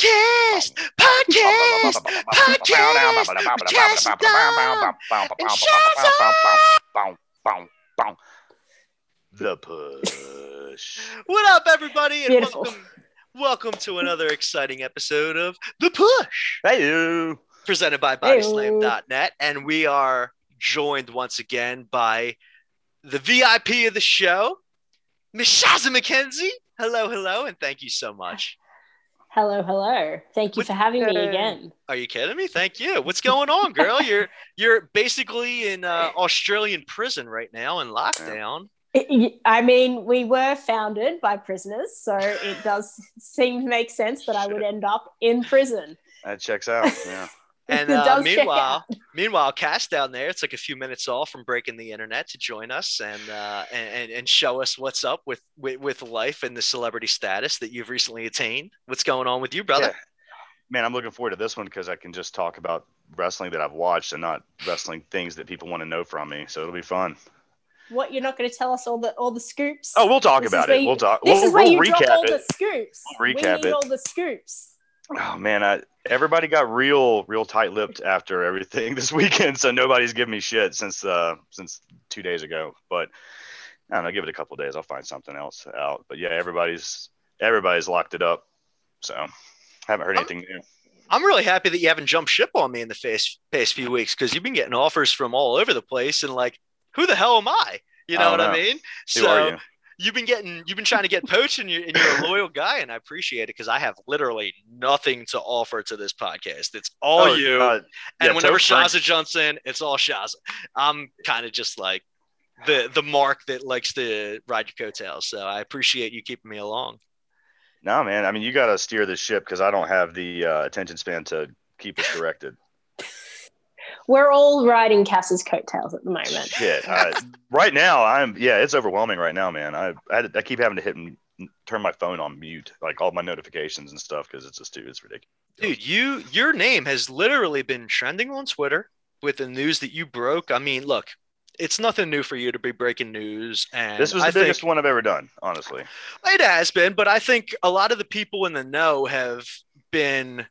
Podcast, podcast, podcast, podcast, The push. What up, everybody, and Beautiful. welcome, welcome to another exciting episode of The Push, Hey you. presented by BodySlam.net, and we are joined once again by the VIP of the show, Miss Shazza McKenzie. Hello, hello, and thank you so much. Hello, hello. Thank you What- for having me again. Are you kidding me? Thank you. What's going on, girl? You're you're basically in uh, Australian prison right now in lockdown. I mean, we were founded by prisoners, so it does seem to make sense that I would end up in prison. That checks out. Yeah. And uh, meanwhile, meanwhile, Cass down there, it's like a few minutes off from breaking the internet to join us and uh, and, and and show us what's up with, with with life and the celebrity status that you've recently attained. What's going on with you, brother? Yeah. Man, I'm looking forward to this one because I can just talk about wrestling that I've watched and not wrestling things that people want to know from me. So it'll be fun. What you're not going to tell us all the all the scoops? Oh, we'll talk This about it. you- We'll talk. this We'll, is where we'll you drop all recap the scoops. We'll we recap need it. all the scoops. Oh man, I, everybody got real, real tight-lipped after everything this weekend, so nobody's giving me shit since uh since two days ago. But I don't know, give it a couple days, I'll find something else out. But yeah, everybody's everybody's locked it up, so haven't heard anything new. I'm really happy that you haven't jumped ship on me in the past past few weeks because you've been getting offers from all over the place and like, who the hell am I? You know I what don't I mean? Who you? You've been getting you've been trying to get poached and you're, and you're a loyal guy and i appreciate it because i have literally nothing to offer to this podcast it's all Oh, you uh, and yeah, whenever Toast Frank- shazza jumps in it's all shazza i'm kind of just like the the mark that likes to ride your coattails so i appreciate you keeping me along No, man. I mean, you got to steer the ship because I don't have the uh, attention span to keep us directed. We're all riding Cass's coattails at the moment. Shit. I, right now, I'm yeah, it's overwhelming right now, man. I I, I keep having to hit and turn my phone on mute, like all my notifications and stuff, because it's just too it's ridiculous. dude you your name has literally been trending on twitter with the news that you broke i mean look it's nothing new for you to be breaking news and This was the I think- biggest one I've ever done, honestly. It has been, but I think a lot of the people in the know have been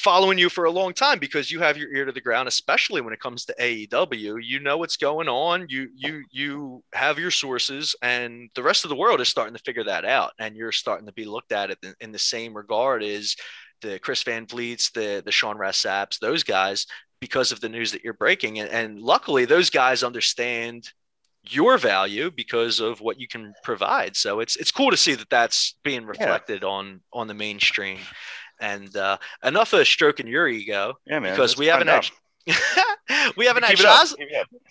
following you for a long time because you have your ear to the ground, especially when it comes to AEW. You know what's going on. You you you have your sources, and the rest of the world is starting to figure that out. And you're starting to be looked at it in, the same regard as the Chris Van Vliets, the the Sean Ross Sapps, those guys, because of the news that you're breaking. And, and luckily, those guys understand your value because of what you can provide. So it's it's cool to see that that's being reflected on on the mainstream. And uh, enough of stroking your ego Yeah, man. because we haven't had we haven't had Keep it up, Shazza.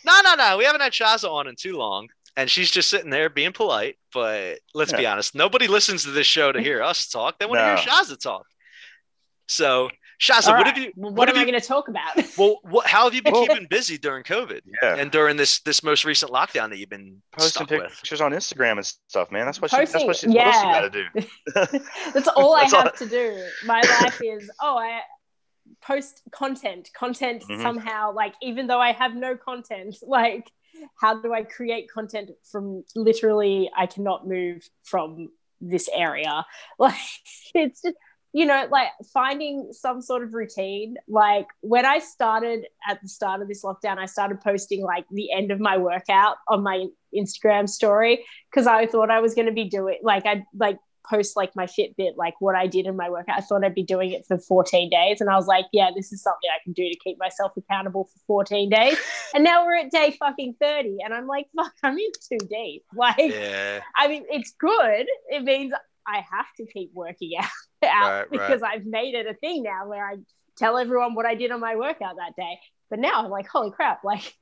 No, no, no. We haven't had Shazza on in too long. And she's just sitting there being polite. But let's be honest, nobody listens to this show to hear us talk. They want to No. hear Shazza talk. So, Shazza, All what right. have you? Well, what what, have am I going to talk about? Well, what, how have you been Well- keeping busy during COVID Yeah. and during this this most recent lockdown that you've been Posting stuck with? pictures on Instagram and stuff, man. That's what she, that's what she, Posting- what yeah. got to do. That's all I That's all- have to do. My life is oh, I post content, content Mhm. somehow. Like even though I have no content, like how do I create content from literally I cannot move from this area? Like it's just you know like finding some sort of routine. Like when i started at the start of this lockdown i started posting like the end of my workout on my instagram story because i thought i was going to be doing like i'd like post like my fitbit like what i did in my workout. I thought i'd be doing it for 14 days and i was like yeah this is something i can do to keep myself accountable for 14 days. And now we're at day fucking 30 and i'm like fuck i'm in too deep. Like Yeah, I mean, it's good. It means I have to keep working out, out Right, right. because I've made it a thing now where I tell everyone what I did on my workout that day. But now I'm like, holy crap! Like,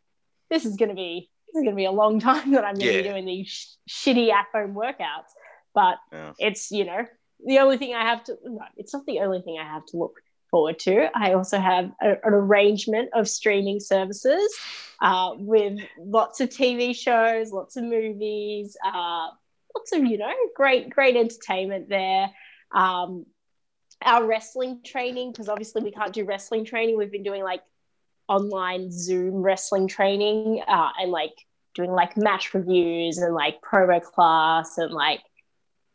this is gonna be this is gonna be a long time that I'm gonna be doing these sh- shitty at home workouts. But Yeah. it's you know the only thing I have to. No, it's not the only thing I have to look forward to. I also have a, an arrangement of streaming services uh, with lots of TV shows, lots of movies, uh, lots of you know great great entertainment there. Um, our wrestling training because obviously we can't do wrestling training. We've been doing like online Zoom wrestling training uh, and like doing like match reviews and like promo class and like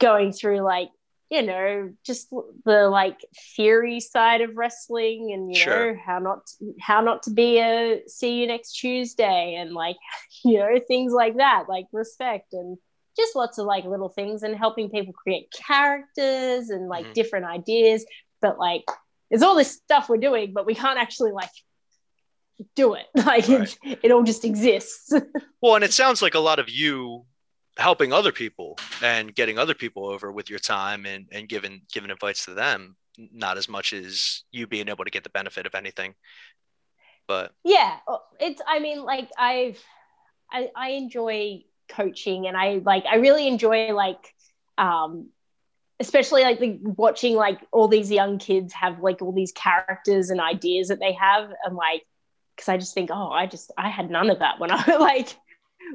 going through like you know just the like theory side of wrestling and you Sure. know how not how not to be a see you next tuesday and like you know things like that like respect and just lots of like little things and helping people create characters and like Mhm. different ideas but like there's all this stuff we're doing but we can't actually like do it like Right. it, it all just exists Well, and it sounds like a lot of you helping other people and getting other people over with your time and, and giving giving advice to them, not as much as you being able to get the benefit of anything. But yeah it's i mean like i've I, I enjoy coaching and i like i really enjoy like um especially like the, watching like all these young kids have like all these characters and ideas that they have and like because i just think oh i just i had none of that when i like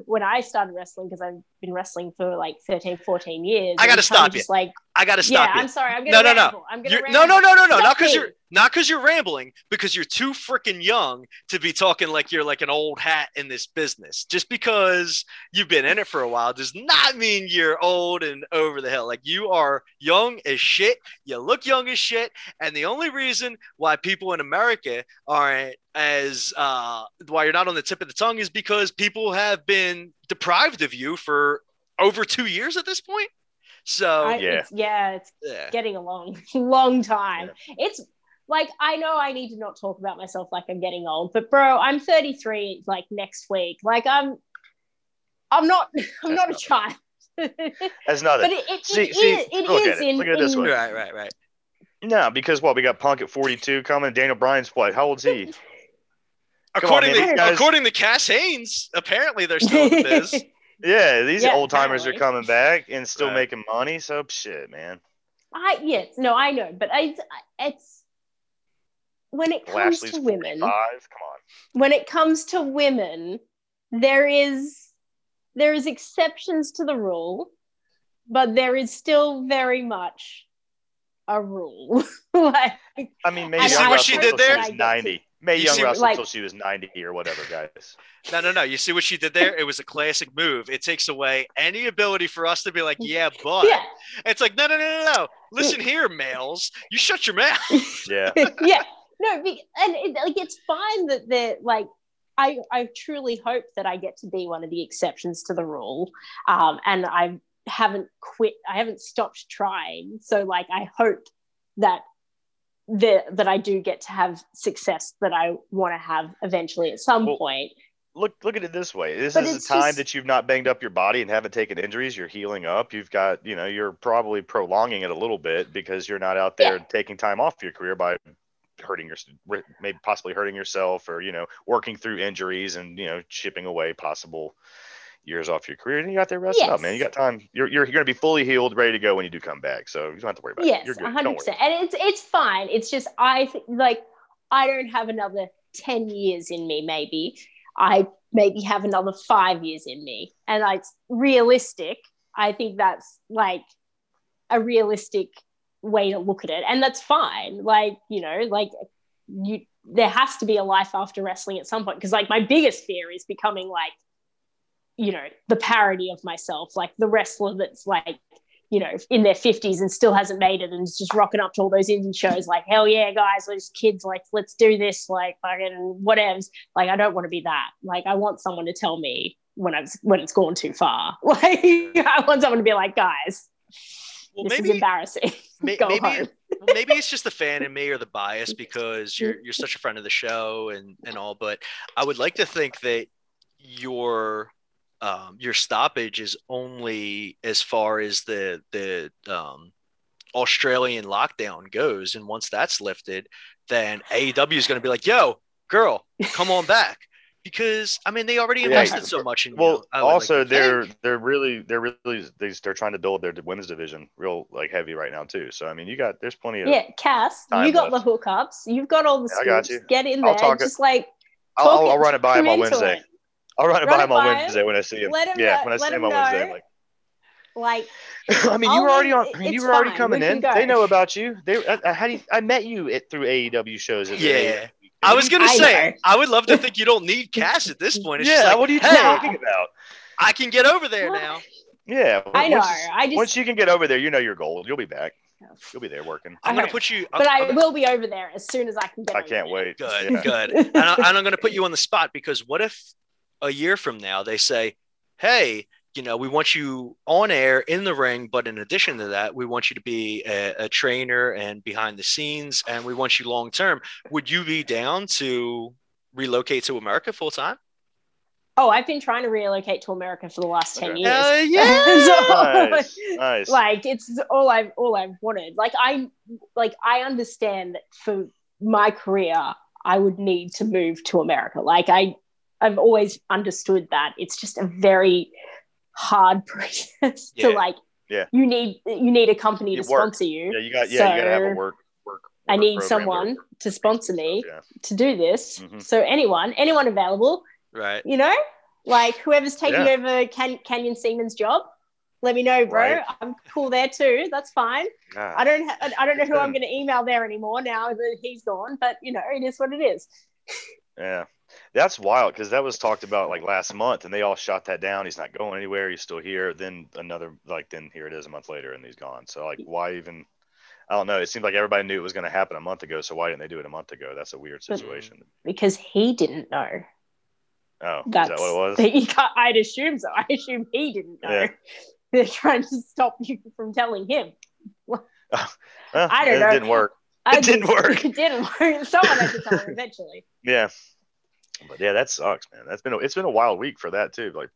when i started wrestling because i've been wrestling for like 13 14 years I gotta stop you. like I got to yeah stop you. Yeah, I'm sorry i'm gonna no, no. ramble. i'm gonna You're, no, no, no, no, no. Not because you're not because you're rambling. Because you're too freaking young to be talking like you're like an old hat in this business. Just because you've been in it for a while does not mean you're old and over the hill. Like you are young as shit. You look young as shit. And the only reason why people in America aren't as uh, why you're not on the tip of the tongue is because people have been deprived of you for over two years at this point. So I, Yeah. it's, yeah it's yeah. getting a long, long time. It's like I know I need to not talk about myself like I'm getting old, but bro, I'm 33 like next week. Like I'm I'm not I'm not a That's child. but That's nothing. it, it, See- it see, is- it look at is it. in, Look at it this in- way. Right, right, right. No, because what we got Punk at 42 coming. Daniel Bryan's what? How old's he? Come on, According to according to Cass Haynes, apparently they're still in the biz. Yeah, these Yeah, old timers are coming back and still Right. making money. So shit, man. I yes, no, I know, but I it's when it comes Lashley's to women, 45. Come on. when it comes to women, there is there is exceptions to the rule, but there is still very much a rule. like I mean, Mae And Young I- what she did there? She was 90. Mae You Young see- wrestled like- until she was 90 or whatever, guys. No, no, no. You see what she did there? It was a classic move. It takes away any ability for us to be like, yeah, but yeah, it's like, no, no, no, no, no. Listen here, males. You shut your mouth. Yeah. yeah. No, be- and it, like it's fine that they're like. I, I truly hope that I get to be one of the exceptions to the rule, um, and I haven't quit. I haven't stopped trying. So like, I hope that the, that I do get to have success that I want to have eventually at some Well, point. Look, look at it this way. This But is a time just- that you've not banged up your body and haven't taken injuries. You're healing up. You've got, you know, you're probably prolonging it a little bit because you're not out there Yeah. taking time off your career by hurting your, maybe possibly hurting yourself or you know working through injuries and you know chipping away possible years off your career. And you got there resting up, man. You got time. You're you're, you're going to be fully healed, ready to go when you do come back. So you don't have to worry about it. yes You're good. a Don't hundred worry. percent and it's it's fine it's just i th- like i don't have another 10 years in me maybe i maybe have another five years in me and like realistic i think that's like a realistic way to look at it and that's fine like you know like you there has to be a life after wrestling at some point because like my biggest fear is becoming like you know the parody of myself like the wrestler that's like you know, in their 50s and still hasn't made it and is just rocking up to all those indie shows like, hell yeah, guys, those kids, like, let's do this, like, fucking whatevs. Like, I don't want to be that. Like, I want someone to tell me when I've when it's gone too far. Like, I want someone to be like, guys, Well, this is embarrassing. may- Go maybe home. well, maybe it's just the fan in me or the bias because you're you're such a friend of the show and and all. But I would like to think that your um, your stoppage is only as far as the the um, Australian lockdown goes, and once that's lifted, then AEW is going to be like, "Yo, girl, come on back," because I mean they already Yeah. invested so much in you. Well, I would like also they're think. they're really they're really they, they're trying to build their women's division real like heavy right now too. So I mean, you got there's plenty of. Yeah, Cass, you got left. the hookups. You've got all the I got you. Get in I'll there. talk it- just like I'll, talk I'll, I'll run it by him on Wednesday. it. I'll run it Run by him on by him. Wednesday when I see him. Let him yeah, know- when I see him him on Wednesday. know. Like, like I mean, you were already on. I mean, you it's were already coming We in. go. They know about you. They uh, how do you, I met you at, through AEW shows. At Yeah. AEW. I was gonna I say, know. I would love to think you don't need cash at this point. It's just Yeah, like, what are you hey, talking about? I can get over there now. Yeah, I know. once, I just once you can get over there, you know your goal. You'll be back. You'll be there working. I'm I gonna put you. but I'm, I will be over there as soon as I can get. I over can't there. wait. Good, Yeah. good. And, I, and I'm going to put you on the spot because what if a year from now they say, "Hey, you know, we want you on air in the ring, but in addition to that, we want you to be a, a trainer and behind the scenes, and we want you long term." Would you be down to relocate to America full time? Oh, I've been trying to relocate to America for the last ten Okay. years. Hell yeah! So- Nice, nice. like it's all I've all I've wanted. Like I like I understand that for my career, I would need to move to America. Like I I've always understood that it's just a very hard process to like Yeah. you need you need a company You to work. sponsor you. yeah, you got. Yeah, you gotta have a So, work. Work. I need someone to sponsor me Yeah. to do this. Mhm. So anyone, anyone available, Right. you know, like whoever's taking Yeah. over Can- Canyon Ceman's job, let me know, bro. Right. I'm cool there too. That's fine. God. I don't ha- I don't know who I'm going to email there anymore now that he's gone, but you know, it is what it is. Yeah, that's wild because that was talked about like last month, and they all shot that down. He's not going anywhere. He's still here. Then another like then here it is a month later, and he's gone. So like, why even? I don't know. It seemed like everybody knew it was going to happen a month ago. So why didn't they do it a month ago? That's a weird But- situation. Because he didn't know. Oh, is That's that what it was? you can't- I'd assume so. I assume he didn't know. Yeah. They're trying to stop you from telling him. Huh, I don't it know. It didn't work. I It didn't work. It didn't work. Someone had to tell him eventually. Yeah, but yeah, that sucks, man. That's been a, it's been a wild week for that too. Like,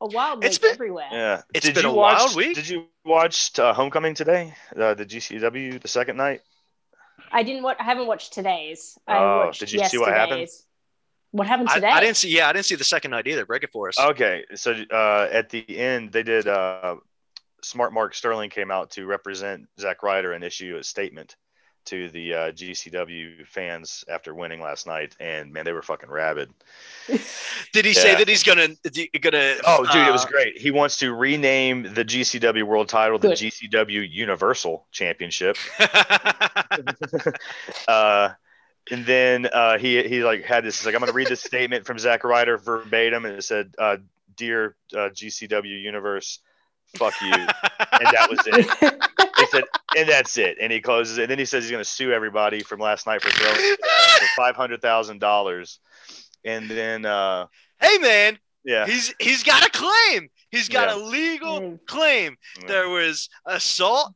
A wild It's week been- everywhere. yeah, It's Did been you a watch, wild week. Did you watch uh, Homecoming today? Uh, the GCW the second night. I didn't. Wa- I haven't watched today's. I Oh, watched did you see what happened? What happened I, today? I didn't see. Yeah, I didn't see the second night either. Break it for us. Okay, so uh, at the end, they did. Uh, Smart Mark Sterling came out to represent Zack Ryder and issue a statement to the uh, GCW fans after winning last night, and man, they were fucking rabid. Did he say that he's gonna gonna? Oh, dude, it was uh, great. He wants to rename the GCW World Title the Good. GCW Universal Championship. uh, and then uh, he he like had this. He's like, I'm going to read this statement from Zack Ryder verbatim, and it said, uh, "Dear uh, GCW Universe, fuck you." and that was it. He said, and that's it. And he closes it. And then he says he's going to sue everybody from last night for throwing for five hundred thousand dollars. And then, uh, hey man, yeah, he's he's got a claim. He's got Yeah. a legal Mm. claim. There was assault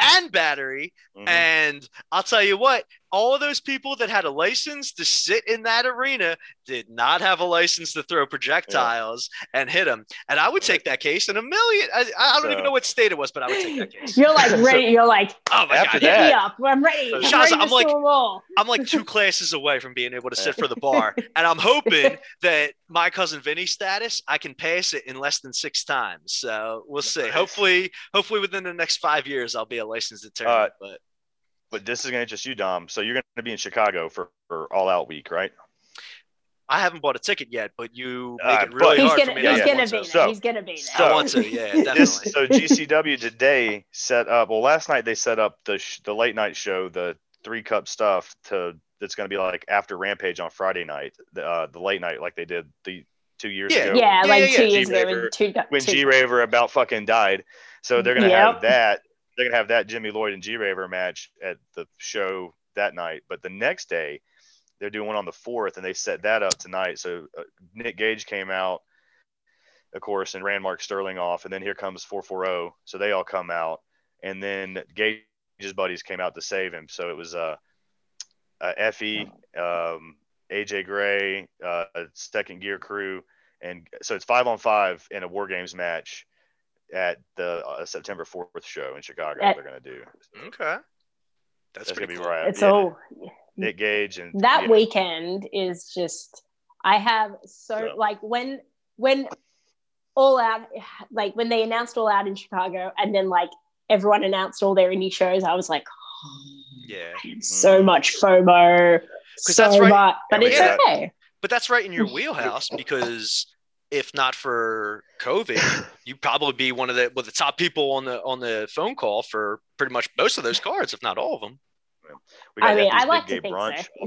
and battery, Mhm. and I'll tell you what. All of those people that had a license to sit in that arena did not have a license to throw projectiles and hit them. And I would take that case in a million. I, I don't So- even know what state it was, but I would take that case. You're like ready. You're like Oh my After god! hit me up. I'm ready. I'm, Shazza, ready I'm like- sue 'em. I'm like two classes away from being able to sit for the bar, and I'm hoping that my cousin Vinny status I can pass it in less than six times. So we'll see. Hopefully, hopefully within the next five years, I'll be a licensed attorney. Uh, but but this is going to interest you, Dom. So you're going to be in Chicago for, for All Out Week, right? I haven't bought a ticket yet. But you Uh, make it really but- hard gonna. for me. He's to gonna be to. there. So- he's gonna be there. I want to. Yeah, This, definitely. so GCW today set up. Well, last night they set up the sh- the late night show, the three cup stuff to that's going to be like after Rampage on Friday night, the, uh, the late night like they did the two years Yeah. ago. Yeah, Yeah, like yeah, two yeah. years ago. G-Raver- When two, when G Raver about fucking died. So they're gonna Yep. have that. They're gonna have that Jimmy Lloyd and G Raver match at the show that night. But the next day, they're doing one on the fourth, and they set that up tonight. So uh, Nick Gage came out, of course, and ran Mark Sterling off, and then here comes 440. So they all come out, and then Gage's buddies came out to save him. So it was uh, uh Effy, um, AJ Gray, uh, Second Gear Crew, and so it's five on five in a War Games match at the uh, September 4th show in Chicago. At- they're going to do. okay, that's, That's pretty gonna be cool. right. It's yeah. all Nick Gage and that yeah. weekend is just. I have so So- like when when all out like when they announced all out in Chicago and then like everyone announced all their indie shows. I was like, Yeah, so Mhm. much FOMO. 'Cause So that's right. much, but Yeah, it's yeah. okay. but that's right in your wheelhouse because if not for COVID, you'd probably be one of the well, the top people on the on the phone call for pretty much most of those cards, if not all of them. We got I mean, I like to think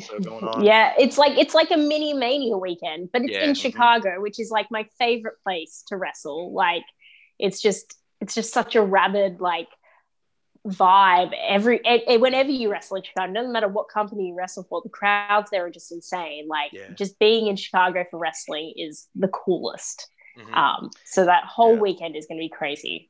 so. going on. Yeah, it's like it's like a mini mania weekend, but it's Yeah. in Mhm. Chicago, which is like my favorite place to wrestle. Like, it's just it's just such a rabid like vibe every it, it- whenever you wrestle in Chicago, doesn't matter what company you wrestle for, the crowds there are just insane. Like Yeah. just being in Chicago for wrestling is the coolest. Mhm. Um, so that whole Yeah. weekend is going to be crazy.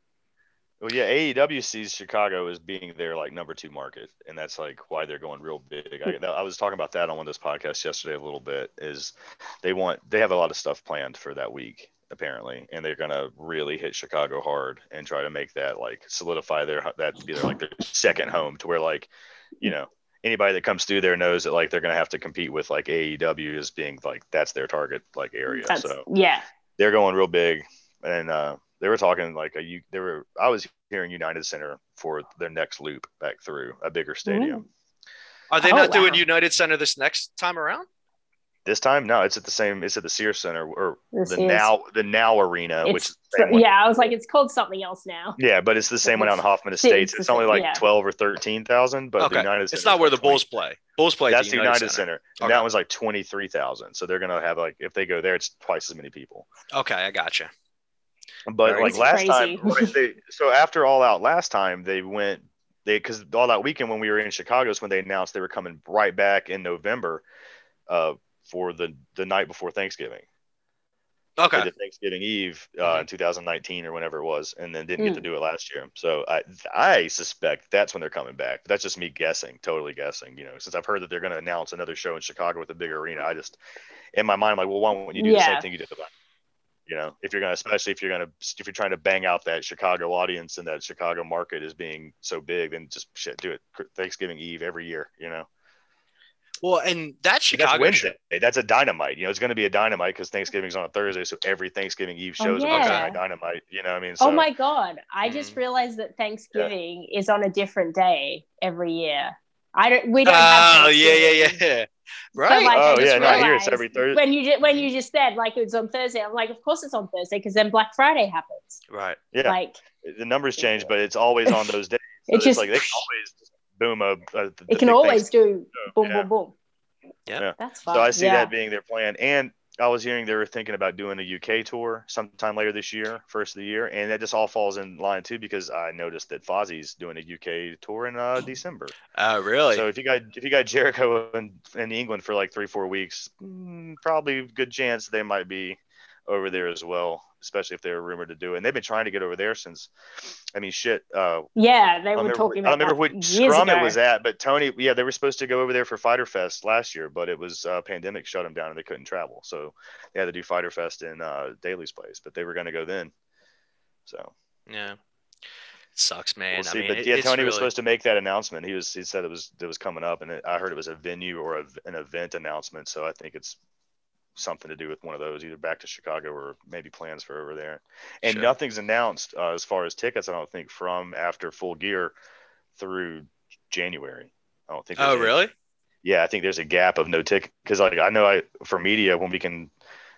Well, yeah, AEW sees Chicago as being their like number two market, and that's like why they're going real big. I, I was talking about that on one of those podcasts yesterday a little bit. Is they want they have a lot of stuff planned for that week apparently, and they're gonna really hit Chicago hard and try to make that like solidify their that to be their like their second home to where like you know anybody that comes through there knows that like they're gonna have to compete with like AEW as being like that's their target like area. That's, so yeah, they're going real big and uh they were talking like a you they were i was hearing united center for their next loop back through a bigger stadium Are they Oh, not doing. United Center this next time around? This time no it's at the same it's at the sears center or This the now the now arena which it's is the one. yeah. I was like, it's called something else now. yeah but it's the same one out in hoffman estates it's it's only like yeah. 12 or 13000 but Okay. the united It's Center's not where the like 20 Bulls play. Bulls play. that's the united center, and Okay. that one's like 23000 so they're gonna have like if they go there it's twice as many people Okay, I gotcha. But Very like cool. last Crazy. time, right, they, so after All Out last time, they went they because All that weekend when we were in Chicago is when they announced they were coming right back in November, uh, for the the night before Thanksgiving. Okay. did Thanksgiving Eve uh, Mhm. in 2019 or whenever it was, and then didn't get to do it last year. So I I suspect that's when they're coming back. But that's just me guessing, totally guessing. You know, since I've heard that they're going to announce another show in Chicago with a bigger arena, I just in my mind I'm like, well, why won't you do the same thing you did about you know, if you're gonna, especially if you're gonna, if you're trying to bang out that Chicago audience and that Chicago market is being so big, then just shit, do it Thanksgiving Eve every year. You know, Well, and that that's Chicago show, Wednesday. That's a dynamite. You know, it's going to be a dynamite because Thanksgiving's on a Thursday, so every Thanksgiving Eve Oh, shows a yeah. Wednesday dynamite. You know, what I mean, so oh my god! I just Mhm. realized that Thanksgiving is on a different day every year. I don't. We don't. have Oh yeah, yeah, Thanksgiving. yeah. So, Right. like, Oh, just yeah, no, here it's every Thursday. When you just when you just said like it was on Thursday, I'm like, of course it's on Thursday because then Black Friday happens. right. yeah, Like the numbers change, but it's always on those days. So It it's just- like they can always just boom a. a the it can always do boom, yeah. boom, boom. Yeah. Yeah. That's fun. So I see yeah. that being their plan. And I was hearing they were thinking about doing a UK tour sometime later this year, first of the year, and that just all falls in line too because I noticed that Fozzy's doing a UK tour in uh, December. Oh, really? So if you got if you got Jericho in, in England for like three four weeks, mm, probably good chance they might be over there as well, especially if they were rumored to do it. And they've been trying to get over there since. I mean, shit. Uh, Yeah, they were don't remember, talking I don't remember that which years scrum ago. it was at, but Tony, yeah, they were supposed to go over there for Fyter Fest last year, but it was uh, pandemic shut them down and they couldn't travel, so they had to do Fyter Fest in uh, Daily's Place, but they were going to go then. So yeah. It sucks, man. we'll see. I mean, but it- yeah, it's Tony was supposed to make that announcement. He was he said it was it was coming up, and it, I heard it was a venue or a, an event announcement. So I think it's something to do with one of those, either back to Chicago or maybe plans for over there. And Sure. nothing's announced uh, as far as tickets. I don't think from after Full Gear through January. I don't think. Oh, there's any- really? Yeah, I think there's a gap of no ticket because like I know I for media when we can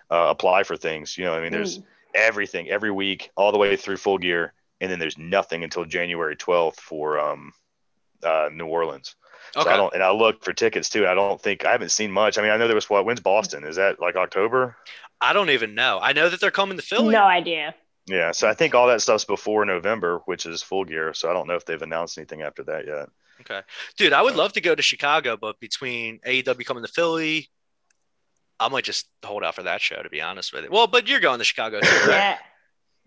uh, apply for things, you know, I mean, there's Mm. everything every week all the way through Full Gear, and then there's nothing until January 12th for um, uh, New Orleans. So Okay. I don't, and I looked for tickets too. I don't think I haven't seen much. I mean, I know there was what? When's Boston? Is that like October? I don't even know. I know that they're coming to Philly. No idea. Yeah. So I think all that stuff's before November, which is Full Gear. So I don't know if they've announced anything after that yet. Okay. Dude, I would love to go to Chicago, but between AEW coming to Philly, I might just hold out for that show, to be honest with you. Well, but you're going to Chicago too, right? Yeah.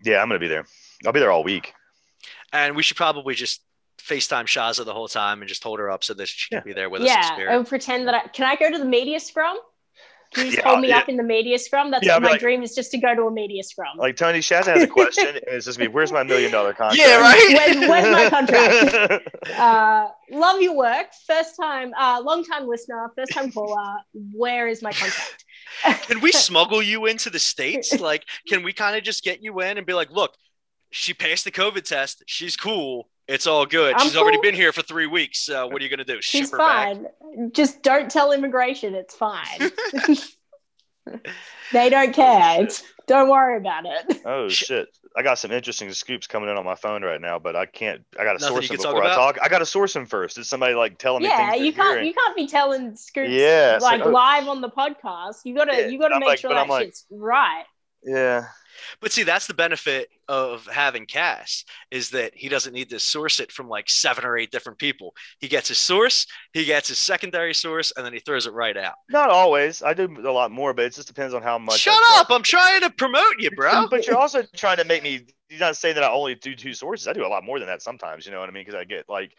Yeah, I'm gonna be there. I'll be there all week. And we should probably just FaceTime Shazza the whole time and just hold her up so that she can Yeah. be there with us in Yeah. spirit. And pretend that I can I go to the media scrum? Can you just Yeah, hold me yeah. up in the media scrum? That's Yeah, my like- dream is just to go to a media scrum. Like Tony Shazza has a question, and it's just me. Where's my million dollar contract? Yeah, right? When- where's my contract? uh, love your work. First time, uh, long time listener, first time caller. Where is my contract? Can we smuggle you into the States? Like, can we kind of just get you in and be like, look, she passed the COVID test. She's cool. It's all good. I'm She's already been here for three weeks. So what are you going to do? She's Ship her back? fine. Just don't tell immigration. It's fine. they don't care. Oh, it's, don't worry about it. Oh shit! I got some interesting scoops coming in on my phone right now, but I can't. I got to source them can talk before I talk. I got to source them first. Is somebody like telling me Yeah, you can't. hearing? You can't be telling scoops Yeah, like like, oh. live on the podcast. You gotta. Yeah, you gotta I'm make like- sure but that like- shit's right. Yeah. But see, that's the benefit of having Cass is that he doesn't need to source it from like seven or eight different people. He gets his source, he gets his secondary source, and then he throws it right out. Not always. I do a lot more, but it just depends on how much. Shut up! I'm trying to promote you, bro. But you're also trying to make me. You're not saying that I only do two sources. I do a lot more than that sometimes. You know what I mean? Because I get like,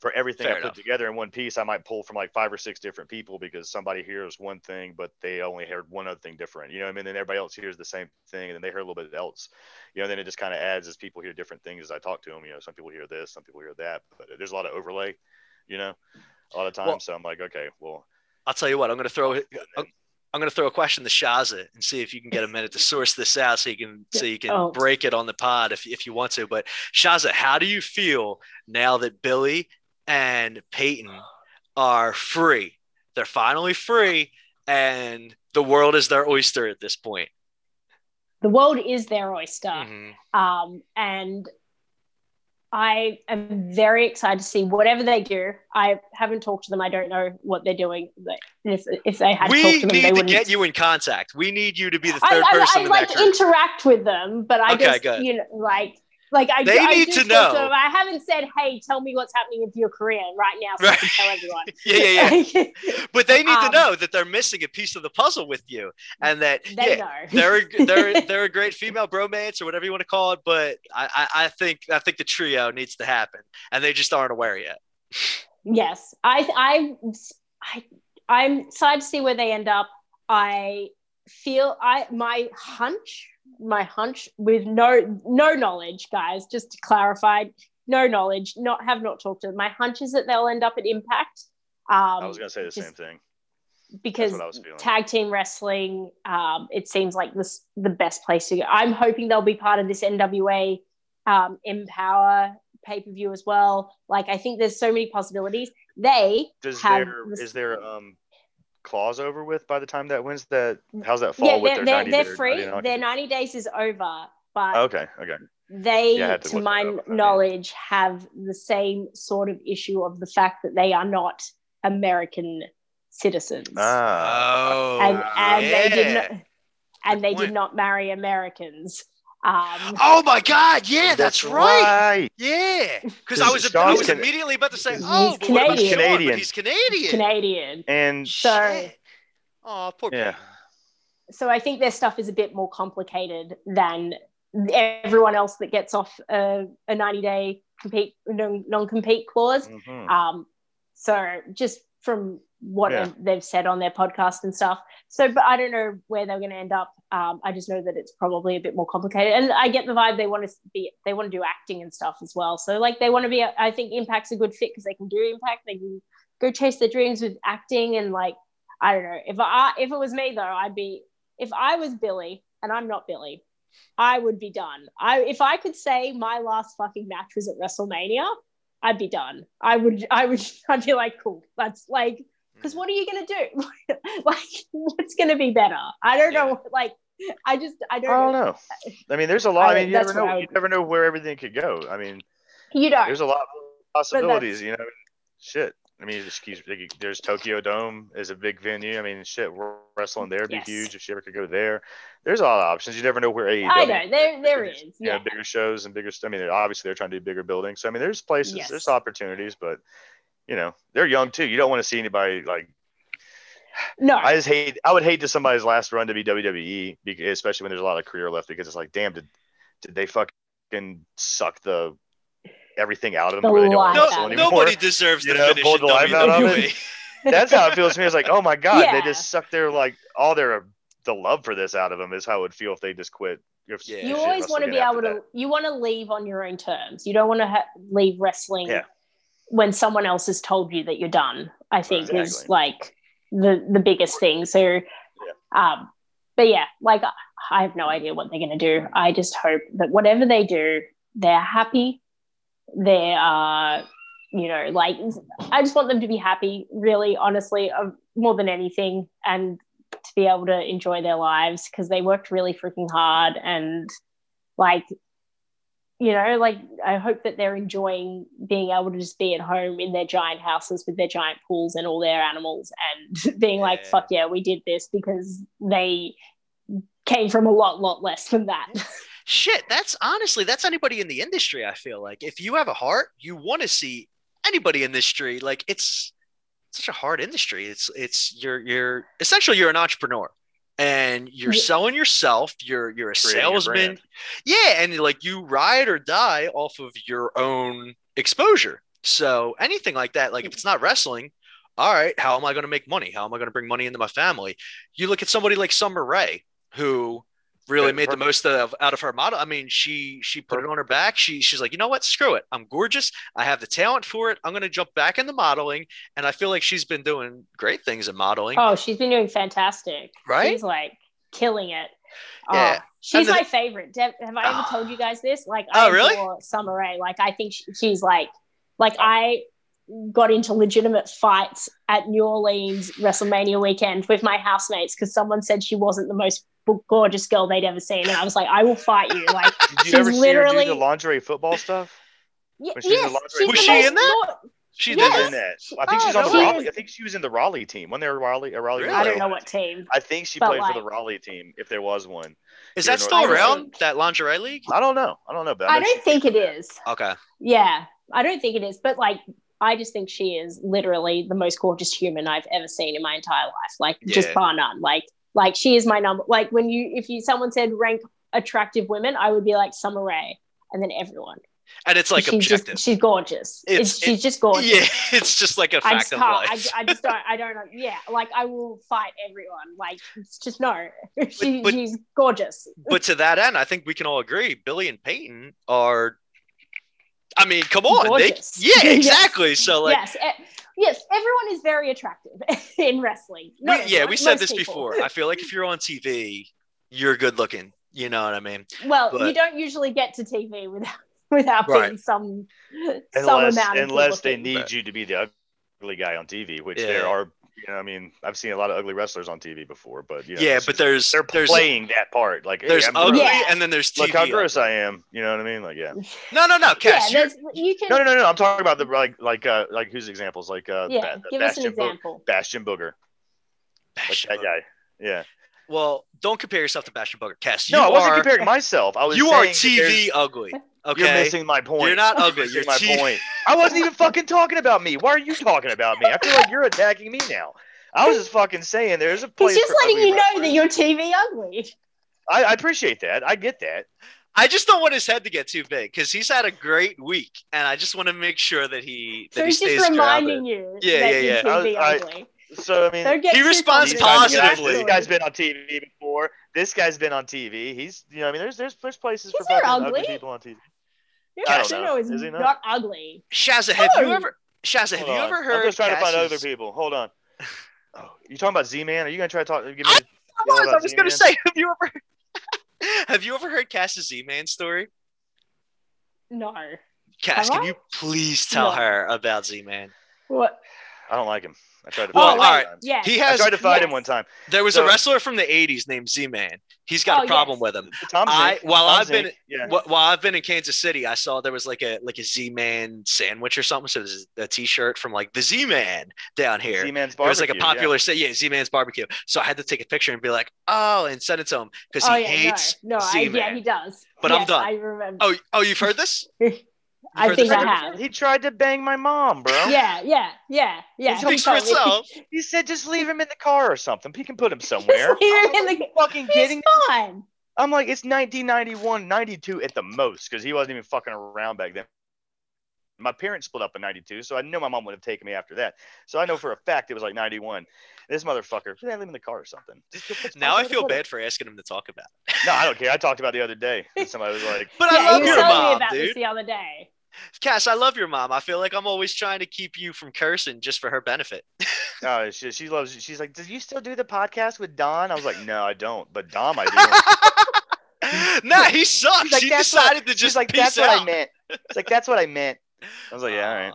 for everything Fair I put together in one piece, I might pull from like five or six different people because somebody hears one thing, but they only heard one other thing different. You know what I mean? Then everybody else hears the same thing, and then they hear a little bit else. You know, then it just kind of adds as people hear different things as I talk to them. You know, some people hear this, some people hear that, but there's a lot of overlay. You know, a lot of times. Well- so I'm like, okay, well, I'll tell you what. I'm going to throw. I'm, I'm going to throw a question to Shazza and see if you can get a minute to source this out, so you can so you can Oh. break it on the pod if if you want to. But Shazza, how do you feel now that Billie and Peyton are free? They're finally free, and the world is their oyster at this point. The world is their oyster. Mhm. Um, and I am very excited to see whatever they do. I haven't talked to them. I don't know what they're doing. If, if they had talked to them, they to get you in contact. We need you to be the third I, person I, in like that interact with them, but I Okay, just good. you know like like I They I need to know. them. I haven't said, "Hey, tell me what's happening with your career right now," so I can Right. tell everyone. yeah, yeah, yeah. But they need to Um, know that they're missing a piece of the puzzle with you, and that they yeah, know. they're they're they're a great female bromance or whatever you want to call it. But I, I I think I think the trio needs to happen, and they just aren't aware yet. Yes, I, I, I, I'm excited to see where they end up. I feel I my hunch, my hunch with no no knowledge, guys. Just to clarify, no knowledge. Not have not talked to them. My hunch is that they'll end up at Impact. Um, I was gonna say the same thing. because what I was feeling. tag team wrestling, um, it seems like this the best place to go. I'm hoping they'll be part of this NWA um, EmPowerrr pay per view as well. Like I think there's so many possibilities. They Does have there this- is there um clause over with by the time that wins that how's that fall yeah, with they're, their they're, 90 they're their- free. you know, Their 90 days is over, but okay okay they, Yeah, to to, my that mean- knowledge, have the same sort of issue of the fact that they are not American citizens. ah Oh, and and they did not and they point. did not marry Americans. Um, Oh my God! Yeah, that's, right. Yeah, because I Because was I was Can- immediately about to say, He's oh, but what about Canadian. Shawn? But Canadian. he's Canadian. Canadian. and So- oh, poor yeah Peyton. So I think their stuff is a bit more complicated than everyone else that gets off a, a 90 day compete non compete clause. mhm. Um, so just from what Yeah. they've said on their podcast and stuff. So, but I don't know where they're going to end up. Um, I just know that it's probably a bit more complicated, and I get the vibe they want to be, they want to do acting and stuff as well. So, like, they want to be. I think Impact's a good fit because they can do Impact. They can go chase their dreams with acting, and like, I don't know. If I if it was me though, I'd be. If I was Billie, and I'm not Billie, I would be done. I if I could say my last fucking match was at WrestleMania, I'd be done. I would, I would, I'd be like, cool. That's like, because what are you gonna do? like, what's gonna be better? I don't know. Like, I just, I I don't, don't know. know. I mean, there's a lot. I, mean, you never know. You never know where everything could go. I mean, You don't. there's a lot of possibilities. You know, shit. I mean, there's Tokyo Dome is a big venue. I mean, shit, wrestling there would be Yes. huge if she ever could go there. There's a lot of options. You never know where AEW. I know there, there is. you know, Yeah. bigger shows and bigger. I mean, obviously they're trying to do bigger buildings. So I mean, there's places, Yes. there's opportunities, but you know, they're young too. You don't want to see anybody like. No. I just hate. I would hate to somebody's last run to be WWE, because, especially when there's a lot of career left, because it's like, damn, did did they fucking suck the everything out of them The where they don't want to life wrestle out of anymore? Nobody deserves You to know, finish in the life out of WWE. That's how it feels to me. It's like, oh my god, Yeah. they just sucked their like all their the love for this out of them. Is how it would feel if they just quit. If Yeah. you always want to be able to. that. You want to leave on your own terms. You don't want to ha- leave wrestling Yeah. When someone else has told you that you're done. I think is like the the biggest thing. So, um, but yeah, like I have no idea what they're gonna do. I just hope that whatever they do, they're happy. They are, you know, like I just want them to be happy. Really, honestly, uh, more than anything, and to be able to enjoy their lives because they worked really freaking hard and like you know like i hope that they're enjoying being able to just be at home in their giant houses with their giant pools and all their animals and being like Yeah. fuck yeah we did this because they came from a lot, lot less than that. Shit, that's honestly that's anybody in the industry. I feel like if you have a heart, you want to see anybody in this industry. Like it's such a hard industry. It's it's you're you're essentially you're an entrepreneur and you're Yeah. selling yourself. You're you're a Creating salesman. brand. Yeah, and like you ride or die off of your own exposure. So anything like that, like if it's not wrestling, all right, how am I going to make money? How am I going to bring money into my family? You look at somebody like Summer Rae, who really Yeah, made the most of out of her model. I mean, she she put it on her back. She she's like, you know what? Screw it. I'm gorgeous. I have the talent for it. I'm going to jump back into modeling, and I feel like she's been doing great things in modeling. oh, she's been doing fantastic. Right? She's like killing it. Yeah. Oh, she's the- my favorite. Have I ever Oh. told you guys this? Like, Oh, I really? Summer Rae. Like, I think she, she's like, like I got into legitimate fights at New Orleans WrestleMania weekend with my housemates because someone said she wasn't the most gorgeous girl they'd ever seen, and I was like, I will fight you. Like, Did you She's ever see her literally- do the lingerie football stuff? y- Was she in the yes, lingerie? she's Was she in that? gor- She Yes. did in that. that. I think Oh, she's on the really? Raleigh. I think she was in the Raleigh team. When they were Raleigh, a Raleigh. Really? I don't know what team. I think she But, played for the Raleigh team, if there was one. Is Here that still North- around? think- That lingerie league? I don't know. I don't know, but I know don't think it is. Okay. Yeah, I don't think it is. But like, I just think she is literally the most gorgeous human I've ever seen in my entire life. Like, just Yeah. bar none. Like, like she is my number. Like when you, if you someone said rank attractive women, I would be like Summer Rae, and then everyone. And it's like she's objective. just she's gorgeous. It's- It's, she's just gorgeous. yeah, it's just like a fact just of can't. I, life. I just don't. I don't know. Yeah, like I will fight everyone. Like it's just no. She, but- she's gorgeous. but to that end, I think we can all agree Billie and Peyton are. I mean, come on, they, yeah, Yes. exactly. So like, yes, e- yes. Everyone is very attractive in wrestling. we, Not yeah, everyone, we said this people. before. I feel like if you're on TV, you're good looking. You know what I mean? Well, But- you don't usually get to TV without without Right. being some some unless amount of unless they need Right. you to be the ugly guy on TV, which Yeah. there are. You know, I mean, I've seen a lot of ugly wrestlers on TV before, but you know, Yeah, but there's they're there's playing that part. Like, there's I'm ugly, gross. Yeah. and then there's TV. Look how gross ugly. I am. You know what I mean? Like, yeah. No, no, no, Yeah, you're- there's, you can. No, no, no, no. I'm talking about the like, like, uh, like whose examples? Like, uh, yeah, Ba- give us an Bastion, Bo- example. Bastion Booger, like that guy. Yeah. Well, don't compare yourself to Bastion Booger. Cass, you No, I wasn't are comparing myself. I was. you are saying that there's- TV ugly. Okay, You're missing my point. You're not ugly. Missing You're my T- point. I wasn't even fucking talking about me. Why are you talking about me? I feel like you're attacking me now. I was just fucking saying there's a place. He's just for letting you know wrestlers. that you're TV ugly. I, I appreciate that. I get that. I just don't want his head to get too big because he's had a great week, and I just want to make sure that he that So he he's stays just reminding grounded. you Yeah, that yeah, you're yeah. TV I- I- ugly. So I mean, He too responds these confident. guys- positively. This guy's been on TV before. This guy's been on TV. He's, you know, I mean, there's there's there's places He's for fucking ugly. ugly people on TV. Yeah, I know. is, Is he not? not ugly. Shazza, have you oh. ever Shazza, have Hold you on. ever heard? I'm just trying to find other people. Hold on. Oh, you talking about Z-Man? Are you gonna try to talk? Give me. I- a- I You was, I about was gonna say, have you ever have you ever heard Cass's Z-Man story? No. Cass, Have can I? you please tell No. her about Z-Man? What? I don't like him. I tried to Well, fight him. all one time. Yeah. He I has tried to fight him one time. there was So- a wrestler from the '80s named Z-Man. He's got Oh, a problem yes. with him. Tom I- Zenk. while Tom I've been- yeah. Wh- While I've been in Kansas City, I saw there was like a like a Z-Man sandwich or something. So there's a T-shirt from like the Z-Man down here. Z-Man's It barbecue. was like a popular say, yeah, Z-Man's barbecue. So I had to take a picture and be like, oh, and send it to him because he oh yeah, hates no, no, I, Z-Man. yeah, he does. But I'm done. I remember. oh, oh, you've heard this? I think? I have. He tried to bang my mom, bro. Yeah, yeah, yeah, yeah. It speaks for he told He said just leave him in the car or something. He can put him somewhere. Just leave him in the. Fucking He's kidding? fine. I'm like, it's 1991, 92 at the most, because he wasn't even fucking around back then. My parents split up in 92, so I know my mom would have taken me after that. So I know for a fact it was like 91. This motherfucker, should I leave him in the car or something? Just go put- Now I feel bad for asking him to talk about. it. No, I don't care. I talked about it the other day. And somebody was like, But yeah, I love you your were telling me mom, about this dude. the other day. Cass, I love your mom. I feel like I'm always trying to keep you from cursing just for her benefit. oh, she, she loves She's like, do you still do the podcast with Don? I was like, no, I don't. But Dom, I do. nah, he sucks. She's like, he "That's what- decided to She's just like, peace that's out. what I meant. It's like, that's what I meant. I was like, yeah, all right. Uh,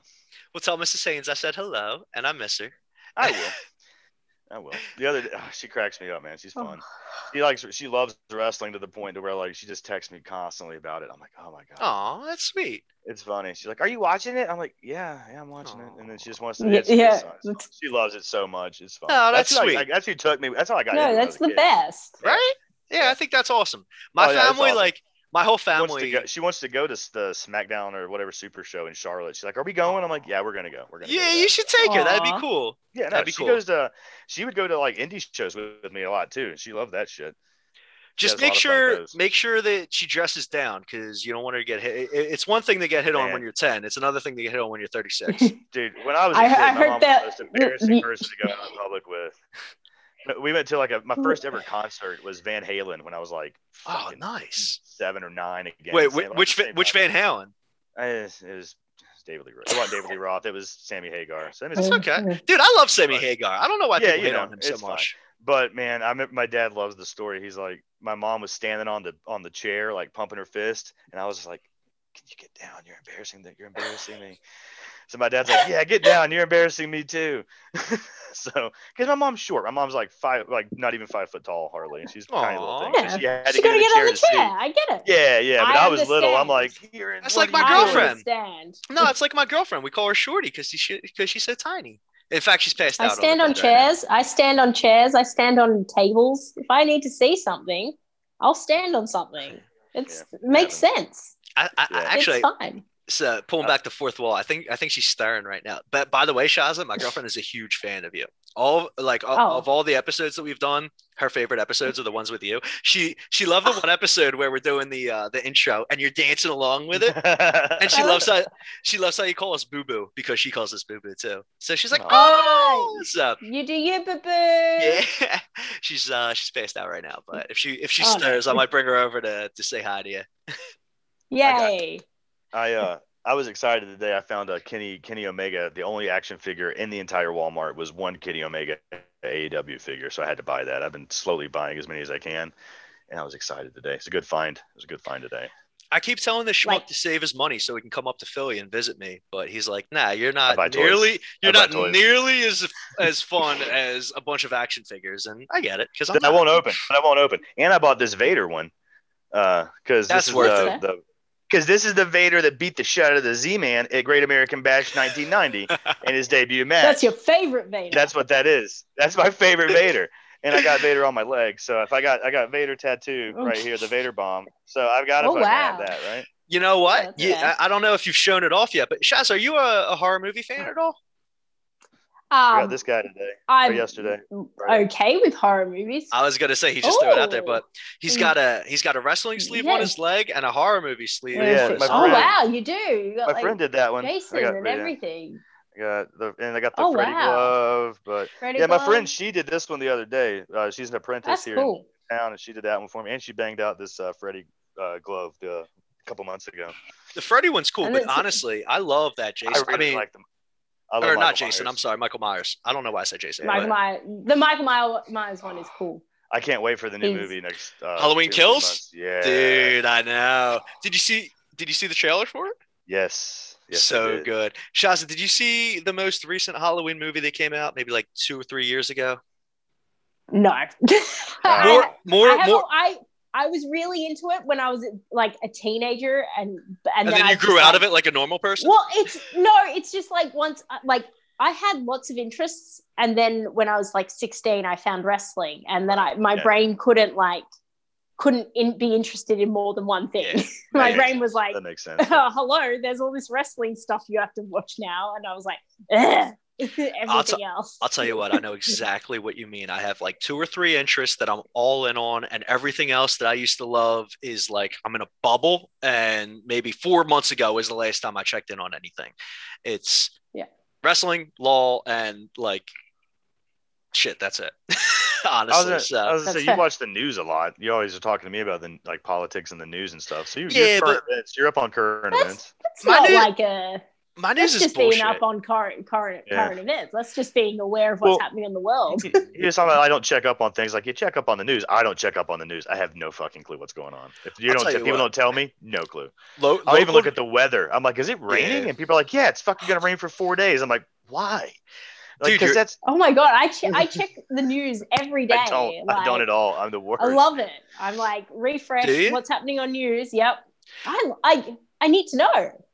well, tell Mrs. Haynes I said hello and I miss her. I will. I will. The other, oh, she cracks me up, man. She's Oh. fun. She likes, she loves wrestling to the point to where like she just texts me constantly about it. I'm like, oh my god, Oh, that's sweet. it's funny. She's like, are you watching it? I'm like, yeah, yeah, I'm watching it. And then she just wants to. Yeah, it's- it's yeah, she loves it so much. It's fun. Oh, that's who I- sweet. I- that's who took me. That's how I got. No, into that's the kid. best. Right? Yeah, I think that's awesome. My Oh, yeah, family, awesome. like my whole She wants, to family. go, she wants to go to the SmackDown or whatever Super Show in Charlotte. She's like, "Are we going?" I'm like, "Yeah, we're gonna go. We're gonna." Yeah, to you should take her. That'd be cool. Yeah, no, that'd be she cool. goes to. She would go to like indie shows with, with me a lot too. and She loved that shit. Just has a lot make of fun at sure make sure that she dresses down because you don't want her to get hit. It's one thing to get hit on when you're 10. It's another thing to get hit on when you're 36. Dude, when I was a I- kid, I my heard mom that- was the most embarrassing you- person to go out in public with. We went to like a my first ever concert was Van Halen when I was like oh, nice. seven or nine again. Wait, Same- whi- which same which. Van Halen? Uh, It was, it was David Lee Roth. It wasn't David Lee Roth. It was Sammy Hagar. So, That's it's- okay, dude. I love Sammy Hagar. I don't know why Yeah, people you hate know, on him so it's fine. much. But man, I remember my dad loves the story. He's like, my mom was standing on the on the chair, like pumping her fist, and I was just like, "Can you get down? You're embarrassing that you're embarrassing me." So my dad's like, "Yeah, get down. You're embarrassing me too." so, because my mom's short. My mom's like five, like not even five foot tall, hardly, and she's a tiny little thing. Aw. So she had to She get in get chair on the to see. chair. I get it. Yeah, yeah. But I I, was little. I'm like, understand. here. That's like my you I doing?" girlfriend. No, it's like my girlfriend. We call her Shorty because she because she's so tiny. In fact, she's passed I out. stand the on bed right chairs. I stand on chairs. I stand on tables. If I need to see something, I'll stand on something. It's, it makes sense. I, I, I Yeah. actually it's fine. So pulling back the fourth wall. I think I think she's staring right now. But by the way, Shazza, my girlfriend is a huge fan of you. All like all, Oh. of all the episodes that we've done, her favorite episodes are the ones with you. She she loved the one episode where we're doing the uh, the intro and you're dancing along with it. And she loves love how she loves how you call us boo boo because she calls us boo boo too. So she's like, Aw. oh, what's up? You do you, boo boo. Yeah, she's uh she's passed out right now. But if she if she Oh, no. I might bring her over to to say hi to you. Yay. I uh I was excited today. I found a Kenny Kenny Omega. The only action figure in the entire Walmart was one Kenny Omega AEW figure, so I had to buy that. I've been slowly buying as many as I can, and I was excited today. It's a good find. It was a good find today. I keep telling this schmuck Like- to save his money so he can come up to Philly and visit me, but he's like, "Nah, you're not buy toys. nearly you're not toys." nearly as as fun as a bunch of action figures." And I get it because I'm Then I not. won't open. But I won't open. And I bought this Vader one, uh, because That's this is worth the, it. the because this is the Vader that beat the shit out of the Z-Man at Great American Bash 1990 in his debut match. That's your favorite Vader. That's what that is. That's my favorite Vader. And I got Vader on my leg. So if I got I got Vader tattoo Oh. right here, the Vader bomb. So I've got to Oh, wow. have that, right? You know what? That's You, okay. I, I don't know if you've shown it off yet, but Shaz, are you a, a horror movie fan at all? I um, got this guy today or I'm yesterday. Right. okay with horror movies. I was gonna say he just threw it out there, Oh. but he's got a he's got a wrestling sleeve on his leg and a horror movie sleeve. Yeah, on his my oh wow, you do. You got My like friend did that one. Jason I got, and yeah, everything. I got the and I got the Oh, Freddy wow. glove, but Freddy yeah, my Glove. friend she did this one the other day. Uh, she's an apprentice That's here cool. in town, and she did that one for me, and she banged out this uh, Freddy uh, glove uh, a couple months ago. The Freddy one's cool, And but honestly, I love that Jason. I, I mean, like them. I love or Michael not Jason. Myers. I'm sorry, Michael Myers. I don't know why I said Jason. Michael but- Myers, the Michael Myers, Myers one is cool. I can't wait for the new He's- movie next. Uh, Halloween two or three Kills? months. Yeah, Dude, I know. Did you see? Did you see the trailer for it? Yes. yes so did. good. Shazza, did you see the most recent Halloween movie that came out? Maybe like two or three years ago. No. More, I, more, I, have more. a- I I was really into it when I was like a teenager, and and, And then I you grew out like- of it like a normal person. Well, it's no, it's just like once, uh, like I had lots of interests, and then when I was like sixteen, I found wrestling, and then I my Yeah. brain couldn't like couldn't in, be interested in more than one thing. Yeah. my Yeah. brain was like, That makes sense. oh, "Hello, there's all this wrestling stuff you have to watch now," and I was like, Ugh. everything else. I'll tell you what, I know exactly what you mean. I have like two or three interests that I'm all in on, and everything else that I used to love is like I'm in a bubble. And maybe four months ago was the last time I checked in on anything. It's Yeah. wrestling, law, and like shit. That's it. I was Honestly, gonna, so I was gonna That's say you watch the news a lot. You always are talking to me about the like politics and the news and stuff. So you, Yeah, you're current but- events. You're up on current That's- events. It's My not new- like a my news that's is just bullshit. being up on current current Yeah. current events. That's just being aware of what's Well, happening in the world. You're talking about I don't check up on things like you check up on the news. I don't check up on the news. I have no fucking clue what's going on. If you I'll don't, if you people what. don't tell me, no clue. Lo- I'll even look at the weather. I'm like, is it raining? Yeah. And people are like, yeah, it's fucking gonna rain for four days. I'm like, why? Like, Dude, because you're- that's Oh my god, I che- I check the news every day. I don't, I don't at all. I'm the worst. I love it. I'm like refresh what's happening on news. Yep. I I I need to know.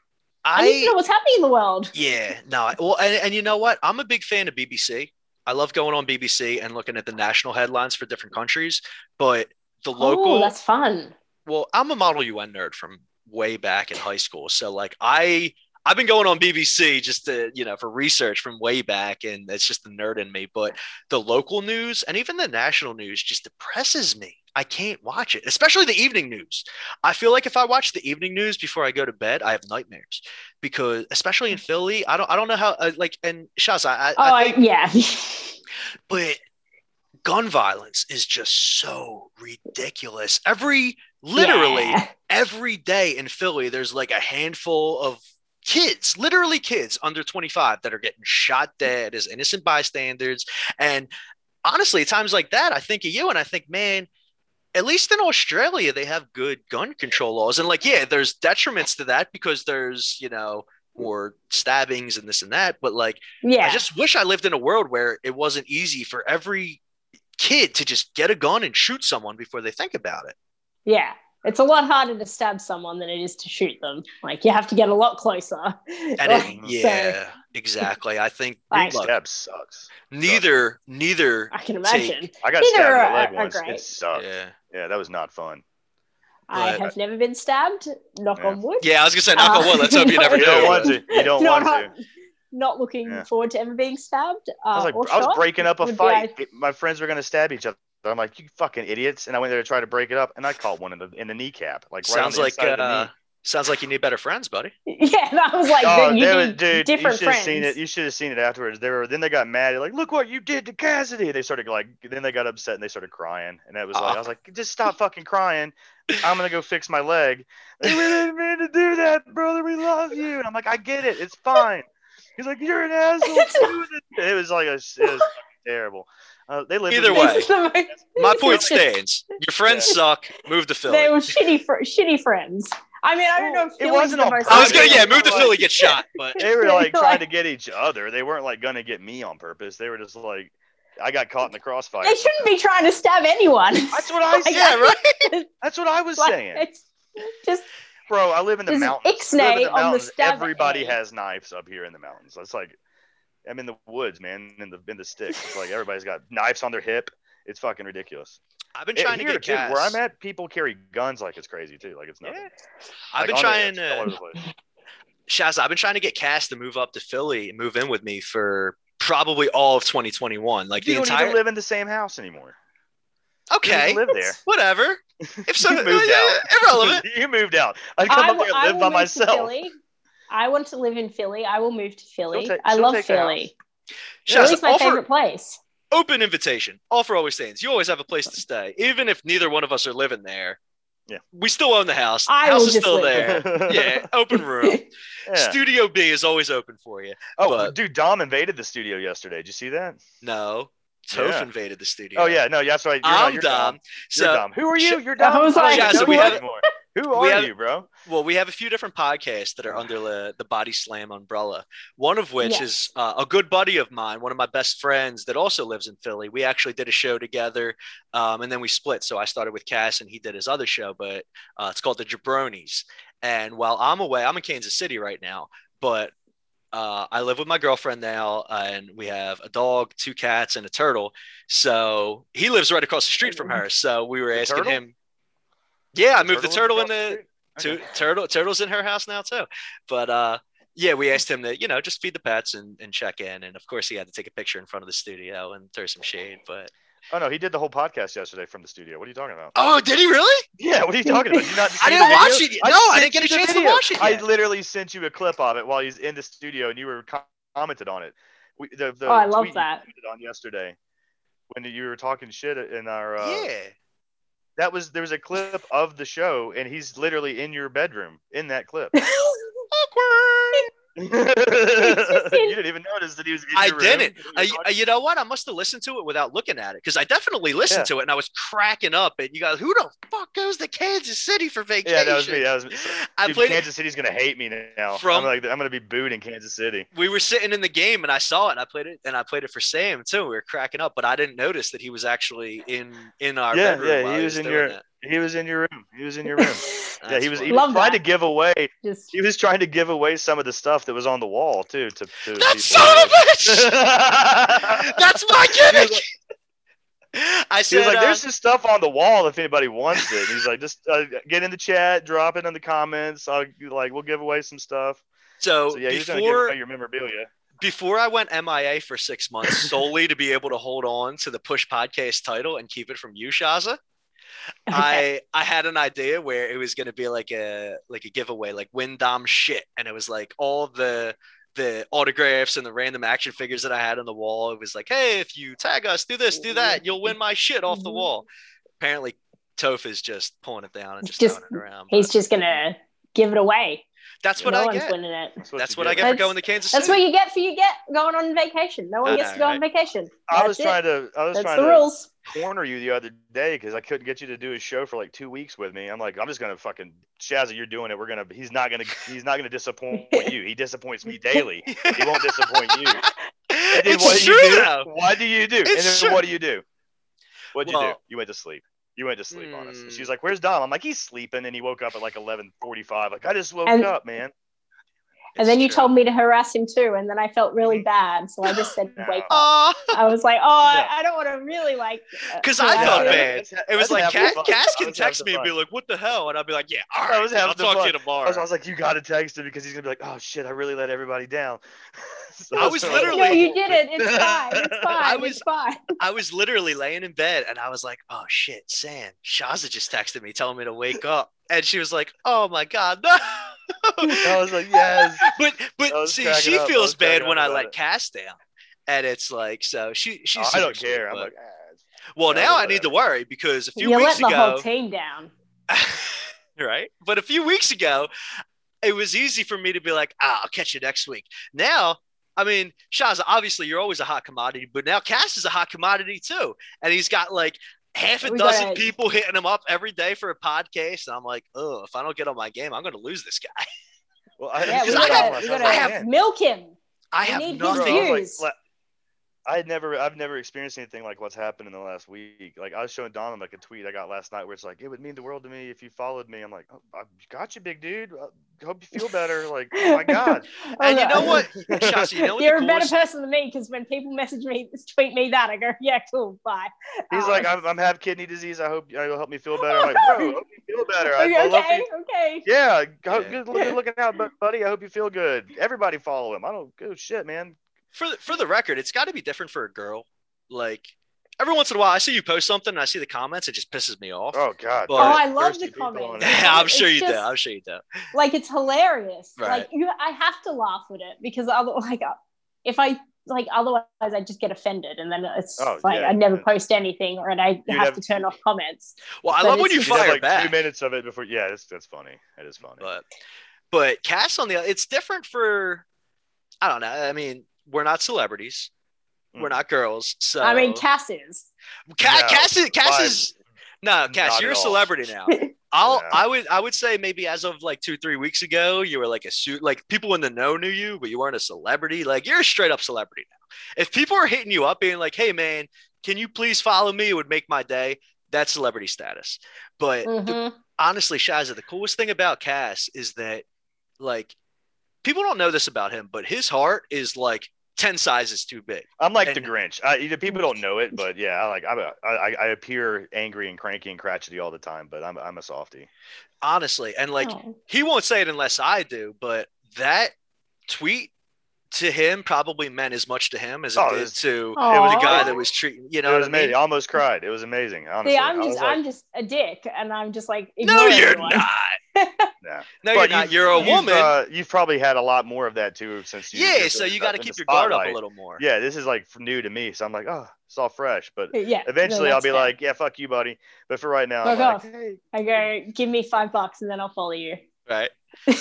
I, need to know what's happening in the world. yeah no well and, and you know what I'm a big fan of BBC. I love going on BBC and looking at the national headlines for different countries, but the local. Oh, that's fun. well, I'm a Model UN nerd from way back in high school. So like I I've been going on BBC just to, you know, for research from way back and it's just the nerd in me, but the local news and even the national news just depresses me. I can't watch it, especially the evening news. I feel like if I watch the evening news before I go to bed, I have nightmares because especially in Philly, I don't I don't know how uh, like and Shaz, I, I, Oh, I think, yeah. but gun violence is just so ridiculous. Every literally Yeah. every day in Philly, there's like a handful of kids, literally kids under 25 that are getting shot dead as innocent bystanders. And honestly, at times like that, I think of you and I think, man, at least in Australia, they have good gun control laws. And like, yeah, there's detriments to that because there's, you know, more stabbings and this and that. But like, Yeah. I just wish I lived in a world where it wasn't easy for every kid to just get a gun and shoot someone before they think about it. yeah. It's a lot harder to stab someone than it is to shoot them. Like you have to get a lot closer. And Like, it, so- yeah, exactly. I think Like- look, Stab sucks. neither neither I can imagine. I got Neither stabbed in the leg once. It sucked. yeah. Yeah, that was not fun. I But- have never been stabbed. Knock Yeah. on wood. Yeah, I was gonna say knock on Uh, wood. Let's hope you never You do. don't want to. You don't not, want to. not looking Yeah. forward to ever being stabbed. Uh, I was like, or I was shot. breaking up a would fight. I- My friends were gonna stab each other. I'm like, you fucking idiots! And I went there to try to break it up, and I caught one in the in the kneecap, like right on Sounds the like inside of the uh, knee. Sounds like you need better friends, buddy. Yeah, that was like, Oh, then you they were- need dude, you different should have friends. seen it. You should have seen it afterwards. They were then they got mad. They're like, look what you did to Cassidy. They started like then they got upset and they started crying. And that was like, I was like, just stop fucking crying. I'm gonna go fix my leg. Like, we didn't mean to do that, brother. We love you. And I'm like, I get it. It's fine. He's like, you're an asshole. Dude. It was like a, it was terrible. Uh, they lived Either way. It's the most- My point stands. Your friends suck. Move to Philly. They were shitty, fr- shitty friends. I mean, I don't know if It wasn't most. I was gonna yeah, move to Philly, get shot, but They were like trying to get each other. They weren't like gonna get me on purpose. They were just like, I got caught in the crossfire. They shouldn't be trying to stab anyone. That's what I said. yeah, right. That's what I was Like, saying. it's just Bro, I live in the mountains. In ixnay the on the mountains. Everybody has knives up here in the mountains. It's like I'm in the woods, man, in the in the sticks. It's like everybody's got knives on their hip. It's fucking ridiculous. I've been trying to here, get dude, Cass. where I'm at, people carry guns like it's crazy too. Like it's nothing. Yeah. I've Like, been trying edge, all over to the. Shaz, I've been trying to get Cass to move up to Philly and move in with me for probably all of 2021. Like You the don't entire even live in the same house anymore. Okay. even live there. Whatever. If so You moved out. irrelevant. you moved out. I'd come I, up there and I live will by move myself. Philly. I want to live in Philly. I will move to Philly. take- I love take. Philly. Shaz, Philly's my offer, favorite place. Open invitation. Offer always stands. You always have a place to stay, even if neither one of us are living there. Yeah. We still own the house. I house is still live there. yeah, open room. Yeah. Studio B is always open for you. Oh, but- dude, Dom invaded the studio yesterday. Did you see that? No, Toph Yeah. invaded the studio. Oh yeah, no, yeah, that's right. You're, not, I'm you're dumb. You're So dumb. Who are you? You're Dom. I was like, don't Yeah, so we have- anymore. Who are have- you, bro? Well, we have a few different podcasts that are under the, the Body Slam umbrella. One of which Yes. is uh, a good buddy of mine, one of my best friends that also lives in Philly. We actually did a show together, um, and then we split. So I started with Cass, and he did his other show, but uh, it's called the Jabronis. And while I'm away, I'm in Kansas City right now, but uh, I live with my girlfriend now, and we have a dog, two cats, and a turtle. So he lives right across the street from her. So we were The asking turtle? him. Yeah, I moved the Turtle turtle in across the street? Two, Okay. turtle turtles in her house now too but uh yeah we asked him to you know just feed the pets and, and check in and of course he had to take a picture in front of the studio and throw some shade but Oh no, he did the whole podcast yesterday from the studio. What are you talking about? oh did he really Yeah, what are you talking about? Did you not I didn't watch it. No, I sent didn't get a you the chance to watch it I literally sent you a clip of it while he's in the studio, and you were commented on it. We, the, the Oh, I love that. on yesterday when you were talking shit in our. Uh, yeah That was there was a clip of the show, and he's literally in your bedroom in that clip. awkward you didn't even notice that he was. In I didn't. I, you know what? I must have listened to it without looking at it because I definitely listened Yeah. to it and I was cracking up. And you guys, who the fuck goes to Kansas City for vacation? yeah, that was me. That was me. I Dude, played Kansas City's gonna hate me now. From- I'm like I'm gonna be booed in Kansas City. we were sitting in the game and I saw it and I played it and I played it for Sam too. We were cracking up, but I didn't notice that he was actually in in our Yeah, bedroom. yeah, while he was in your- that. He was in your room. He was in your room. yeah, he was. He funny. was trying that. to give away. Just He was trying to give away some of the stuff that was on the wall too. To, to That people. son of a bitch! That's my gimmick. I He said, was like, uh, "There's some stuff on the wall if anybody wants it." And he's like, "Just uh, get in the chat, drop it in the comments. I'll like we'll give away some stuff." so, So yeah, he's gonna give before away your memorabilia. before I went MIA for six months solely to be able to hold on to the Push Podcast title and keep it from you, Shazza. I I had an idea where it was gonna be like a like a giveaway, like win Dom shit, and it was like all the the autographs and the random action figures that I had on the wall. It was like, hey, if you tag us, do this, do that, you'll win my shit off the Mhm. wall. Apparently, Toph is just pulling it down and just, Just- throwing it around. He's but just gonna give it away. that's what no I one's get. winning it. That's you what I get. get for going to Kansas That's City. what you get for you get going on vacation. No one I gets know, to go on vacation. I was That's trying to I was That's trying the to rules. Corner you the other day because I couldn't get you to do a show for like two weeks with me. I'm like, I'm just gonna fucking Shazza, you're doing it. We're gonna. He's not gonna. He's not gonna disappoint you. He disappoints me daily. He won't disappoint you. And then it's what do true you do? though. What do you do? and then true. what do you do? What'd you do? You went to sleep. You went to sleep on us. Mm. she's like, "Where's Dom?" I'm like, "He's sleeping," and he woke up at like 11:45. Like, I just woke And- up, man. And It's then you true. told me to harass him too, and then I felt really bad, so I just said, No. "Wake up." I was like, "Oh, I, Yeah. I don't want to really like." uh, 'Cause I harass felt bad. It was like Cass, Cass can text having me and be like, "What the hell?" And I'll be like, "Yeah, all I right, was dude, I'll having talk to you tomorrow." I was, I was like, you got to text him because he's gonna be like, oh shit, I really let everybody down. So I was so- literally- No, you did it. It's fine. It's fine. I was- it's fine. I was literally laying in bed and I was like, "Oh shit, Sam, Shazza just texted me telling me to wake up," and she was like, "Oh my god, no." I was like, yes. but but see, she up. Feels bad when I let it. Cass down, and it's like so she she's. I don't super care. sweet, I'm but- like, ah, well, now I need to worry because a few You let weeks the ago, whole team down. right? But a few weeks ago, it was easy for me to be like, ah, I'll catch you next week. Now, I mean, Shazza, obviously you're always a hot commodity, but now Cass is a hot commodity too. And he's got like half a We dozen gotta- people hitting him up every day for a podcast. And I'm like, oh, if I don't get on my game, I'm going to lose this guy. well, I, Yeah, we gotta, have- we gotta like, have- milk him. I We have need his nothing. I views. like, I had never, I've never experienced anything like what's happened in the last week. Like I was showing Dom like a tweet I got last night where it's like, it would mean the world to me if you followed me. I'm like, oh, I got you, big dude. I hope you feel better. Like, oh my god. And you know what, Shazza, you know what You're a better person than me because when people message me, tweet me that, I go, yeah, cool, bye. He's Um, like, I'm, I'm have kidney disease. I hope you'll help me feel better. I'm like, bro, I hope you feel better. I, okay, I love okay, you. okay. Yeah, go, Yeah. Good, good looking out, buddy. I hope you feel good. Everybody follow him. I don't go shit, man. For the, for the record, it's got to be different for a girl. Like every once in a while, I see you post something and I see the comments, it just pisses me off. Oh God. But- Oh, I love the comments. it. I'm It's sure you do. I'm sure you do. Like it's hilarious. Right. Like you, I have to laugh at it because other like uh, if I like otherwise I just get offended and then it's Oh, like yeah, I never yeah. post anything or and I You'd have, have- to turn off comments. Well, I But love when you fire like back. two minutes of it before. Yeah, that's that's funny. That is funny. But but Cass on the it's different for I don't know. I mean, we're not celebrities. We're Mm. not girls. So I mean, Cass is. Ca- No, Cass is Cass is no Cass. You're a at all. celebrity now. I'll Yeah. I would I would say maybe as of like two three weeks ago you were like a suit like people in the know knew you but you weren't a celebrity like you're a straight up celebrity now. If people are hitting you up being like hey man can you please follow me it would make my day that's celebrity status. But the- Mhm. honestly, Shazza, the coolest thing about Cass is that like people don't know this about him, but his heart is like 10 sizes too big. I'm like the Grinch. I, you know, people don't know it, but yeah, I like I'm a, I, I appear angry and cranky and crotchety all the time, but I'm I'm a softie. Honestly. And like Oh. he won't say it unless I do, but that tweet to him probably meant as much to him as it Oh, did it's- to Aw. the guy that was treating you know it what was I amazing. mean? I almost cried. It was amazing. Honestly, See, I I'm just like, I'm just a dick, and I'm just like No, you're everyone. not. Nah. No, But you're not. you've- You're a you've, woman. Uh, you've probably had a lot more of that too since you. yeah, so you got to keep your guard up a little more. Yeah, this is like new to me, so I'm like, oh, it's all fresh. But Yeah. eventually, no, I'll be fair. like, yeah, fuck you, buddy. But for right now, I'm Fuck like, hey, I go, give me five bucks, and then I'll follow you. Right. I'll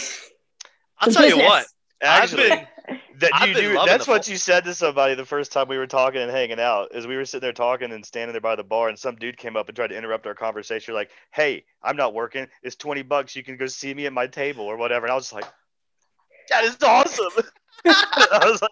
It's tell you what. Actually, I've been that you do. That's what you said to somebody the first time we were talking and hanging out. Is we were sitting there talking and standing there by the bar, and some dude came up and tried to interrupt our conversation. Like, hey, I'm not working. It's twenty bucks. You can go see me at my table or whatever. And I was just like, that is awesome. I was like,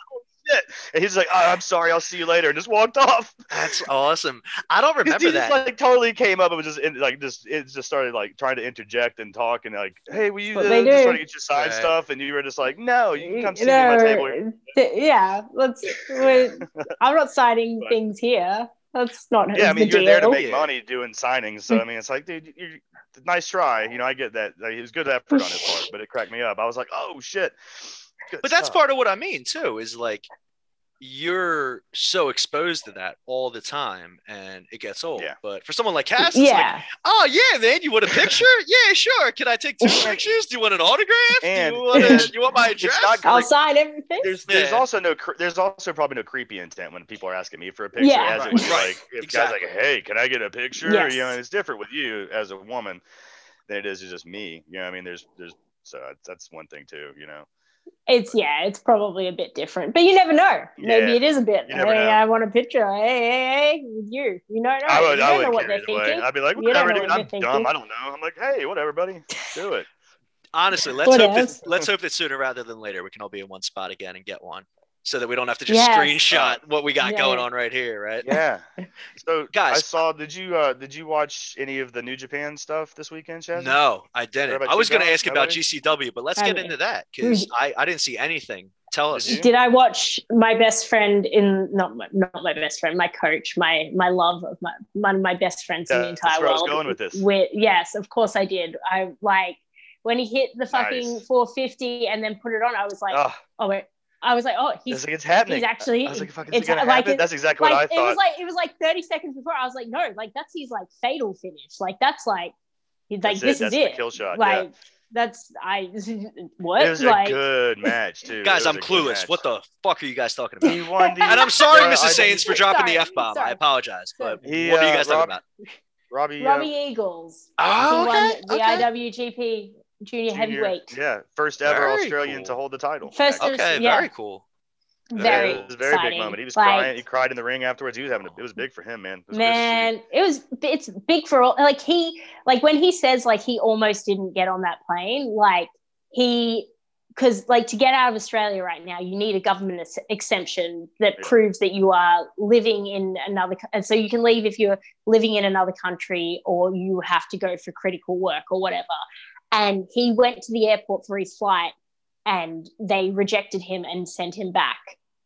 shit. And he's like, oh, I'm sorry. I'll see you later, and just walked off. That's awesome. I don't remember he that. just like totally came up and was just in, like just it just started like trying to interject and talk and like hey will you uh, just do. trying to get your side Right. stuff and you were just like no you can come see No, me at my table th- yeah, let's. we're- I'm not signing But- things here. That's not Yeah, I mean, the you're there to deal. make money doing signings. So I mean, it's like, dude, you nice try. You know, I get that. Like, it was good effort on his part, but it cracked me up. I was like, oh shit. Good But that's stuff. part of what I mean too. Is like you're so exposed to that all the time, and it gets old. Yeah. But for someone like Cass, it's like, yeah, oh yeah, man, you want a picture? yeah, sure. Can I take two pictures? Do you want an autograph? And- Do you want, a, you want my It's address? not I'll like- sign everything. There's there's Yeah. also no there's also probably no creepy intent when people are asking me for a picture. Yeah. as Right, it was right, like if exactly. guys like, hey, can I get a picture? Yes. You know, it's different with you as a woman than it is just me. You know, I mean, there's there's so that's, that's one thing too. You know, It's yeah, it's probably a bit different, but you never know. Maybe Yeah, it is a bit. Hey, know. I want a picture. Hey, hey, hey, with you. You don't know. I would you I don't would know what carry they're it away. thinking. I'd be like, whatever, dude. what I'm they're dumb. I don't know. I'm like, hey, whatever, buddy. Do it. Honestly, let's What hope else? that let's hope that sooner rather than later we can all be in one spot again and get one, so that we don't have to just Yes. screenshot what we got Yeah, going on right here, right? Yeah. So Guys. I saw. Did you uh did you watch any of the New Japan stuff this weekend, Shaz? No, I didn't. I was going to Val? ask about GCW, but let's I get mean- into that because I, I didn't see anything. Tell us. Did I watch my best friend in not my, not my best friend, my coach, my my love of my one of my best friends in the entire where I was world. going with this. With, yes, of course I did. I like when he hit the fucking Nice. 450 and then put it on. I was like, Oh, oh wait, I was like, oh, it's he's like it's happening. he's actually I was like, fuck, is it's it gonna like happen? it- That's exactly like what I thought. it was like it was like 30 seconds before. I was like, no, like that's his like fatal finish. Like that's like he's like That's it, this that's is the it. kill shot, yeah. Like that's I what it was like a good match too. Guys, I'm was a good clueless. match. What the fuck are you guys talking about? He won the. And I'm sorry, uh, Mrs. I- Saints, for dropping the F bomb. I apologize. But He, what are you uh, guys Rob- talking about? Robbie. Robbie uh, Eagles. Oh, okay, won the okay. IWGP Junior, junior- Heavyweight. Yeah, first ever Very Australian cool. to hold the title. First Okay, yeah. very cool. Very, it was a very big moment. He was Like, crying. He cried in the ring afterwards. He was having. A, it was big for him, man. It was good to see. Man, it was it's big for all like he like when he says like he almost didn't get on that plane, like he because like to get out of Australia right now, you need a government ex- exemption that Yeah. proves that you are living in another. And so you can leave if you're living in another country, or you have to go for critical work or whatever. And he went to the airport for his flight, and they rejected him and sent him back.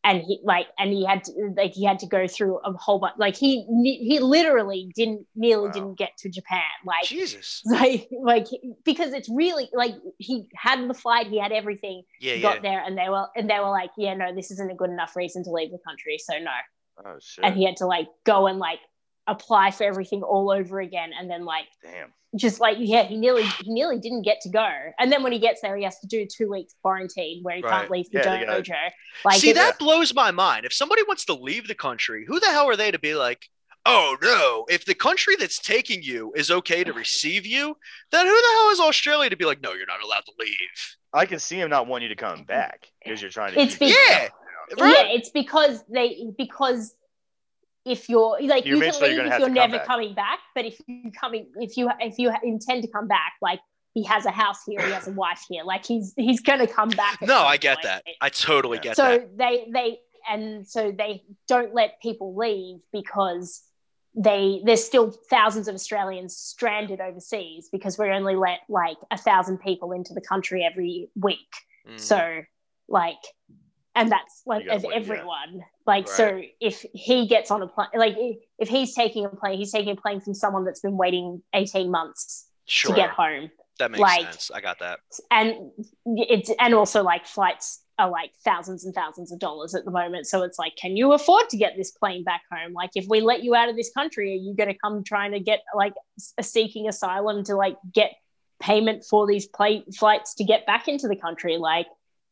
And he like, and he had to like he had to go through a whole bunch. Like he he literally didn't nearly Wow. didn't get to Japan. Like Jesus. like like because it's really like he had the flight he had everything Yeah, got yeah. there and they were and they were like yeah no this isn't a good enough reason to leave the country so no Oh shit! and he had to like go and like apply for everything all over again and then like Damn. Just like yeah he nearly he nearly didn't get to go and then when he gets there he has to do two weeks quarantine where he Right. can't leave the Yeah, dojo like See, it's- that blows my mind. If somebody wants to leave the country, who the hell are they to be like, oh no, if the country that's taking you is okay to receive you, then who the hell is Australia to be like, no, you're not allowed to leave? I can see him not wanting you to come back because you're trying to. It's keep be- Yeah, yeah it's because they because if you're like You you, can leave if you're never back. coming back but if you coming if you if you intend to come back like he has a house here he has a wife here like he's he's gonna come back No, I get point. that. I totally Yeah. get so that. they they and so they don't let people leave because they there's still thousands of Australians stranded overseas because we only let like a thousand people into the country every week. Mm. So like, and that's like of yeah. everyone. Like, so if he gets on a plane, like if- he's taking a plane, he's taking a plane from someone that's been waiting 18 months sure, to get home. that makes like- sense. I got that. And it's, and also like flights are like thousands and thousands of dollars at the moment. So it's like, can you afford to get this plane back home? Like, if we let you out of this country, are you going to come trying to get like a uh, seeking asylum to like get payment for these plane flights to get back into the country? Like,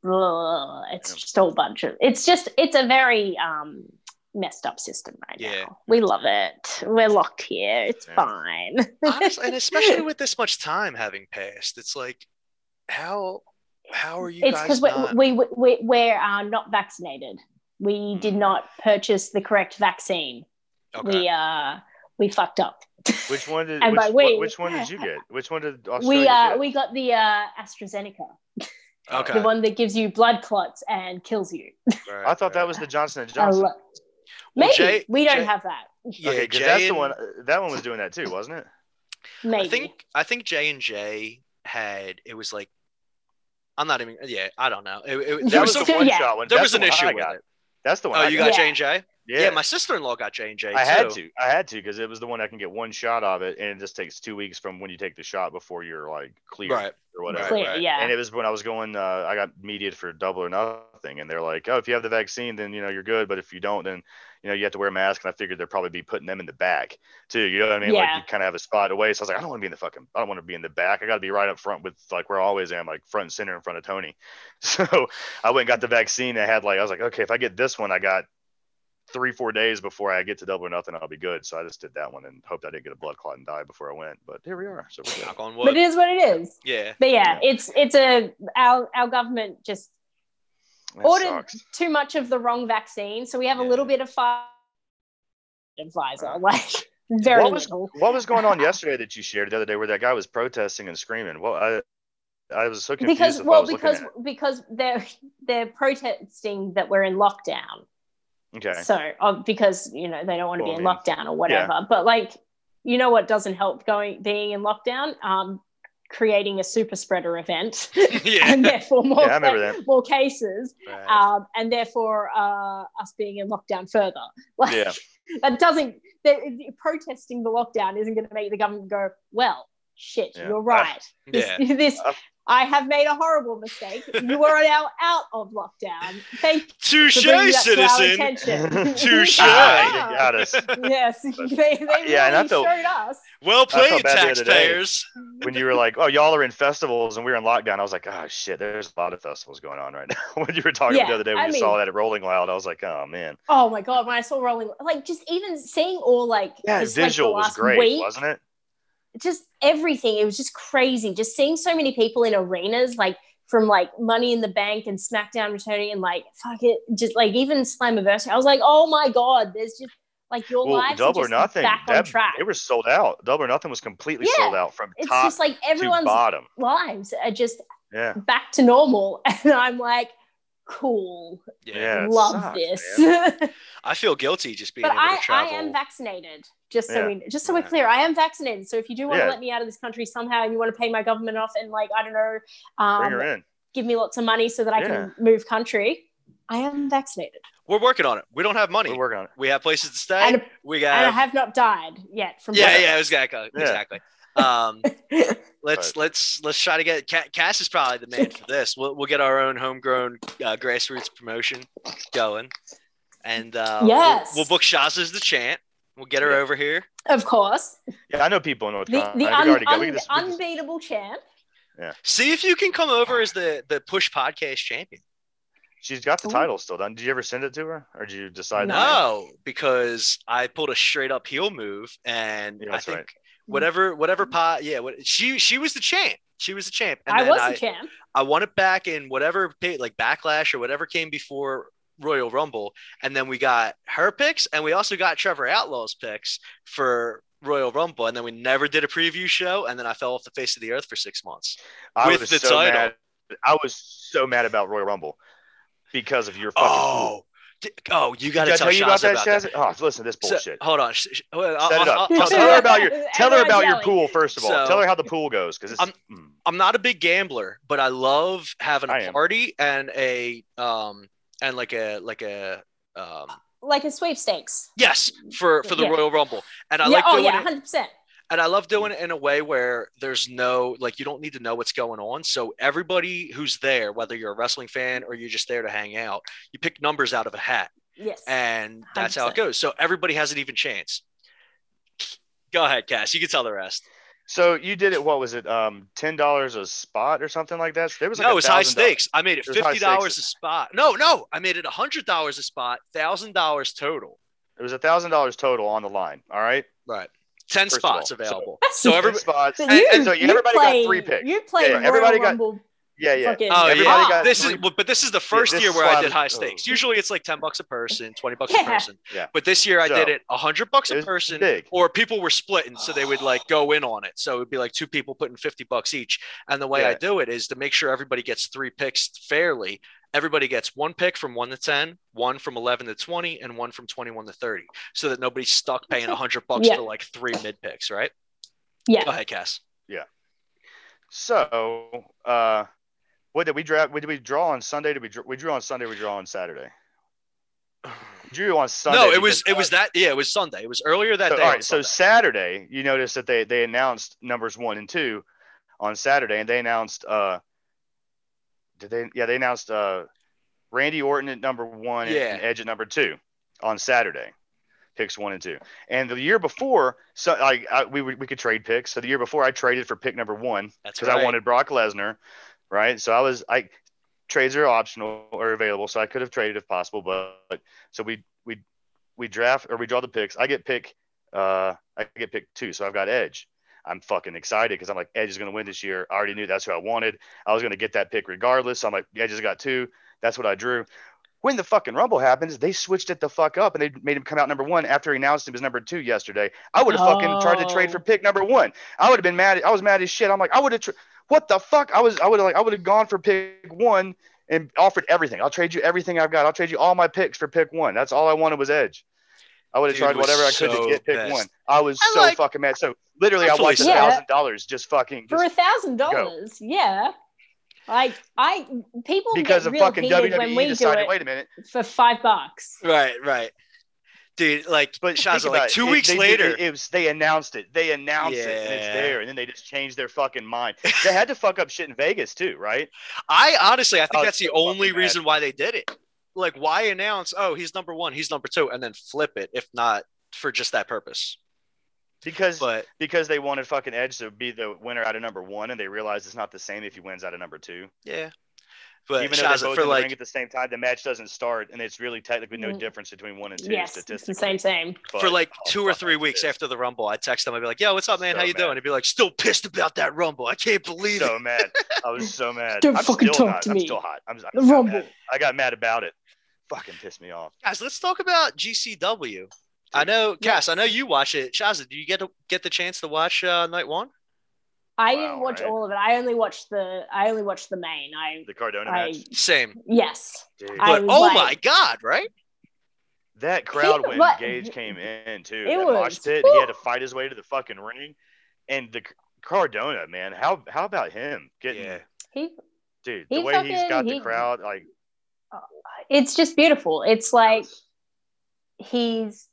ugh, it's just a whole bunch of, it's just, it's a very, um, messed up system right Yeah. now. We love it. We're locked here. It's Yeah. fine. Honestly, and especially with this much time having passed, it's like, how how are you it's because not? we, we, we, we're uh, not vaccinated. We did Mm. not purchase the correct vaccine. okay. We uh we fucked up. Which one did? And Which, by we- which one did you get? Which one did Australia we uh get? we got the uh AstraZeneca, okay. the one that gives you blood clots and kills you. right, I thought that was the Johnson and Johnson. lo- Well, Maybe Jay- we don't Jay- have that. Yeah, okay, Jay that's the one. That one was doing that too, wasn't it? Maybe. I think I think J and J had it was like I'm not even yeah I don't know it, it- That there was was the one yeah. shot one. there was an issue with it. That's the one. Oh, I you got. got Yeah. J and J? Yeah, my sister in law got J and J. I had to. I had to because it was the one I can get one shot of it, and it just takes two weeks from when you take the shot before you're like clear Right. or whatever. Clear, right. yeah. And it was when I was going. Uh, I got mediated for double or nothing, and they're like, "Oh, if you have the vaccine, then you know you're good, but if you don't, then you know you have to wear a mask." And I figured they'd probably be putting them in the back too. You know what I mean? Like you kind of have a spot away. So I was like, I don't want to be in the fucking. I don't want to be in the back. I got to be right up front with like where I always am, like front and center in front of Tony. So I went and got the vaccine. I had like I was like, okay, if I get this one, I got three four days before I get to double or nothing, I'll be good. So I just did that one and hoped I didn't get a blood clot and die before I went. But here we are. So we're good. Knock on wood. but it is what it is. yeah. But yeah, it's it's a our our government just That ordered sucks. too much of the wrong vaccine, so we have a little bit of Pfizer, Pfizer, like very what was little. what was going on yesterday that you shared the other day where that guy was protesting and screaming? Well, I I was so confused. Because with what I well, because because they're they're protesting that we're in lockdown. okay, So uh, because you know they don't want to Well, be in I mean, lockdown or whatever. But like, you know what doesn't help going being in lockdown? Um, creating a super spreader event, Yeah. and therefore more Yeah, I remember that. more cases, Right. um, and therefore uh, us being in lockdown further. Like Yeah. that doesn't that, protesting the lockdown isn't going to make the government go well. Shit, Yeah. you're right. This, yeah. this Uh, I have made a horrible mistake. You are now out of lockdown. Thank Touche, you for bringing that to our citizen. attention. Touche. Ah, you got us. yes, they, they really yeah, and I felt- showed us. Well played, bad the other day. taxpayers. when you were like, "Oh, y'all are in festivals," and we are in lockdown, I was like, "Oh shit, there's a lot of festivals going on right now." when you were talking Yeah, the other day, when I you mean- saw that at Rolling Loud, I was like, "Oh man, Oh my god, when I saw Rolling, like just even seeing all like yeah, just, like, the visual was great, week, wasn't it?" Just everything. It was just crazy. Just seeing so many people in arenas, like from like Money in the Bank and SmackDown returning, and like fuck it, just like even Slammiversary. I was like, oh my god, there's just like your Well, lives are Double or Nothing, back on track. they were sold out. Double or Nothing was completely Yeah, sold out from It's top just like to everyone's bottom. lives are just Yeah, back to normal, and I'm like, cool, Yeah. Yeah, love sucks, this. I feel guilty just being but able I, to I am vaccinated. Just so Yeah. we just so we're clear, I am vaccinated. So if you do want Yeah. to let me out of this country somehow, and you want to pay my government off, and like I don't know, bring um, her in. give me lots of money so that I can move country, I am vaccinated, We're working on it. We don't have money. We're working on it. We have places to stay. and, we and I have not died yet from. Yeah, both. yeah, exactly, Yeah. exactly. Um, let's But- let's let's try to get Cass is probably the man for this. We'll we'll get our own homegrown uh, grassroots promotion going, and uh, Yes. we'll, we'll book Shaz as the chant. We'll get her Yeah. over here. of course, Yeah, I know people in North the, Carolina. the We un, already un- can just- we unbeatable champ. Yeah. See if you can come over as the the push podcast champion. She's got the Ooh. title still done. Did you ever send it to her, or did you decide? No. that? Because I pulled a straight up heel move, and Yeah, I think right. whatever whatever pot, yeah, what she she was the champ. She was the champ. And I then was I, the champ. I won it back in whatever like backlash or whatever came before Royal Rumble, and then we got her picks, and we also got Trevor Outlaw's picks for Royal Rumble, and then we never did a preview show, and then I fell off the face of the earth for six months. I with was the so title. mad. I was so mad about Royal Rumble because of your fucking. Oh, Di- oh, you got to tell tell you about Shaz that, about that. Oh, listen to this So- bullshit. hold on. Sh- sh- I'll- Set it I'll- up. I'll- Tell her about your tell her about your pool first of all. So- tell her how the pool goes because it's. I'm- mm. I'm not a big gambler, but I love having I a am. party and a um and like a like a um Like a sweepstakes. yes for for the Yeah. Royal Rumble, and I yeah, like oh doing yeah, it. hundred percent. and I love doing it in a way where there's no like you don't need to know what's going on. So everybody who's there, whether you're a wrestling fan or you're just there to hang out, you pick numbers out of a hat, Yes. and that's how it goes. So everybody has an even chance. Go ahead, Cass. You can tell the rest. So you did it. What was it? Um, ten dollars a spot or something like that. There was like no, a it's high stakes. I made it It fifty dollars a spot. No, no, I made it hundred dollars a spot, thousand dollars total. It was a thousand dollars total on the line. All right. Right, ten First of all, spots so- available. That's So the- every- spots. And, you, and so you everybody play, got three picks. You played Yeah, Royal everybody got- Rumble. Yeah, yeah. fucking- Oh Everybody yeah, got this three- is but but this is the first this year where I did high was- stakes. oh. Usually it's like ten bucks a person, twenty bucks Yeah. a person. Yeah. But this year I So, did it hundred bucks a person, big. or people were splitting, so they would like go in on it. So it'd be like two people putting fifty bucks each. And the way I do it is to make sure everybody gets three picks fairly. Everybody gets one pick from one to ten, one from eleven to twenty, and one from twenty-one to thirty, so that nobody's stuck paying hundred bucks Yeah. for like three mid picks, right? Yeah. Go ahead, Cass. Yeah so, uh, what did we draft? What did we draw on Sunday? Did we we drew on Sunday? We draw on Saturday. drew on Sunday. no, it was it was that yeah, it was Sunday. It was earlier that So, day. all right, so Saturday, you notice that they they announced numbers one and two on Saturday, and they announced uh, did they? Yeah, they announced uh, Randy Orton at number one and- Yeah. and Edge at number two on Saturday. Picks one and two, and the year before, so like I, we we could trade picks. So the year before, I traded for pick number one because right. I wanted Brock Lesnar, right? So I was I trades are optional or available, so I could have traded if possible, but, but so we we we draft or we draw the picks. I get pick uh I get pick two, so I've got Edge. I'm fucking excited because I'm like Edge is gonna win this year. I already knew that's who I wanted. I was gonna get that pick regardless. So I'm like Edge has got two. That's what I drew. When the fucking Rumble happens, they switched it the fuck up and they made him come out number one after he announced him as number two yesterday. I would have fucking tried to trade Oh. for pick number one. I would have been mad. I was mad as shit. I'm like, I would have. Tr- what the fuck? I was. I would have like. I would have gone for pick one and offered everything. I'll trade you everything I've got. I'll trade you all my picks for pick one. That's all I wanted was Edge. I would have tried whatever I could so to get pick pissed. one. I was I so like- fucking mad. So literally, I I watched a thousand dollars just fucking for a thousand dollars. Yeah, like I people because get of real fucking heated when WWE we do decided. it Wait a minute, for five bucks. Right, right. Dude, like but Shazza, think like two It- weeks they later. it, it was they announced it. They announced it, and it's there, and then they just changed their fucking mind. They had to fuck up shit in Vegas too, right? I honestly, I think I was that's the so fucking only mad. reason why they did it. Like, why announce, oh, he's number one, he's number two, and then flip it, if not for just that purpose. Because But because they wanted fucking Edge to be the winner out of number one, and they realized it's not the same if he wins out of number two. yeah, but Even though they Shazza, both for in the ring at the same time, the match doesn't start, and it's really technically no Mm. difference between one and two Yes, it's the same same. But- for like oh, two or three weeks pissed. after the Rumble, I'd text him. I'd be like, "Yo, what's up, man? So How you mad. doing?" He'd be like, "Still pissed about that Rumble. I can't believe so it." mad. I was so mad. Don't I'm fucking still talk not. to I'm me. still hot. I'm, I'm The Rumble. mad. I got mad about it. Fucking pissed me off. Guys, let's talk about GCW. I know, Cass. I know you watch it. Shazza, do you get to get the chance to watch uh, night one? I Wow, didn't watch right. all of it. I only watched the. I only watched the main. I. The Cardona I match. Same, yes. Dude, but oh like- my god, right? that crowd when what- Gage came in too. It that mosh was- pit. He had to fight his way to the fucking ring, and the Cardona man. How how about him getting Yeah. He. dude He the way he's got the he- crowd like It's just beautiful. It's like he's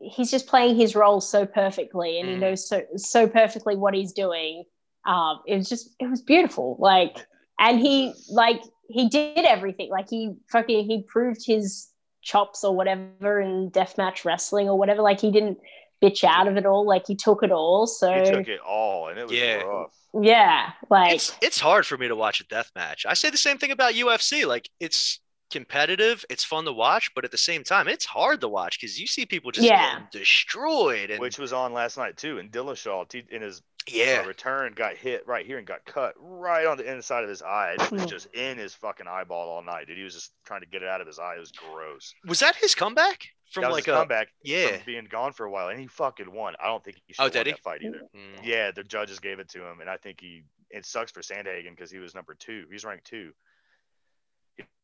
he's just playing his role so perfectly, and he Mm. knows so so perfectly what he's doing. Um, it was just it was beautiful. Like, and he like he did everything. Like he fucking he proved his chops or whatever in deathmatch wrestling or whatever. Like he didn't bitch out of it all. Like he took it all. So he took it all, and it was Yeah. rough. yeah, like it's it's hard for me to watch a death match. I say the same thing about UFC. Like it's competitive, it's fun to watch, but at the same time, it's hard to watch because you see people just Yeah. getting destroyed. And Which was on last night too, and Dillashaw in his yeah, uh, return got hit right here and got cut right on the inside of his eye. It was Hmm. just in his fucking eyeball all night, dude. He was just trying to get it out of his eye. It was gross. was that his comeback from that was like his a comeback yeah? from being gone for a while, and he fucking won. I don't think he should Oh, did he? that fight either. Mm. Yeah, the judges gave it to him, and I think he. It sucks for Sandhagen because he was number two. He's ranked two.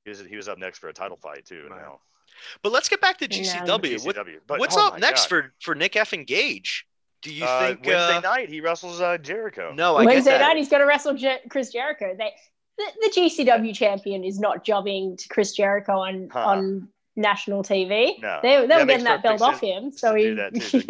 He was, he was up next for a title fight too. Wow. Now But let's get back to Yeah. GCW. What, GCW. But, what's oh up next God. for for Nick F. and Gage? Do you Uh, think Wednesday uh, night he wrestles uh, Jericho? No, I Wednesday get that. night he's going to wrestle Jer- Chris Jericho. They, the, the GCW champion is not jobbing to Chris Jericho on Huh. on national TV. No. They, they were getting that belt off him, so he. too.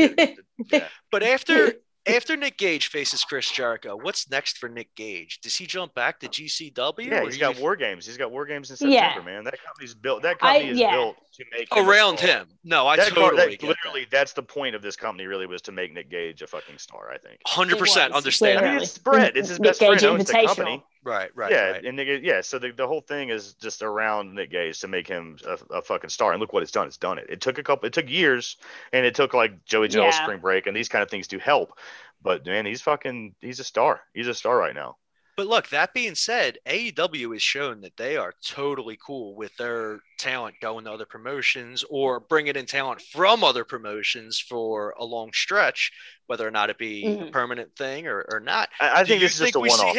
yeah. But after after Nick Gage faces Chris Jericho, what's next for Nick Gage? Does he jump back to GCW? Yeah, or he's do got you- war games. He's got war games in September, Yeah. man. That company's built. That I- company is yeah. built to make around star. him. No, I that car- totally that- get that. literally, that's the point of this company. Really, was to make Nick Gage a fucking star. I think. Hundred It percent was, understand. I mean, it's Brett. It's his Nick best friend Gage owns the company. Right, right, yeah, right. and Nick, yeah. So the, the whole thing is just around Nick Gage to make him a, a fucking star. And look what it's done. It's done it. It took a couple. It took years, and it took like Joey Janela's Yeah. spring break and these kind of things to help. But man, he's fucking. He's a star. He's a star right now. But look, that being said, AEW has shown that they are totally cool with their talent going to other promotions or bringing in talent from other promotions for a long stretch, whether or not it be a Mhm. permanent thing or, or not. I, I think you this is just a we see one-off.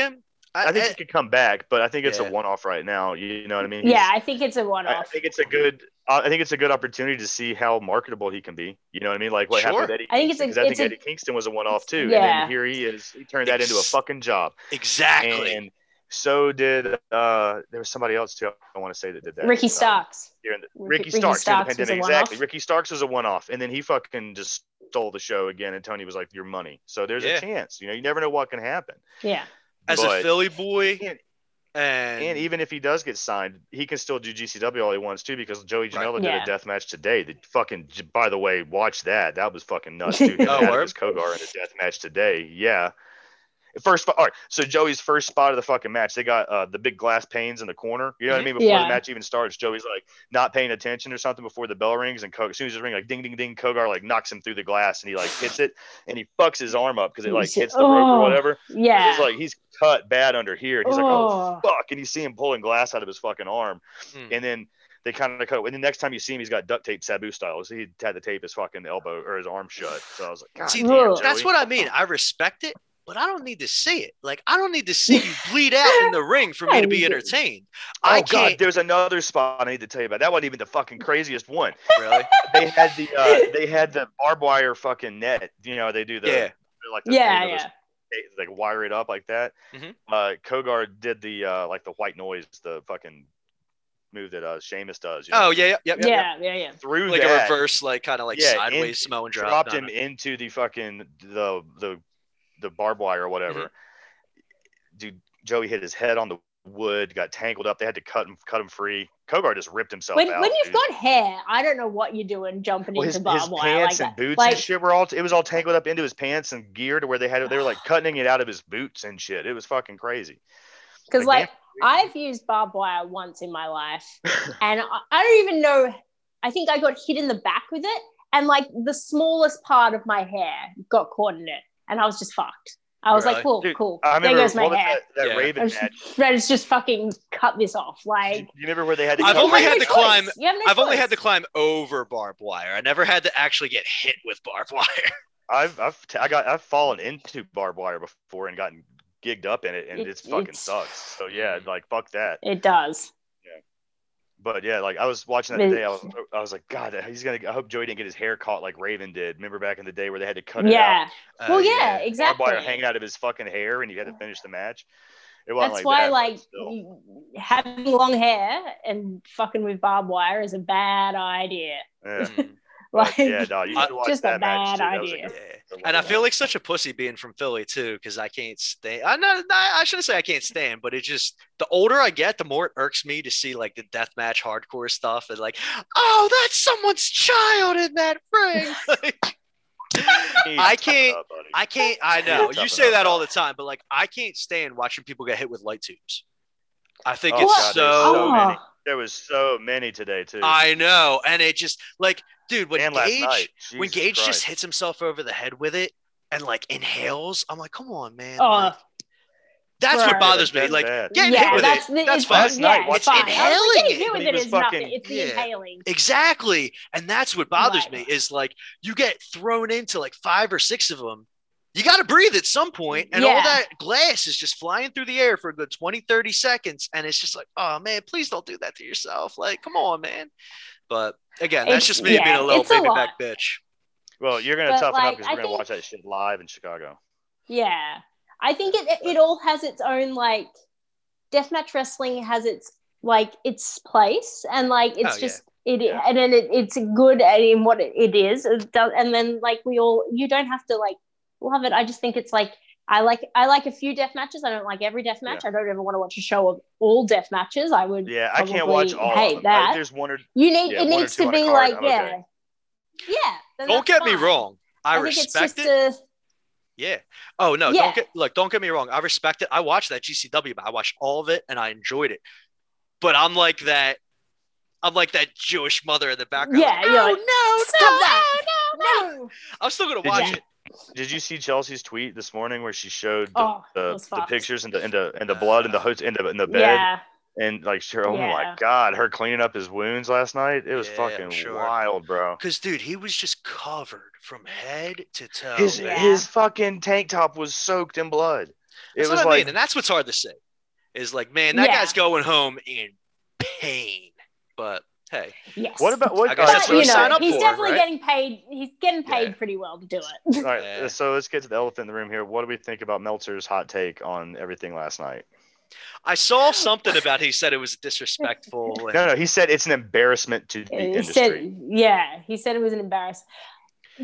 Him? I think he could come back, but I think it's Yeah. a one-off right now. You, you know what I mean? yeah, He's- I think it's a one-off. I off. think it's a good. Uh, I think it's a good opportunity to see how marketable he can be. You know what I mean? Like what happened Sure. with Eddie. I think it's a- Kingston, 'cause I it's think a- Eddie Kingston was a one-off too, and Yeah. then here he is. He turned that into a fucking job. exactly. And So did uh, there was somebody else too. I want to say that did that. Ricky Um, Starks. during the, Ricky- Ricky, Ricky Starks, Starks the pandemic. Exactly. Ricky Starks was a one-off, and then he fucking just stole the show again. And Tony was like, "Your money." So there's Yeah. a chance. You know, you never know what can happen. Yeah. As a Philly boy, And, and, and even if he does get signed, he can still do GCW all he wants to because Joey Right. Janela Yeah. did a death match today. The fucking, by the way, watch that. That was fucking nuts. Dude, him Oh, and his Kogar in a death match today. Yeah. First spot. All right. So Joey's first spot of the fucking match, they got uh, the big glass panes in the corner. You know what I mean? Before Yeah. the match even starts, Joey's like not paying attention or something before the bell rings, and Ko- as soon as it rings, like ding, ding, ding, Kogar like knocks him through the glass, and he like hits it, and he fucks his arm up because it like hits the rope or oh, whatever. Yeah. He's like he's cut bad under here. And he's like, oh Oh. fuck, and you see him pulling glass out of his fucking arm, Mm. and then they kind of cut. And the next time you see him, he's got duct tape Sabu style. So he had to tape his fucking elbow or his arm shut. So I was like, God See, damn, Ugh. that's what I mean. I respect it, but I don't need to see it. Like I don't need to see you bleed out in the ring for me to be entertained. Oh I God, can't there's another spot I need to tell you about. That wasn't even the fucking craziest one. really. They had the uh, they had the barbed wire fucking net. You know, they do the Yeah. like the Yeah, thing with yeah. those- they like wire it up like that. Mhm. Uh, Kogar did the uh, like the white noise, the fucking move that uh Sheamus does. you know? Oh yeah, yeah, yeah, yeah. Yeah, yeah, yeah. through Like that, a reverse, like kind of like Yeah, sideways in- Samoan drop. dropped him no. into the fucking the the the barbed wire or whatever. Mm-hmm. Dude, Joey hit his head on the wood, got tangled up. They had to cut him cut him free. Kogar just ripped himself When, out. when you've dude. got hair, I don't know what you're doing jumping well, into his, his barbed wire pants like and that. boots Like, and shit were all it was all tangled up into his pants and gear to where they had they were like cutting it out of his boots and shit. It was fucking crazy. because like, like I've used barbed wire once in my life, and I, I don't even know. I think I got hit in the back with it, and like the smallest part of my hair got caught in it, and I was just fucked. I was Really? like, cool, Dude, cool. I There goes my what was hair. that, that Yeah. Raven Let's, just fucking cut this off. Like, You remember where they had to I've only had have to no climb- choice. You have no I've only had to climb over barbed wire. I never had to actually get hit with barbed wire. I've I've t- I got I've fallen into barbed wire before and gotten gigged up in it and It- it's fucking it's- sucks. So yeah, like fuck that. It does. But yeah, like I was watching that today. I was I was like, God, he's gonna. I hope Joey didn't get his hair caught like Raven did. Remember back in the day where they had to cut it out, Yeah. Uh, well, yeah, barbed exactly. wire hanging out of his fucking hair, and you had to finish the match. That's like why, that, like, having long hair and fucking with barbed wire is a bad idea. Yeah. Like, yeah, dog, you I- should watch just that match. bad too. That was a idea. good- yeah. And I feel like such a pussy being from Philly too, because I can't stand. I not, I shouldn't say I can't stand, but it just the older I get, the more it irks me to see like the deathmatch hardcore stuff and like, oh, that's someone's child in that ring. Like, You need to I can't- up. I can't. I know you say up, that all the time, but like I can't stand watching people get hit with light tubes. I think Oh, it's God, so. so oh. many. Oh. There was so many today too. I know, and it just like, dude, when and last Gage, night, when Gage Christ. just hits himself over the head with it and like inhales, I'm like, come on, man. Oh, like, that's Right. what bothers me. Like, bad. getting yeah, hit with that's, it, that's it's, fine. Last night, yeah, what's it's fine. I like, inhaling getting it hit with he it was is fucking- nothing. It's the Yeah. inhaling. Exactly. And that's what bothers Right. me is like you get thrown into like five or six of them. You got to breathe at some point, and all that glass is just flying through the air for a good 20, 30 seconds. And it's just like, oh man, please don't do that to yourself. Like, come on, man. But again, that's It's- just me yeah, being a little it's a baby back bitch. Well, you're gonna But, toughen like, up because we're gonna think- watch that shit live in Chicago. Yeah. I think it it all has its own like deathmatch wrestling has its like its place and like it's Oh, yeah. just it Yeah. and then it, it's good in what it, it is It does, and then like we all you don't have to like love it I just think it's like I like I like a few death matches I don't like every death match I don't ever want to watch a show of all death matches I would Yeah, I can't watch all hate of them. Uh, that Like, there's one or you need yeah, it needs to be like I'm yeah okay. yeah Don't that's get me wrong. I, think it's respect it. a- Yeah. Oh no, Yeah. don't get look, don't get me wrong. I respect it. I watched that GCW, but I watched all of it and I enjoyed it. But I'm like that. I'm like that Jewish mother in the background. Yeah, like, "Oh, like, no, "Stop no, that." no, no. no I'm still gonna watch you- it. Did you see Chelsea's tweet this morning where she showed the, Oh, the, the pictures and the and the, and the blood and the host in the in the bed yeah and like sure oh my god her cleaning up his wounds last night it was Yeah, fucking sure. wild bro Because dude, he was just covered from head to toe. his man. His fucking tank top was soaked in blood it was what I like mean, and that's what's hard to say. Is like, man, that Yeah. guy's going home in pain. But hey, yes what about what I guess that's what you I sign know, up he's for, definitely right? getting paid. He's getting paid Yeah. pretty well to do it. all right Yeah. so let's get to the elephant in the room here what do we think about Meltzer's hot take on everything last night I saw something about he said it was disrespectful. and- No, no, he said it's an embarrassment to the he industry. said, yeah, he said it was an embarrassment.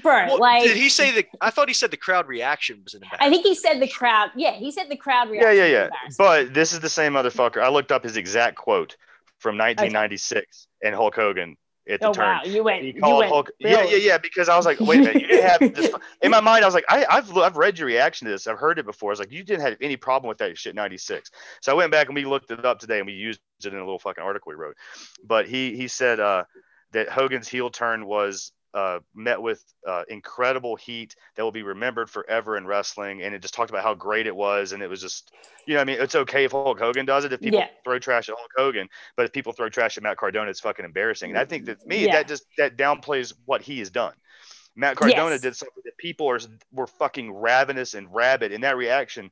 Bro, Well, like did he say that? I thought he said the crowd reaction was an embarrassment. I think he said the crowd. Yeah, he said the crowd yeah, reaction. yeah, was yeah. embarrassing. But this is the same motherfucker. I looked up his exact quote from 1996 and Hulk Hogan at the oh turn. wow, you went. He You went. Hulk. Yeah, really? yeah, yeah. Because I was like, wait a minute, you didn't have this. In my mind, I was like, I, I've I've read your reaction to this. I've heard it before. I was like, you didn't have any problem with that shit. '96. So I went back and we looked it up today and we used it in a little fucking article we wrote. But he he said uh, that Hogan's heel turn was uh, met with uh, incredible heat that will be remembered forever in wrestling. And it just talked about how great it was. And it was just, you know, I mean, it's okay if Hulk Hogan does it. If people Yeah. throw trash at Hulk Hogan, but if people throw trash at Matt Cardona, it's fucking embarrassing. And I think that me, Yeah. that just that downplays what he has done. Matt Cardona Yes. did something that people are were fucking ravenous and rabid, and that reaction,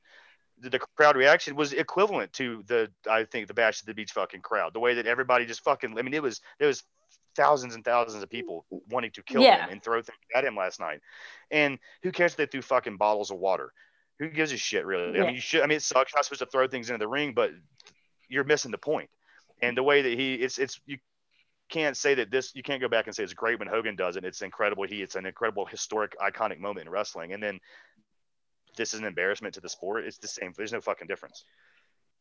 the, the crowd reaction was equivalent to the I think the Bash at the Beach fucking crowd. The way that everybody just fucking, I mean, it was it was thousands and thousands of people wanting to kill Yeah. him and throw things at him last night. And who cares if they threw fucking bottles of water? Who gives a shit really? I mean, you should. I mean, it sucks. You're not supposed to throw things into the ring, but you're missing the point. And the way that he, it's it's you can't say that this. You can't go back and say it's great when Hogan does it. It's incredible. He, it's an incredible historic, iconic moment in wrestling. And then this is an embarrassment to the sport. It's the same. There's no fucking difference.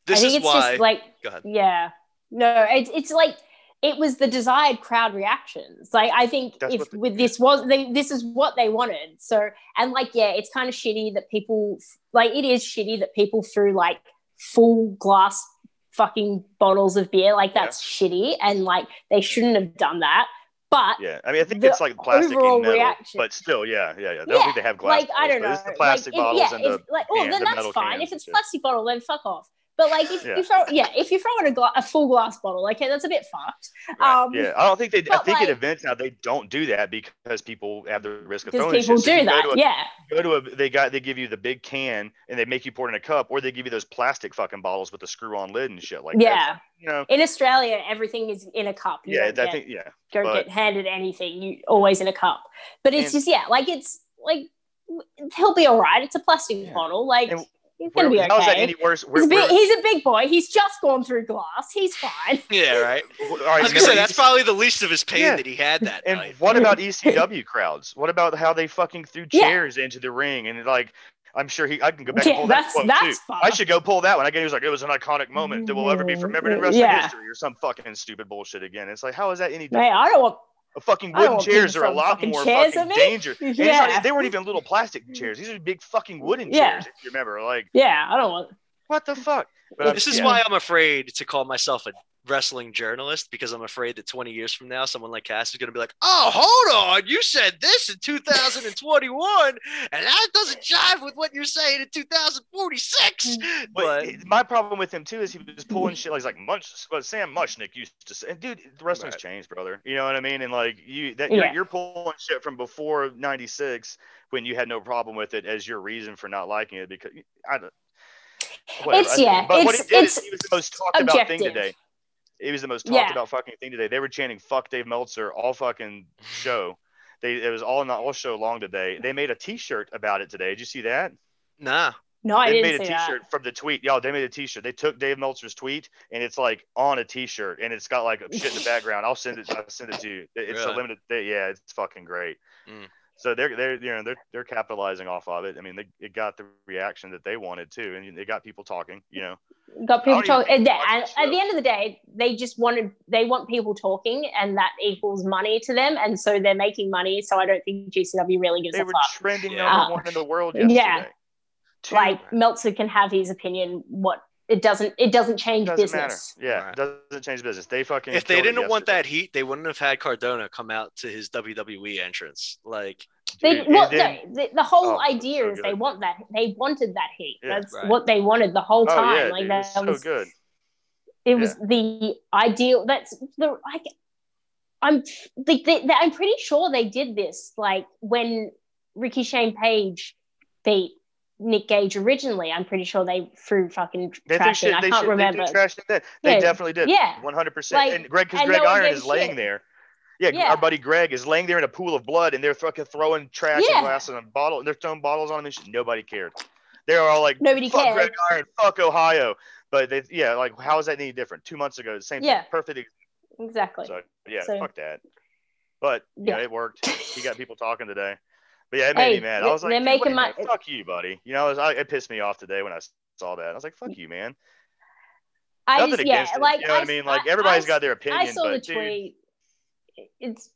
this I think is it's why. just like Go ahead. yeah, no, it's it's like it was the desired crowd reactions. Like I think That's if the- with this was they, this is what they wanted. So and like yeah, it's kind of shitty that people like it is shitty that people threw like full glass fucking bottles of beer. Like that's shitty and like they shouldn't have done that. But Yeah, I mean, I think it's like plastic and metal, reaction- but still, yeah, yeah, yeah. I don't think they have glass. like I don't know, bottles, It's the plastic like, bottles yeah, and the like, oh, then the that's fine. cans If it's plastic bottle, then fuck off. But like, if Yeah. you throw, yeah, if you're throwing a, gla- a full glass bottle, okay, that's a bit fucked. Right. Um, yeah, I don't think they. I think like- at events now they don't do that because people have the risk of throwing people shit. So do you go that, to a- yeah, Go to a. They got. They give you the big can and they make you pour it in a cup, or they give you those plastic fucking bottles with the screw-on lid and shit like that. yeah. You know. In Australia, everything is in a cup. You Yeah, get, think. Yeah. don't but- get handed anything. You always in a cup. But it's And- just yeah, like it's like he'll be all right. It's a plastic Yeah. bottle. Like And he's Where, gonna be How is that any worse? He's Where, a, big, where- he's a big boy. He's just gone through glass. He's fine. Yeah, right. all right, I was gonna say that's probably the least of his pain Yeah. that he had that And night. what about ECW crowds? What about how they fucking threw Yeah. chairs into the ring and like I'm sure he I can go back Yeah, and pull that that's- quote that's too. fun. I should go pull that one. Again, he was like, it was an iconic moment that will ever be mm, remembered in mm, wrestling Yeah. history or some fucking stupid bullshit again. It's like, how is that any Mate, different? I don't want. Fucking wooden chairs people are a lot fucking more chairs fucking at me. danger. And not- Yeah. they weren't even little plastic chairs. These are big fucking wooden Yeah. chairs, if you remember. Like, Yeah, I don't want. what the fuck? But I'm- This is yeah. why I'm afraid to call myself a wrestling journalist because I'm afraid that 20 years from now, someone like Cass is going to be like, "Oh, hold on, you said this in 2021, and that doesn't jive with what you're saying in 2046." Mm. But, But my problem with him too is he was pulling shit like, like Munch, what Sam Muchnick used to say. And dude, the wrestling's Right. changed, brother. You know what I mean? And like you, that Yeah. you're, you're pulling shit from before '96 when you had no problem with it as your reason for not liking it because I don't. whatever. It's- yeah, But what it's- he did it's is he was the most talked about thing today. He was the most talked Yeah. about fucking thing today. They were chanting "fuck Dave Meltzer" all fucking show. They it was all not all show long today. They made a T-shirt about it today. Did you see that? nah, No, I they didn't made a see that. T-shirt from the tweet. Y'all, they made a T-shirt. They took Dave Meltzer's tweet and it's like on a T-shirt and it's got like shit in the background. I'll send it. I'll send it to you. It's a limited. They, yeah, it's fucking great. Mm. So they're they're you know they're they're capitalizing off of it. I mean, they it got the reaction that they wanted too, and they got people talking. You know, got people I don't even talking. And, think and at the the end of the day, they just wanted they want people talking, and that equals money to them, and so they're making money. So I don't think GCW really gives they a were fuck. trending Yeah. number Uh, one in the world yeah. yesterday. Two- Like Meltzer can have his opinion. What it doesn't it doesn't change doesn't business. matter. Yeah, Right. doesn't change business. They fucking. if they didn't want that heat, they wouldn't have had Cardona come out to his WWE entrance. Like, They, Dude, well, and then- no, the, the whole Oh, idea so is they want that. They wanted that heat. Yeah. That's Right. what they wanted the whole Oh time. yeah, like dude, that it's so was good. it was the ideal that's the like i'm like they, they, i'm pretty sure they did this like when rickey shane page beat nick gage originally i'm pretty sure they threw fucking They trash in shit. i They can't should. remember They trash in. They Yeah. definitely did. yeah One hundred percent. Like, And Greg, because Greg no Iron is a laying shit. there. Yeah, Yeah. our buddy Greg is laying there in a pool of blood, and they're fucking throwing trash Yeah. and glass and a bottle, and they're throwing bottles on him. And shit. Nobody cared. They are all like, nobody "Fuck cared Greg Iron, fuck Ohio." But they, yeah, like how is that any different? Two months ago, the same Yeah. thing, perfect. Exactly. So yeah, So- fuck that. But yeah, Yeah. it worked. He got people talking today. But yeah, it made Hey, me mad. I was like, "Dude, making my- fuck you, buddy. You know, it, was, I, it pissed me off today when I saw that. I was like, fuck you, man. I Nothing just, yeah, it. like you know what I mean? Like everybody's got their opinion, I saw but the dude, tweet. It's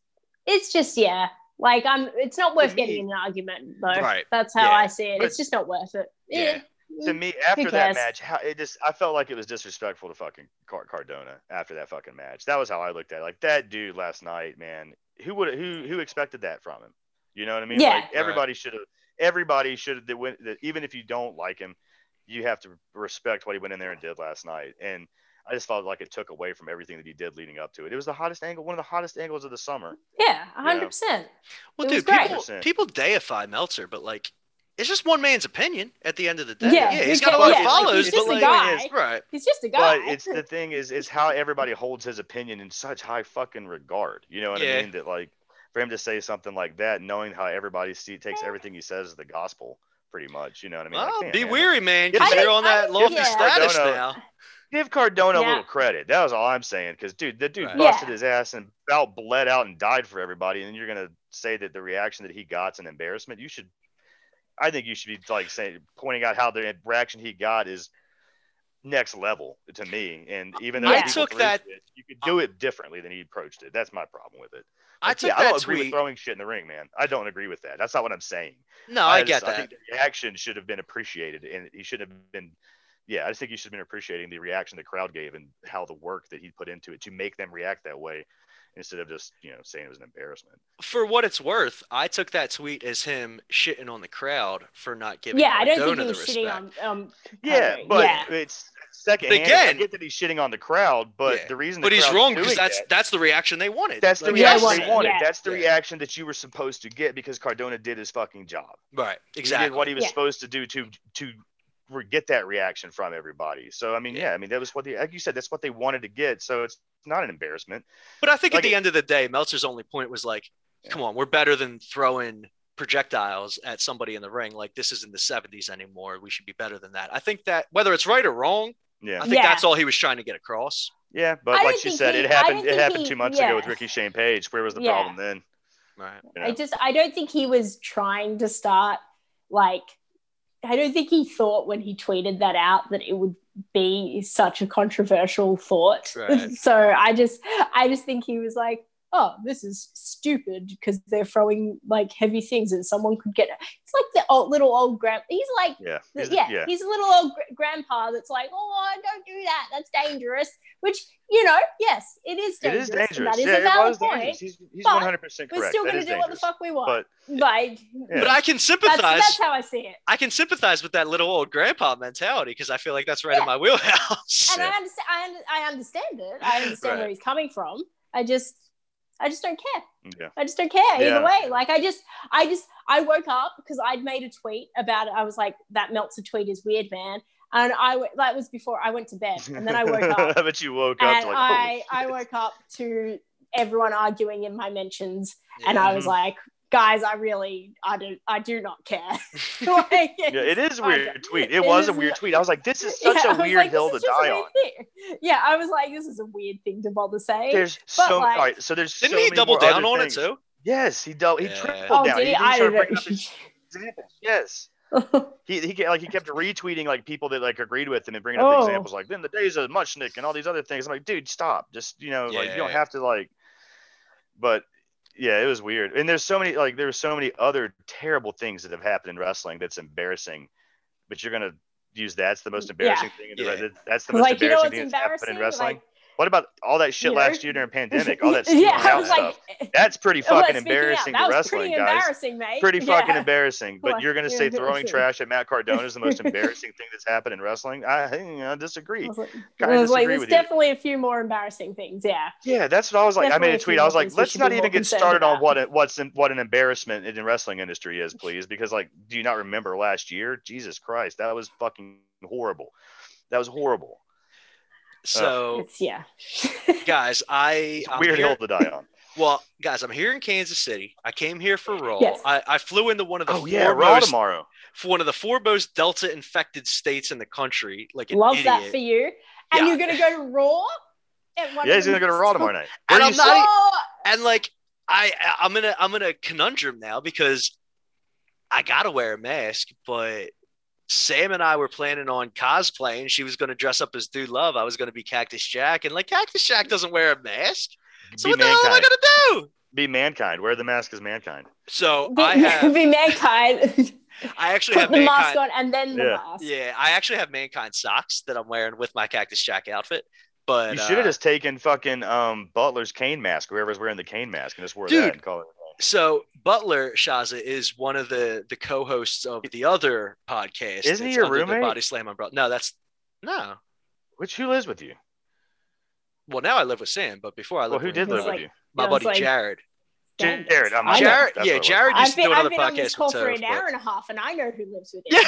it's just yeah. Like I'm. It's not worth To getting in an argument though. Right. That's how Yeah. I see it. But- it's just not worth it. Yeah. to me after that match, how it just I felt like it was disrespectful to fucking Car- Cardona after that fucking match. That was how I looked at it. Like that dude last night, man. Who would who who expected that from him? You know what I mean? Yeah. Like everybody should have. Everybody should have. That went. Even if you don't like him, you have to respect what he went in there and did last night. And I just felt like it took away from everything that he did leading up to it. It was the hottest angle, one of the hottest angles of the summer. Yeah, hundred percent. Well, It dude, great. people 100%. people deify Meltzer, but like, it's just one man's opinion at the end of the day. Yeah, he's who got a lot yeah, of like, follows, he's but just a like, guy. is- right? He's just a guy. But it's the thing is is how everybody holds his opinion in such high fucking regard. You know what Yeah. I mean? That like for him to say something like that, knowing how everybody see, takes everything he says as the gospel, pretty much. You know what I mean? Well, damn, be man. weary, man, I because you're on that think- lofty yeah. status Cardona- now. Give Cardona a little credit. That was all I'm saying. Because dude, the dude Right. busted Yeah. his ass and about bled out and died for everybody, and then you're gonna say that the reaction that he got's an embarrassment. You should. I think you should be like saying, pointing out how the reaction he got is next level to me. And even though I took that- shit, you could do it differently than he approached it. That's my problem with it. I took yeah, I don't agree with throwing shit in the ring, man. I don't agree with that. That's not what I'm saying. No, I, just- get I that. think the reaction should have been appreciated, and he should have been. Yeah, I just think you should have been appreciating the reaction the crowd gave and how the work that he put into it to make them react that way, instead of just you know saying it was an embarrassment. For what it's worth, I took that tweet as him shitting on the crowd for not giving. yeah, I don't think Cardona he was the shitting respect. on. Um, Yeah, but yeah. it's second. again. I Again- get that he's shitting on the crowd, but Yeah. the reason. the But he's wrong because that's that- that's the reaction they wanted. that's the Like, reaction I they want wanted. yeah. That's the Yeah. reaction that you were supposed to get because Cardona did his fucking job. right. He Exactly. did what he was Yeah. supposed to do to to re- get that reaction from everybody. So I mean, Yeah. yeah, I mean that was what the like you said, that's what they wanted to get. So it's not an embarrassment. But I think Like at the end of the day, Meltzer's only point was like, come on, we're better than throwing projectiles at somebody in the ring. Like this isn't the 70s anymore. We should be better than that. I think that whether it's right or wrong, Yeah, I think Yeah. that's all he was trying to get across. yeah, I but like don't she said, he- it happened. It happened he- two months ago with Rickey Shane Page. Where was the Yeah. problem then? Right. You know? I just I don't think he was trying to start like I don't think he thought when he tweeted that out that it would be such a controversial thought. Right. so I just I just think he was like, oh, this is stupid because they're throwing like heavy things and someone could get it. it's like the old, little old grand he's like yeah, yeah, He's- yeah, he's a little old gr- grandpa that's like, oh, don't do that. That's dangerous. Which, you know, yes, it is It dangerous. is and dangerous. That is yeah, a valid was point. He's he's but one hundred percent We're still going to is do what the fuck we want. But like, Yeah. But I can sympathize. that's how I see it. I can sympathize with that little old grandpa mentality because I feel like that's right in my wheelhouse. And Yeah. I understand. I, I understand it. I understand where he's coming from. I just, I just don't care. yeah, I just don't care Yeah. either way. Like I just, I just, I woke up because I'd made a tweet about it. I was like, that Meltzer tweet is weird, man. And I w- that was before I went to bed, and then I woke up, but you woke up and like, I, I woke up to everyone arguing in my mentions, and I was Mhm. like, guys, I really, I do, I do not care. Like, Yeah, it is a I weird tweet. It, it was a weird tweet. I was like, this is such Yeah, I a was weird like, hill to is just a die on. thing. Yeah, I was like, this is a weird thing to bother saying. There's But, so like- all right. So there's Didn't so he many double down on things. it too? Yes, he double. He Yeah. tripled oh, down. did he? He, I started don't bringing up know. examples. Yes. He, he ke- like he kept retweeting like people that like agreed with him and bringing up Oh. examples like then the days of Muchnick and all these other things. I'm like, dude, stop. Just you know, like you don't Yeah. have to like. But yeah, it was weird. And there's so many like there's so many other terrible things that have happened in wrestling that's embarrassing. But you're gonna use that's the most embarrassing thing. In the, Yeah. that's the most like, you know embarrassing thing that's happened in wrestling. Like, what about all that shit you last year during pandemic? All that yeah, I was stuff. like, That's pretty well, fucking out, embarrassing to wrestling, pretty guys. embarrassing, mate. Pretty fucking embarrassing. But Like, you're gonna say throwing trash at Matt Cardona is the most embarrassing thing that's happened in wrestling? I, I disagree. I was like, disagree there's you. definitely a few more embarrassing things. Yeah. Yeah, that's what I was like. I made a tweet. I was like, let's not even get started on what it, what's in, what an embarrassment in the wrestling industry is, please, because like, do you not remember last year? Jesus Christ, that was fucking horrible. That was horrible. So, It's yeah. guys, I It's a I'm weird here- hill to die on. Well, guys, I'm here in Kansas City. I came here for Raw. Yes. I, I flew into one of the Oh yeah, Raw tomorrow. for one of the four most Delta infected states in the country. Like an Love idiot. that for you. And Yeah. you're gonna go to Raw. Yeah, he's gonna go to Raw tomorrow night. And I'm not- Oh, and like I I'm in a I'm in a conundrum now because I gotta wear a mask, but Sam and I were planning on cosplaying. She was gonna dress up as Dude Love. I was gonna be Cactus Jack, and like Cactus Jack doesn't wear a mask. So be what the hell am I gonna do? Be mankind. Wear the mask as mankind. So be, I have be mankind. I actually Put have the mask on and then the Yeah. mask. Yeah, I actually have mankind socks that I'm wearing with my Cactus Jack outfit. But you should have uh, just taken fucking um Butler's Kane mask, whoever's wearing the Kane mask, and just wore Dude. that and call it. A day. So Butler Shazza is one of the the co-hosts of the other podcast. Isn't he that's your under the roommate? Bodyslam umbrella. No, that's no. Which who lives with you? Well, now I live with Sam, but before I Well, who with did live It's with like- you? my buddy like- Jared. Damn. Jared. I'm I know. Jared, yeah, what it was. Jared used I've to been, do I've another been on this call for Toph, an hour and a half, and I know who lives with Yeah. him.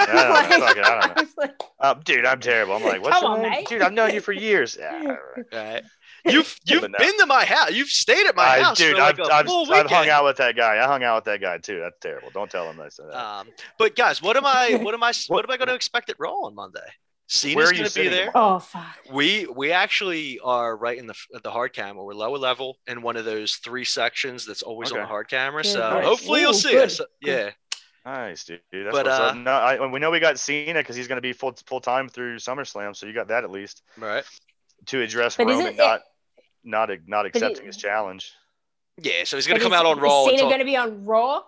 I don't. Like- I don't know. Like, Uh, dude, I'm terrible. I'm like, what's Come your on, name? mate. Dude, I've known you for years. Yeah, Right. You've you've But no. been to my house. You've stayed at my I- house dude, for like I've, a I've, full I've weekend. hung out with that guy. I hung out with that guy too. That's terrible. Don't tell him I said that. Um, but guys, what am I? What am I? What am I going to expect at Raw on Monday? Cena's Where going to be there. tomorrow? oh fuck. We we actually are right in the the hard camera. We're lower level in one of those three sections that's always on the hard camera. Yeah, So nice. hopefully you'll see good, us. Yeah, Nice, dude. That's But, what's uh. No, I, we know we got Cena because he's going to be full full time through SummerSlam, so you got that at least right. To address But Roman isn't it- not not not accepting it- his challenge. Yeah, so he's going to come is- out on Raw. Is Cena going to be on Raw?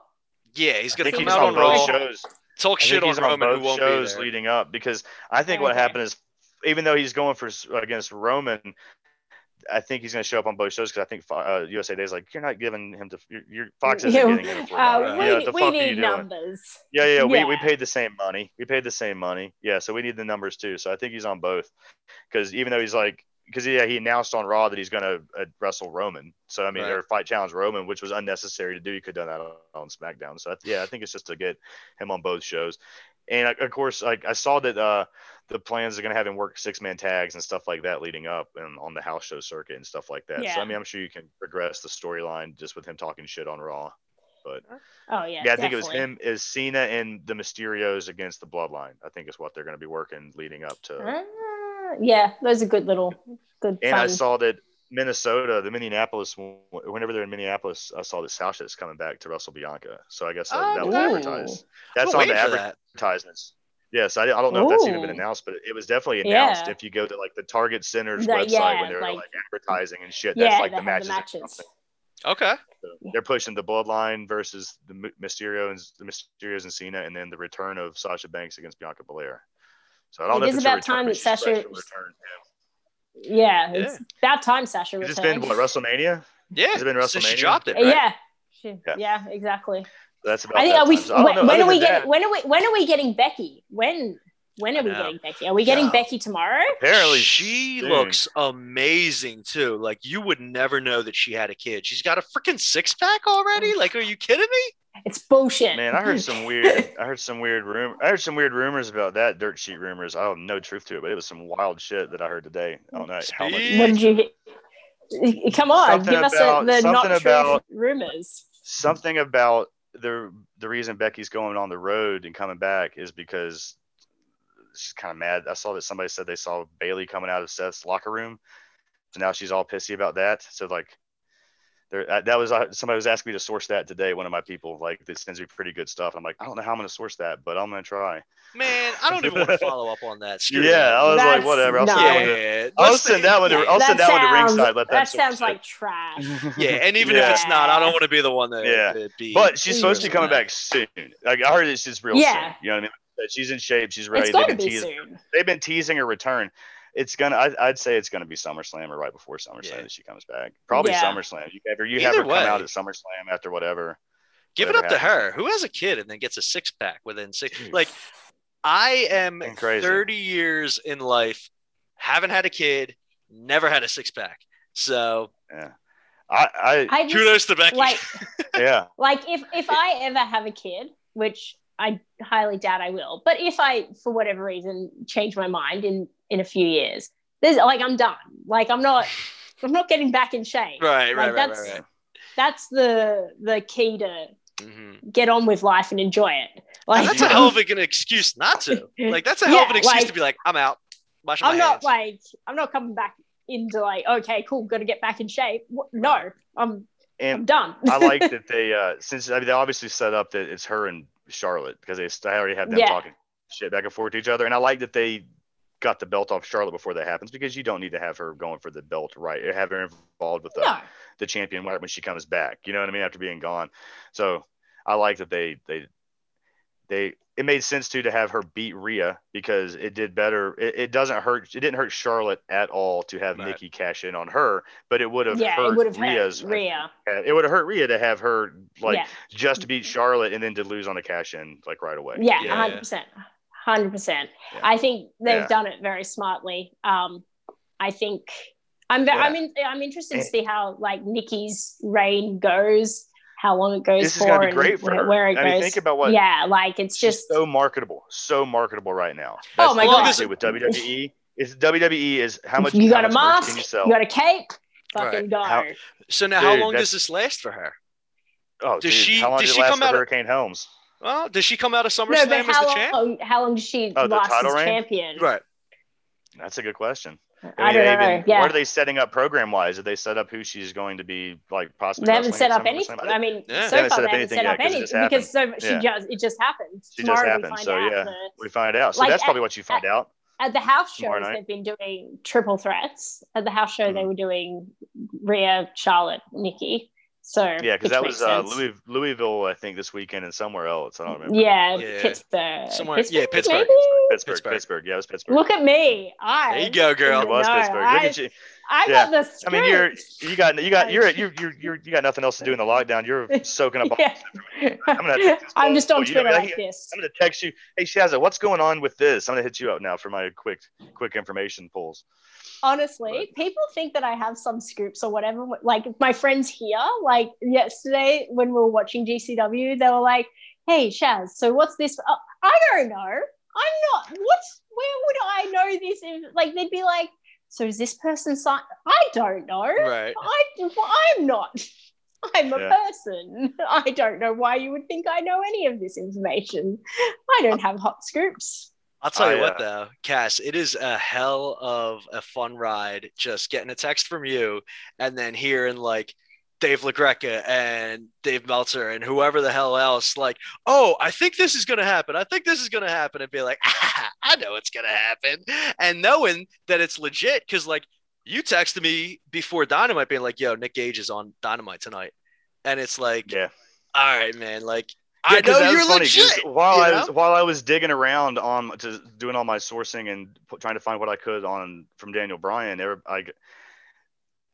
yeah, he's going to think come he's out on on Raw, shows. talk shit on he's on Roman, who won't be shows there. leading up because I think what happened is even though he's going for against Roman, I think he's going to show up on both shows because I think uh, USA Today's like you're not giving him to your, your Fox isn't Yeah, getting him for Uh, we yeah, we fuck are you need numbers. Yeah, yeah, we, we paid the same money. We paid the same money. Yeah, so we need the numbers too. So I think he's on both because even though he's like, because yeah, he announced on Raw that he's going to uh, wrestle Roman. So I mean, Right. or fight challenge Roman, which was unnecessary to do. He could have done that on, on SmackDown. So I, yeah, I think it's just to get him on both shows. And uh, of course, like I saw that uh, the plans are going to have him work six man tags and stuff like that leading up and on the house show circuit and stuff like that. So I mean, I'm sure you can progress the storyline just with him talking shit on Raw. But Oh yeah. yeah, I think it was him is Cena and the Mysterios against the Bloodline. I think is what they're going to be working leading up to. Ah, yeah, those are good little good And I saw that Minnesota, the Minneapolis, whenever they're in Minneapolis, I saw that Sasha's coming back to wrestle Bianca. So I guess that, Oh, that was advertised. That's on the waiting for that. advertisements. Yes, I, I don't know if that's even been announced, but it was definitely announced. Yeah. If you go to like the Target Center's The- website yeah, when they're like, like- advertising and shit, yeah, that's like the have matches. the matches. Okay. So They're pushing the Bloodline versus the M- Mysterio and the Mysterios and Cena, and then the return of Sasha Banks against Bianca Belair. So I don't It know is it's a about return, time but that Sasha- return. Yeah, Yeah. it's about time Sasha Yeah. It's returned. been what WrestleMania. Yeah. Has it been Since she dropped it. Right? Yeah. She- Yeah. yeah, exactly. That's about. I think that are we. So I don't when, know. when are we getting when are we when are we getting Becky? When when are we I getting Becky? Are we getting No. Becky tomorrow? Apparently, she soon. looks amazing too. Like you would never know that she had a kid. She's got a freaking six pack already. Oh. Like, are you kidding me? It's bullshit. Man, I heard some weird. I heard some weird rumor. I heard some weird rumors about that dirt sheet rumors. I don't know truth to it, but it was some wild shit that I heard today. I don't know how much. What did you? Come on, Something give us a, the not something true about- rumors. Something about the the reason Becky's going on the road and coming back is because she's kind of mad. I saw that somebody said they saw Bayley coming out of Seth's locker room, so now she's all pissy about that. So like. There, that was uh, somebody was asking me to source that today. One of my people like that sends me pretty good stuff. I'm like, I don't know how I'm gonna source that, but I'm gonna try. Man, I don't even want to follow up on that. Screw yeah, that. I was like, whatever. I'll not- send that one to, yeah. I'll send that one to. I'll send that one to ringside. Let them That source sounds it. like trash. Yeah, and even if it's not, I don't want to be the one that. Yeah. be. But she's supposed to be coming that. back soon. Like I heard it's just real Yeah. soon. You know what I mean? That she's in shape. She's ready. it's They've been, be teasing, soon. they've been teasing her return. It's gonna. I, I'd say it's gonna be SummerSlam or right before SummerSlam Yeah. that she comes back. Probably Yeah. SummerSlam. You have her. You have Either her come out way. at SummerSlam after whatever. Give it whatever up to happens. her. Who has a kid and then gets a six pack within six? Like, I am Fucking crazy. 30 years in life, haven't had a kid, never had a six pack. So Yeah. I. I just, kudos to Becky. like I yeah. like if if I ever have a kid, which I highly doubt I will, but if I for whatever reason change my mind in in a few years, there's like I'm done. Like I'm not I'm not getting back in shape. Right, right, Like, right, right, that's- right. That's the the key to Mhm. get on with life and enjoy it. Like And that's a hell of an excuse not to. Like that's a hell of an excuse like- to be like, I'm out. Washing my I'm not hands. like I'm not coming back into like okay, cool, got to get back in shape. No, I'm I'm done. I like that they uh since I mean, they obviously set up that it's her and Charlotte because they I already have them Yeah. talking shit back and forth to each other, and I like that they got the belt off Charlotte before that happens because you don't need to have her going for the belt right, have her involved with the no, the champion when she comes back. You know what I mean? After being gone. So I like that they they they it made sense too to have her beat Rhea because it did better. It, it doesn't hurt. It didn't hurt Charlotte at all to have Right. Nikki cash in on her, but it would have yeah, hurt it would have Rhea's. hurt Rhea. It would have hurt Rhea to have her like yeah, just to beat Charlotte and then to lose on a cash in like right away. yeah, Yeah, hundred yeah. percent, hundred percent. I think they've Yeah. done it very smartly. Um, I think I'm ve- Yeah. I'm in, I'm interested to see how like Nikki's reign goes, how long it goes This for, gonna be and great for where, her. where it I mean, goes. think about what yeah, like it's just so marketable, so marketable right now. Oh my God. with WWE. Is WWE is how much you got a mask, can you you, got a cape, fucking Right. go. How- So now, how long does this last for her? oh, does dude, she- how long does she last come for out of- Hurricane Helms? Well, does she come out of no, SummerSlam but as how the champ? long? How long did she Oh, the last as reign? champion? Right. That's a good question. I mean, don't they know. even- yeah, What are they setting up program wise? Did they set up who she's going to be like possibly? they haven't set up anything. I mean, Yeah. so They haven't far set they haven't anything set yet up 'cause it anything because so she Yeah. just it just happened. She just Tomorrow we happened, so yeah. the- we find out. So Like, that's at- probably what you find out. at the house Tomorrow shows night. they've been doing triple threats. At the house show they Mhm. were doing Rhea, Charlotte, Nikki. So Yeah, because that was uh. Louis, Louisville, I think, this weekend and somewhere else. I don't remember. Yeah, Yeah. Pittsburgh. Somewhere- Pittsburgh, yeah, Pittsburgh. Pittsburgh, Pittsburgh. Pittsburgh. Yeah, it was Pittsburgh. Look at me. I There you go, girl. it was No, Pittsburgh. Look I, at you. I Yeah. got the I mean, you're you got you got you're you're you're, you're you got nothing else to do in the lockdown. You're soaking up. Yeah. I'm gonna I'm just on you Twitter like this. I'm gonna text you. Hey Shazza, what's going on with this? I'm gonna hit you up now for my quick quick information pulls. Honestly, people think that I have some scoops or whatever. Like my friends here, like yesterday when we were watching GCW, they were like, "Hey, Shaz, so what's this?" Oh, I don't know. I'm not. What's where would I know this? If, like they'd be like, "So is this person sign?" I don't know. Right. I I'm not. I'm a Yeah. person. I don't know why you would think I know any of this information. I don't have hot scoops. I'll tell you I, what, uh, though, Cass, it is a hell of a fun ride just getting a text from you and then hearing like Dave LaGreca and Dave Meltzer and whoever the hell else, like, oh, I think this is going to happen. I think this is going to happen. And be like, ah, I know it's going to happen. And knowing that it's legit because, like, you texted me before Dynamite being like, yo, Nick Gage is on Dynamite tonight. And it's like, Yeah. all right, man. Like, Yeah, I know you're funny, legit. While you I was while I was digging around on to doing all my sourcing and pu- trying to find what I could on from Daniel Bryan, I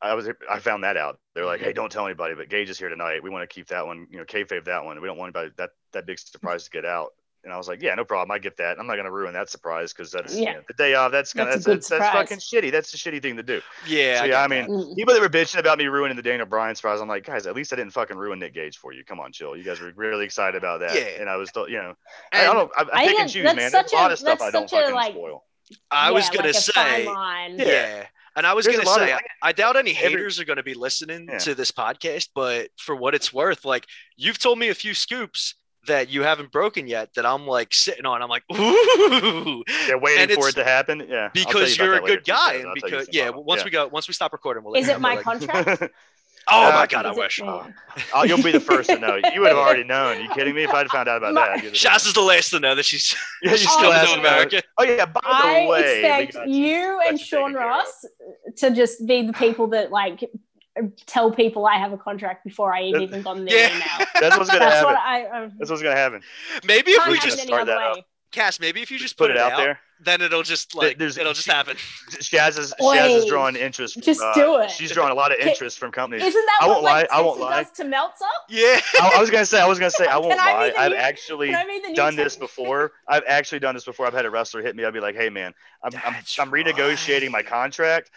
I was I found that out. They're like, hey, don't tell anybody, but Gage is here tonight. We want to keep that one, you know, kayfabe that one. We don't want anybody that that big surprise to get out. And I was like, yeah, no problem. I get that. I'm not gonna ruin that surprise because that's you Yeah. know, the day off. That's kind of That's that's, that's, fucking shitty. That's a shitty thing to do. yeah. So, I yeah, I get mean, that. Mm. people that were bitching about me ruining the Daniel Bryan surprise, I'm like, guys, at least I didn't fucking ruin Nick Gage for you. Come on, chill. You guys were really excited about that. Yeah. And I was, still, you know, I, I don't, I, I I pick think and choose, that's man. There's a lot of stuff I don't such fucking like, spoil. I was Yeah, gonna like a fine say, yeah. Yeah. And I was gonna lot of- say, I, I doubt any every- haters are gonna be listening Yeah. to this podcast, but for what it's worth, like you've told me a few scoops that you haven't broken yet that I'm like sitting on. I'm like, ooh, Yeah, waiting and for it to happen. Yeah. Because you you're a that later, good guy, and I'll tell you because yeah, about it. once we go, once we stop recording, we'll. Is let it my like- contract? Oh Uh, my god, I wish. yeah. Oh, you'll be the first to know. You would have already known. you kidding me? If I'd found out about My- that, Shaz is the last to know that she's yeah, she's Oh, still coming have to to. America. Oh yeah. By the I way, we expect you and Sean taken care. Ross to just be the people that like tell people I have a contract before I even got the Yeah. email. That's what's gonna That's happen. what I. Um, That's what's gonna happen. Maybe if we just start any that way. Cass, maybe if you just Put it out there. then it'll just like there's- it'll just happen. Shaz is Shaz is drawing interest. From, Just uh, do it. She's drawing a lot of interest from companies. Isn't that I what won't like lie, I won't Tessa lie. does to Meltzer? Yeah. I, I was gonna say, I was gonna say, I won't Can I be lie. the I've new- actually Can I be the new done this before. I've actually done this before. I've had a wrestler hit me. I'd be like, hey man, I'm I'm, That's I'm renegotiating my contract.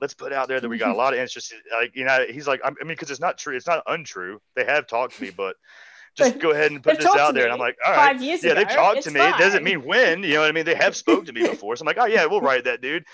Let's put out there that we got a lot of interest. Like you know, he's like, I'm- I mean, because it's not true. It's not untrue. They have talked to me, but just go ahead and put this out to there. And I'm like, all right. five years Yeah, ago. they've talked it's to me. It doesn't mean when. You know what I mean? They have spoke to me before. So I'm like, oh yeah, we'll write that, dude.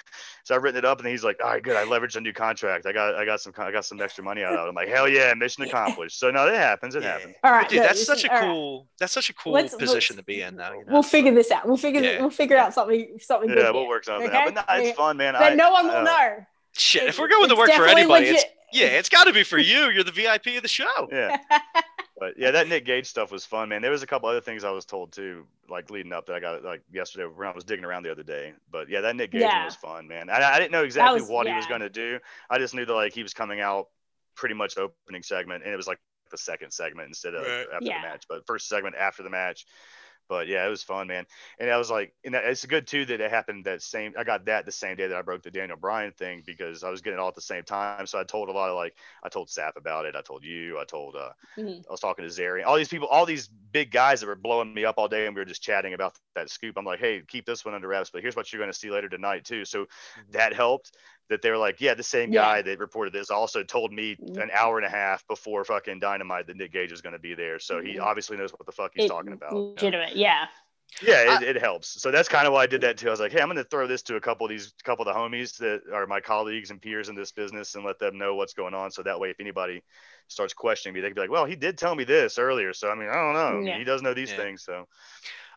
So I've written it up, and he's like, all right, good. I leveraged a new contract. I got, I got some, I got some extra money out of it. I'm like, hell yeah, mission accomplished. So no, that happens. It Yeah. happens. All right, But dude, no, that's such is- a all right. cool. That's such a cool Let's- position let's- to be in now. You know? We'll figure this out. We'll figure Yeah. we'll figure out something something good. Yeah, here. we'll work something Okay? out. But no, it's fun, man. But I, no one will know. Shit, if we're going to work for anybody, it's, yeah, it's got to be for you. You're the VIP of the show. Yeah. But yeah, that Nick Gage stuff was fun, man. There was a couple other things I was told too, like leading up that I got like yesterday when I was digging around the other day. But yeah, that Nick Gage one Yeah. was fun, man. I, I didn't know exactly was- what he was going to do. I just knew that like he was coming out pretty much opening segment, and it was like the second segment instead of Right. after Yeah. the match, but first segment after the match. But yeah, it was fun, man. And I was like, and it's good too that it happened that same. I got that the same day that I broke the Daniel Bryan thing because I was getting it all at the same time. So I told a lot of like, I told Sapp about it. I told you. I told uh, Mhm. I was talking to Zary, all these people, all these big guys that were blowing me up all day, and we were just chatting about that scoop. I'm like, hey, keep this one under wraps, but here's what you're going to see later tonight too. So that helped. That they were like, yeah, the same Yeah. guy that reported this also told me Mhm. an hour and a half before fucking Dynamite that Nick Gage was going to be there. So he Mhm. obviously knows what the fuck he's It- talking about. Legitimate, yeah. Yeah, it, it helps. So that's kind of why I did that too. I was like, hey, I'm going to throw this to a couple of these, couple of the homies that are my colleagues and peers in this business, and let them know what's going on. So that way, if anybody starts questioning me, they can be like, well, he did tell me this earlier. So I mean, I don't know. Yeah. he does know these Yeah. things. So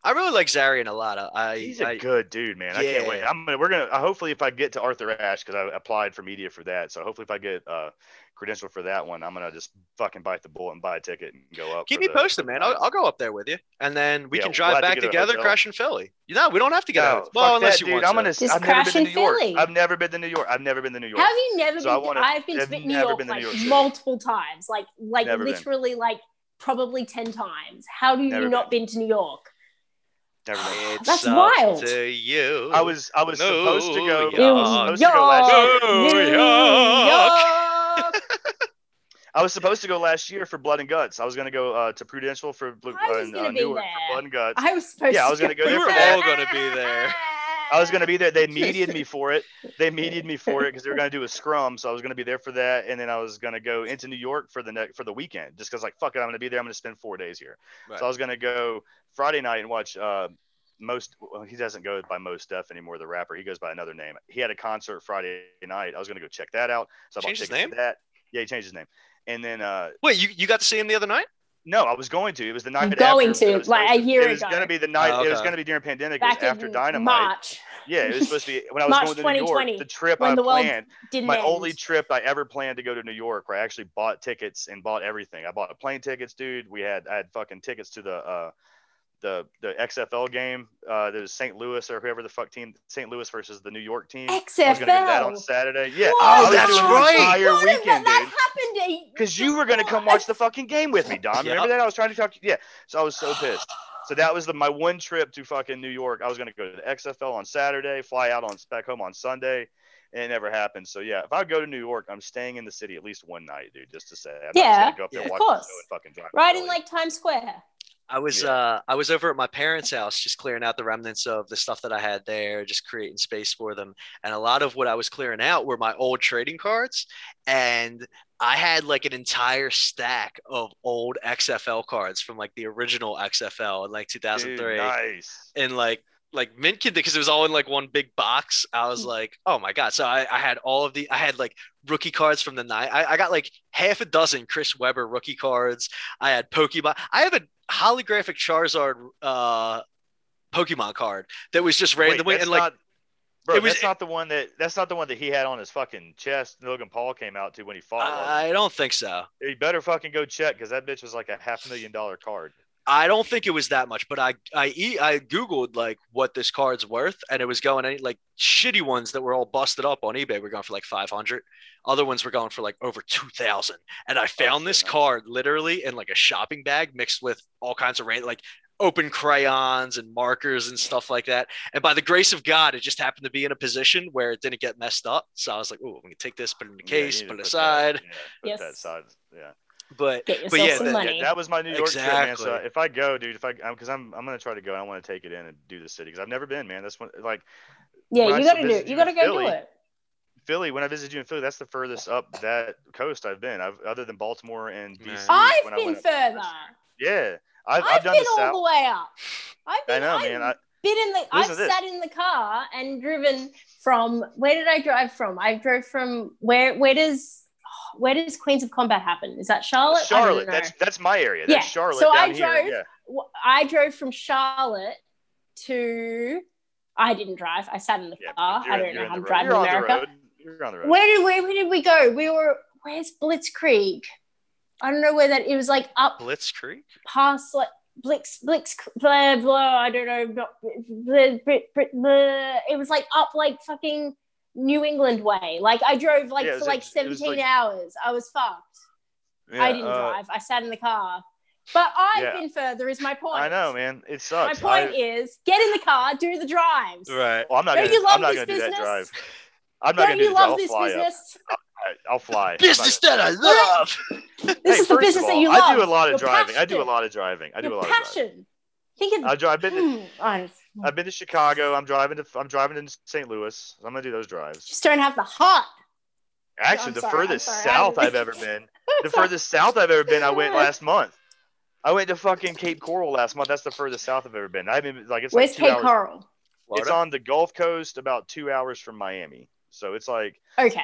I really like Zarian a lot. I, he's a I good dude, man. I can't wait. I'm gonna, we're gonna uh, hopefully if I get to Arthur Ashe because I applied for media for that. So hopefully if I get uh credential for that one, I'm gonna just fucking bite the bullet and buy a ticket and go up. keep me the- posted, man. I'll. I'll go up there with you, and then we Yeah, can we'll drive to back together, hotel. crash in Philly. You know, we don't have to get No, out. Well, unless that, you dude. want I'm to. gonna. Just I've never crash been to in New York. Philly. I've never been to New York. I've never been to New York. Have you never So I been? wanna- to, I've been I've to New York been to New York City. multiple times, like like Never been. literally like probably ten times. How do you Never not been to New York? Never been. It's That's up wild. To you. I was. I was New supposed to go. York. I was supposed to go last year. New New York. York. I was supposed to go last year for Blood and Guts. I was gonna go uh, to Prudential for Blue, I was uh, gonna uh, be Newark there. for Blood and Guts. I was supposed. Yeah, to I was gonna go We were all gonna be there. I was gonna be there. They mediated me for it. They mediated me for it because they were gonna do a scrum. So I was gonna be there for that, and then I was gonna go into New York for the next for the weekend, just because like fuck it, I'm gonna be there. I'm gonna spend four days here. Right. So I was gonna go Friday night and watch. Uh, most well, he doesn't go by Mos Def anymore. The rapper, he goes by another name. He had a concert Friday night. I was gonna go check that out. So I bought Changed his to name? that. Yeah, he changed his name. And then uh, Wait, you, you got to see him the other night? No, I was going to. It was the night. Going after, to, it was like, a supposed to- year It was ago. gonna be the night. Oh, It was gonna be during pandemic. back it was after in Dynamite. March Yeah, it was supposed to be when I was March going to New York. The trip when I the world planned, didn't my end. only trip I ever planned to go to New York, where I actually bought tickets and bought everything. I bought plane tickets, dude. We had I had fucking tickets to the uh, the the XFL game. Uh, there's St. Louis or whoever the fuck team, St. Louis versus the New York team. I was gonna do that on Saturday. Yeah, What? Oh, that's right. entire What weekend, that dude. happened to Because you were gonna come watch the fucking game with me, Dom. Remember that? I was trying to talk. To you. Yeah. So I was so pissed. So that was the my one trip to fucking New York. I was gonna go to the XFL on Saturday, fly out on back home on Sunday, and it never happened. So yeah, if I go to New York, I'm staying in the city at least one night, dude, just to say. I'm not Yeah, just gonna go up there of and watch course. the and fucking drive. Right in like Times Square. I was Yeah. uh I was over at my parents' house just clearing out the remnants of the stuff that I had there, just creating space for them. And a lot of what I was clearing out were my old trading cards. And I had like an entire stack of old XFL cards from like the original XFL in like Dude, 2003. nice. and like like mint kid because it was all in like one big box i was like oh my god so i, I had all of the i had like rookie cards from the night I, I got like half a dozen chris webber rookie cards i had pokemon i have a holographic charizard uh pokemon card that was just Wait, randomly that's and like not, bro, it was- that's not the one that that's not the one that he had on his fucking chest. Logan Paul came out to when he fought. it? i don't think so You better fucking go check because that bitch was like a half million dollar card. I don't think it was that much, but I I e- I googled like what this card's worth, and it was going any like shitty ones that were all busted up on eBay were going for like five hundred. Other ones were going for like over two thousand. And I found this man. card literally in like a shopping bag mixed with all kinds of random like open crayons and markers and stuff like that. And by the grace of God, it just happened to be in a position where it didn't get messed up. So I was like, oh, we can take this, put it in the case, need to put it that- aside. yeah, put Yes. that aside. Yeah. But but yeah, some that- Yeah, that was my New York trip, man. So if I go, dude, if I because I'm I'm gonna try to go. I want to take it in and do the city because I've never been, man. That's one like Yeah, you gotta do. it. You you gotta go Philly, do it. Philly. When I visited you in Philly, that's the furthest up that coast I've been. I've other than Baltimore and DC. I've when I been went up- further. Yeah, I've, I've, I've done been the all south. the way up. I've been, I know, I've man. I, been in the. I've this. sat in the car and driven from. Where did I drive from? I drove from where? Where does where does Queens of Combat happen? Is that Charlotte? Charlotte. That's that's my area. Yeah, That's Charlotte so I drove- Yeah. I drove from Charlotte to. I didn't drive. I sat in the Yeah, car. I don't know how the to road. drive in You're America. You're on the road. Where did where, where did we go? We were where's Blitzkrieg? I don't know where that. It was like up Blitzkrieg. past like Blix Blix blah blah. I don't know. Blah, blah, blah, blah. It was like up like fucking New England way. Like I drove like Yeah, for like like- seventeen like- hours. I was fucked. Yeah, I didn't uh, drive. I sat in the car. But I've Yeah. been further. Is my point. I know, man. It sucks. My point I, is, get in the car, do the drives. Right. well, I'm not Don't gonna. you love I'm not this gonna do that business? drive. I'm not Don't gonna do you love this I'll fly up. business? I- I'll fly. I'm Business that I love. This Hey, is the business of that all, you I do a lot of Your driving. I do a lot of driving. I do Your a lot of driving. passion. Think of. I drive. I've been. Hmm, I just, I've been to Chicago. I'm driving to. I'm driving to St. Louis. I'm gonna do those drives. just don't have the hot. Actually, I'm the sorry, furthest south I'm- I've ever been. The furthest south I've ever been. I went last month. I went to fucking Cape Coral last month. That's the furthest south I've ever been. I've been like it's Where's like two Cape hours. Coral? It's on the Gulf Coast, about two hours from Miami. So it's like Okay.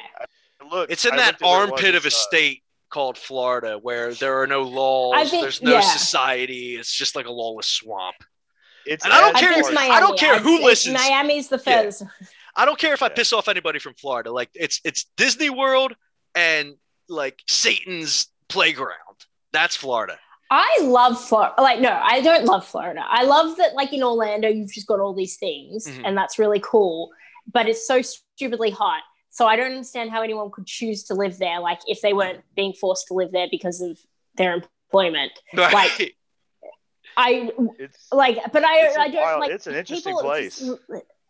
look. It's in I that looked at where it armpit of a uh, state called Florida where there are no laws, think- there's no yeah. society. It's just like a lawless swamp. It's And I don't care- been far to as- Miami. I don't care who say listens. Miami's the Yeah. I don't care if I Yeah. piss off anybody from Florida. Like it's it's Disney World and like Satan's playground. That's Florida. I love Florida. Like, no, I don't love Florida. I love that, like in Orlando, you've just got all these things, Mhm. and that's really cool. But it's so stupidly hot. So I don't understand how anyone could choose to live there, like if they weren't being forced to live there because of their employment. Like- I It's like, but I, It's a I don't wild- like. it's an interesting people place. just-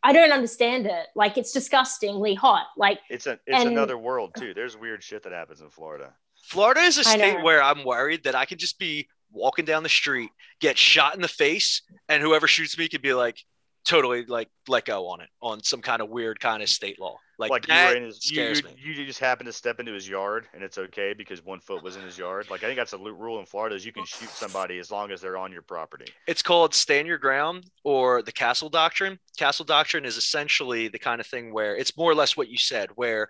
I don't understand it. Like, it's disgustingly hot. Like, it's a it's and- another world too. There's weird shit that happens in Florida. Florida is a state where I'm worried that I could just be walking down the street, get shot in the face, and whoever shoots me could be like totally like let go on it on some kind of weird kind of state law. Like, Like you were in his, you, scares you, me. you just happened to step into his yard and it's okay because one foot was in his yard. Like I think that's a rule in Florida is you can shoot somebody as long as they're on your property. It's called stand your ground or the castle doctrine. Castle doctrine is essentially the kind of thing where it's more or less what you said, where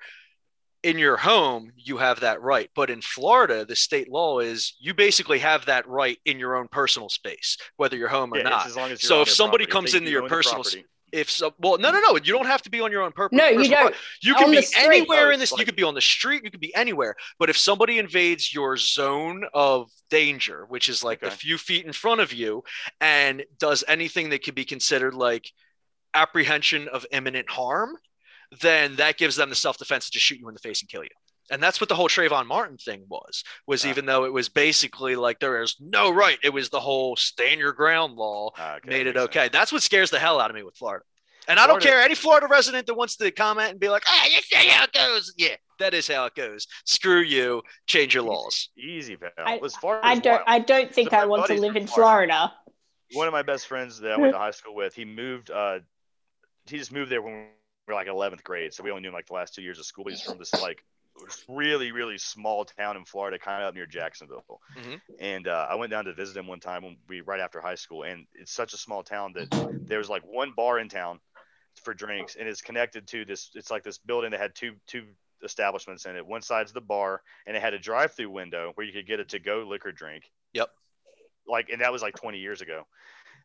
in your home you have that right. But in Florida, the state law is you basically have that right in your own personal space, whether you're home or Yeah, not. as long as you're So if somebody property. comes into you your personal property. If so well no no no you don't have to be on your own purpose no, you don't. you can On be street. anywhere in this it's you could be on the street you could be anywhere but if somebody invades your zone of danger which is like a few feet in front of you and does anything that could be considered like apprehension of imminent harm then that gives them the self-defense to just shoot you in the face and kill you and that's what the whole Trayvon Martin thing was. Was Ah. even though it was basically like there is no right, it was the whole stand your ground law Ah, okay, made it okay. sense. That's what scares the hell out of me with Florida. And I don't care any Florida resident that wants to comment and be like, "Ah, that's not how it goes." Yeah, that is how it goes. Screw you. Change your laws. Easy, pal. I- as far I don't. wild. I don't think So I want to live in Florida- Florida. one of my best friends that I went to high school with, he moved. Uh, he just moved there when we were like 11th grade, so we only knew him like the last two years of school. He's from this like really really small town in Florida, kind of up near Jacksonville. Mhm. And uh, I went down to visit him one time when we right after high school, and it's such a small town that there was like one bar in town for drinks, and it's connected to this. It's like this building that had two two establishments in it. One side's the bar, and it had a drive-through window where you could get a to-go liquor drink. Yep. Like, and that was like 20 years ago.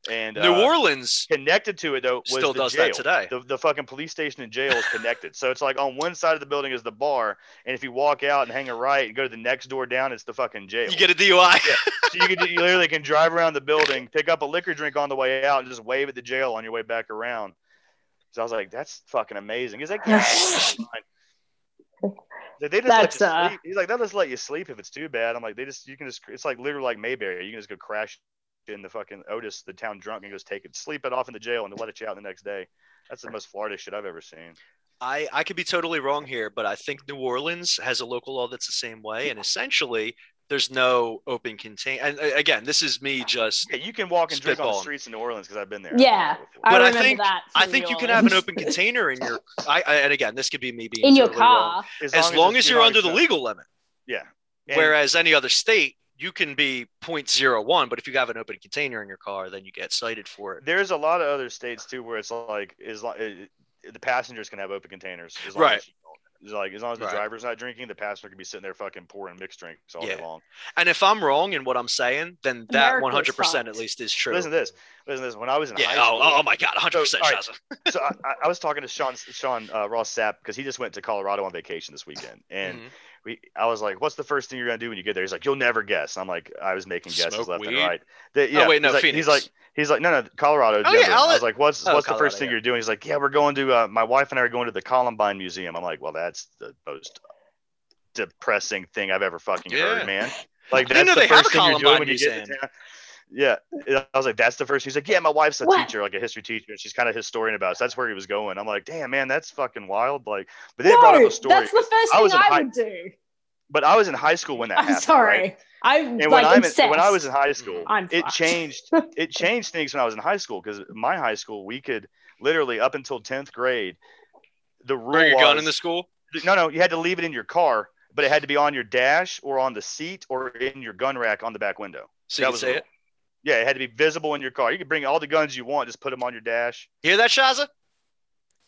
And New uh, Orleans connected to it though was still the does jail. that today. The, the fucking police station and jail is connected. so it's like on one side of the building is the bar, and if you walk out and hang a right and go to the next door down, it's the fucking jail. You get a DUI. so you, can, you literally can drive around the building, pick up a liquor drink on the way out, and just wave at the jail on your way back around. So I was like, that's fucking amazing. He's like, yeah. it's fine." They they just That's, let you uh, sleep. He's like, they'll just let you sleep if it's too bad. I'm like, they just you can just it's like literally like Mayberry. You can just go crash in the fucking Otis, the town drunk, and goes take it, sleep it off in the jail, and let it you out the next day. That's the most Florida shit I've ever seen. I, I could be totally wrong here, but I think New Orleans has a local law that's the same way. And essentially, there's no open contain. And uh, again, this is me just. Yeah, you can walk and drink on the streets in New Orleans because I've been there. Yeah, I But I think- that. I think New you can have an open container in your. I, I and again, this could be me being in your totally wrong. car. as long as you're under the legal limit. Yeah. And- Whereas any other state, you can be 0.01, but if you have an open container in your car, then you get cited for it. There's a lot of other states too where it's like is like the passengers can have open containers. As long Right. As you like as long as the Right. driver's not drinking, the passenger can be sitting there fucking pouring mixed drinks all Yeah. day long. And if I'm wrong in what I'm saying, then that America 100% at least is true. Listen to this. Listen to this. When I was in yeah. high Oh, school, oh my God. 100% all right. So I, I- I was talking to Sean Sean uh, Ross Sapp because he just went to Colorado on vacation this weekend, and Mhm. We I was like, "What's the first thing you're gonna do when you get there?" He's like, "You'll never guess." I'm like, I was making guesses Smoke left weed? and right. The- yeah, Oh, wait, no, he's like, Phoenix. he's like, he's like, no, no, Colorado. Oh, yeah, I'll I was like, "What's Oh, what's the first thing yeah. you're doing?" He's like, "Yeah, we're going to uh, my wife and I are going to the Columbine Museum." I'm like, "Well, that's the most depressing thing I've ever fucking Yeah. heard, man." Like that's the first thing you're doing when you get to town. Yeah, I was like, that's the first. He's like, yeah, my wife's a What? teacher, like a history teacher, and she's kind of historian about. It. So that's where he was going. I'm like, damn, man, that's fucking wild. Like, but they brought up a story. that's the first I thing was in I high- would do. But I was in high school when that I'm happened. sorry. Right? I'm And like when I'm in, when I was in high school, I'm it fucked. changed. It changed things when I was in high school because my high school, we could literally up until tenth grade, the rule Bring your was gun in the school. no, no, you had to leave it in your car, but it had to be on your dash or on the seat or in your gun rack on the back window. So That you was say the it. Yeah, it had to be visible in your car. You could bring all the guns you want, just put them on your dash. Hear that, Shazza?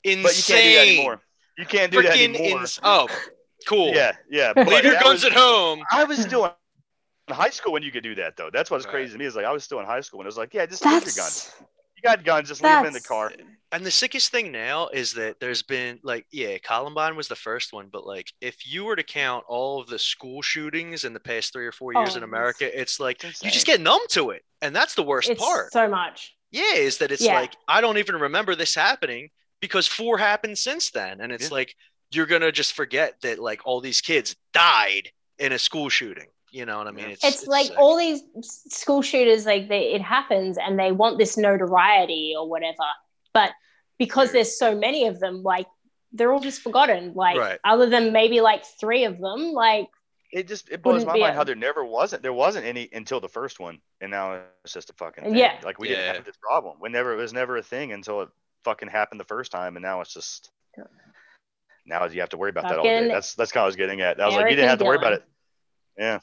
Insane. But you can't do that anymore. You can't do that Freaking anymore. ins- Oh, cool. Yeah, yeah. Leave your guns was- at home. I was doing in high school when you could do that though. That's what's Right. crazy to me is like I was still in high school and it was like, yeah, just leave your guns. That's You got guns, just leave them in the car. And the sickest thing now is that there's been like, yeah, Columbine was the first one, but like, if you were to count all of the school shootings in the past three or four years in Oh, America, it's like It's you just get numb to it, and that's the worst it's part. so much. Yeah, is that it's Yeah. like I don't even remember this happening because four happened since then, and it's Yeah. like you're gonna just forget that like all these kids died in a school shooting. You know what I mean? Yeah. It's, It's, like sick. all these school shooters, like they, it happens, and they want this notoriety or whatever. But because Yeah. there's so many of them, like they're all just forgotten. Like Right. other than maybe like three of them, like It just it blows my mind a- how there never wasn't there wasn't any until the first one, and now it's just a fucking thing. Yeah. Like we Yeah. didn't have this problem. We never it was never a thing until it fucking happened the first time, and now it's just now you have to worry about that all day. That's that's kind of what I was getting at. I was like, you didn't have to worry about it. Yeah.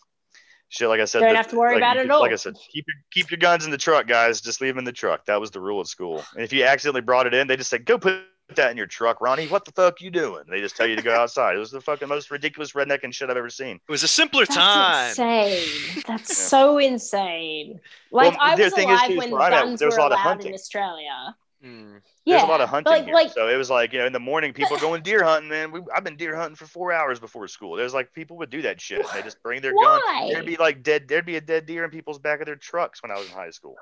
Shit, like I said, Don't the- have to worry like, about it could- at Like I said, keep your keep your guns in the truck, guys. Just leave them in the truck. That was the rule at school. And if you accidentally brought it in, they just said, "Go put that in your truck, Ronnie. What the fuck you doing?" They just tell you to go outside. It was the fucking most ridiculous rednecking shit I've ever seen. it was a simpler that's time. insane. That's Yeah. so insane. Like Well, I was thing is, alive too, is when where I'm at, guns were a lot of allowed in Australia. Mm. Yeah, There's a lot of hunting like, here. like so it was like, you know, in the morning, people going deer hunting, man. We, I've been deer hunting for four hours before school. There's like people would do that shit. They just bring their gun. There'd be like dead. There'd be a dead deer in people's back of their trucks when I was in high school.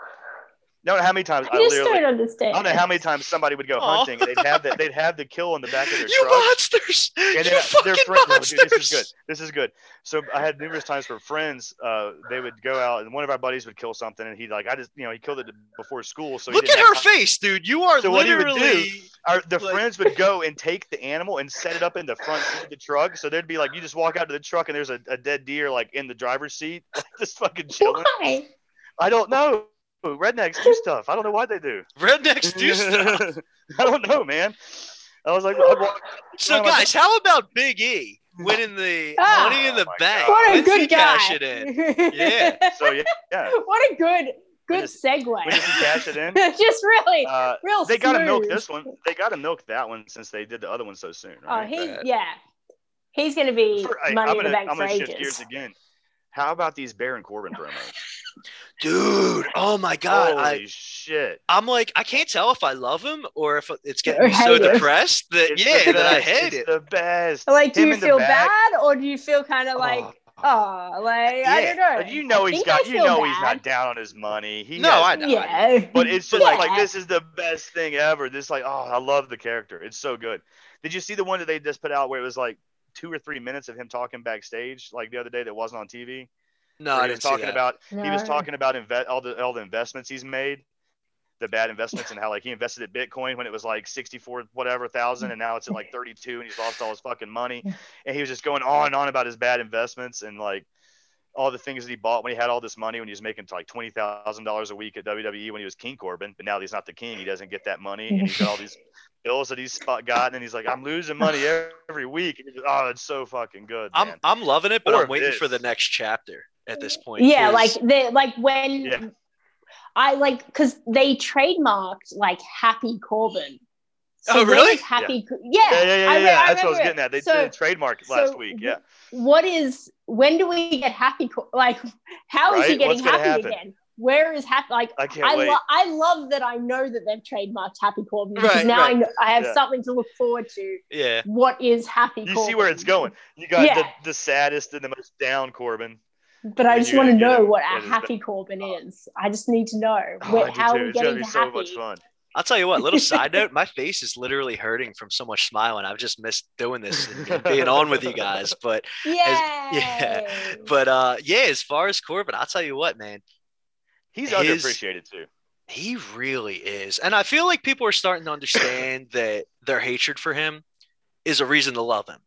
No, how many times I I, just literally. don't understand. I don't know how many times somebody would go Aw. hunting and they'd have that they'd have the kill in the back of their You truck. monsters! And you fucking their friends, no, dude, monsters! this is good. This is good. So I had numerous times where friends, uh, they would go out and one of our buddies would kill something, and he'd like, I just, you know, he killed it before school. So he Look didn't at her time- face, dude. You are So what he would do- literally. Our, the like- friends would go and take the animal and set it up in the front seat of the truck. So there'd be like, you just walk out to the truck and there's a, a dead deer like in the driver's seat, like just fucking chilling. Why? I don't know. Rednecks do stuff. I don't know why they do. Rednecks do stuff. I don't know, man. I was like, I'd walk, So, Well, guys, how about Big E winning the Ah. money in the Oh bank? God. What a When's he good guy. cash it in? Yeah. so yeah, yeah. what a good good just- segue. We just cash it in. just really Uh, real they got to milk this one. They got to milk that one since they did the other one so soon. Right? Oh, he Right. yeah. He's gonna be For- money I'm in the gonna, bank I'm for gonna shift gears again. How about these Baron Corbin promos? Dude, oh my God. Holy I, shit! I'm like, I can't tell if I love him or if it's getting me so hate depressed that, It's yeah, that I hate It's it. The best. Like, do Him you feel bad or do you feel kind of like, Oh. oh, like I don't know. You know I he's think got. You feel know he's not down on his money. He No, has- I know. Yeah, But it's just Yeah. like this is the best thing ever. This like, oh, I love the character. It's so good. Did you see the one that they just put out where it was like two or three minutes of him talking backstage, like the other day that wasn't on TV? No, where I he was didn't see talking that. about he was talking about inve- all the all the investments he's made, the bad investments, and how like he invested at Bitcoin when it was like sixty four whatever thousand, and now it's at like thirty two, and he's lost all his fucking money. And he was just going on and on about his bad investments and like all the things that he bought when he had all this money when he was making like twenty thousand dollars a week at WWE when he was King Corbin, but now that he's not the king, he doesn't get that money, and he's got all these bills that he's spot gotten, and he's like, I'm losing money every week. Just, oh, it's so fucking good. I'm. I'm loving it, but Or I'm waiting for the next chapter. At this point. Yeah, 'cause- like the like when Yeah. I like because they trademarked like Happy Corbin. Oh, really? Happy. Co- Yeah, Yeah, yeah, yeah, I yeah. yeah. I That's what I was getting it. at. They So- did trademark last so week. Yeah. What is when do we get Happy? Like, how is he Right? getting What's happy again? Where is happy? Like, I can't I, wait. lo- I love that I know that they've trademarked Happy Corbin because Right, now right. I know I have Yeah. something to look forward to. yeah. What is Happy You Corbin? see where it's going. You got Yeah. the, the saddest and the most down Corbin. But I just want to know what it a is Happy Corbin is. I just need to know Oh, where, I do how too. are we getting to so Happy. much fun. I'll tell you what, little side note, my face is literally hurting from so much smiling. I've just missed doing this and, and being on with you guys. But Yay! yeah, but uh yeah, as far as Corbin, I'll tell you what, man, He's His- underappreciated too. he really is. And I feel like people are starting to understand that their hatred for him is a reason to love him.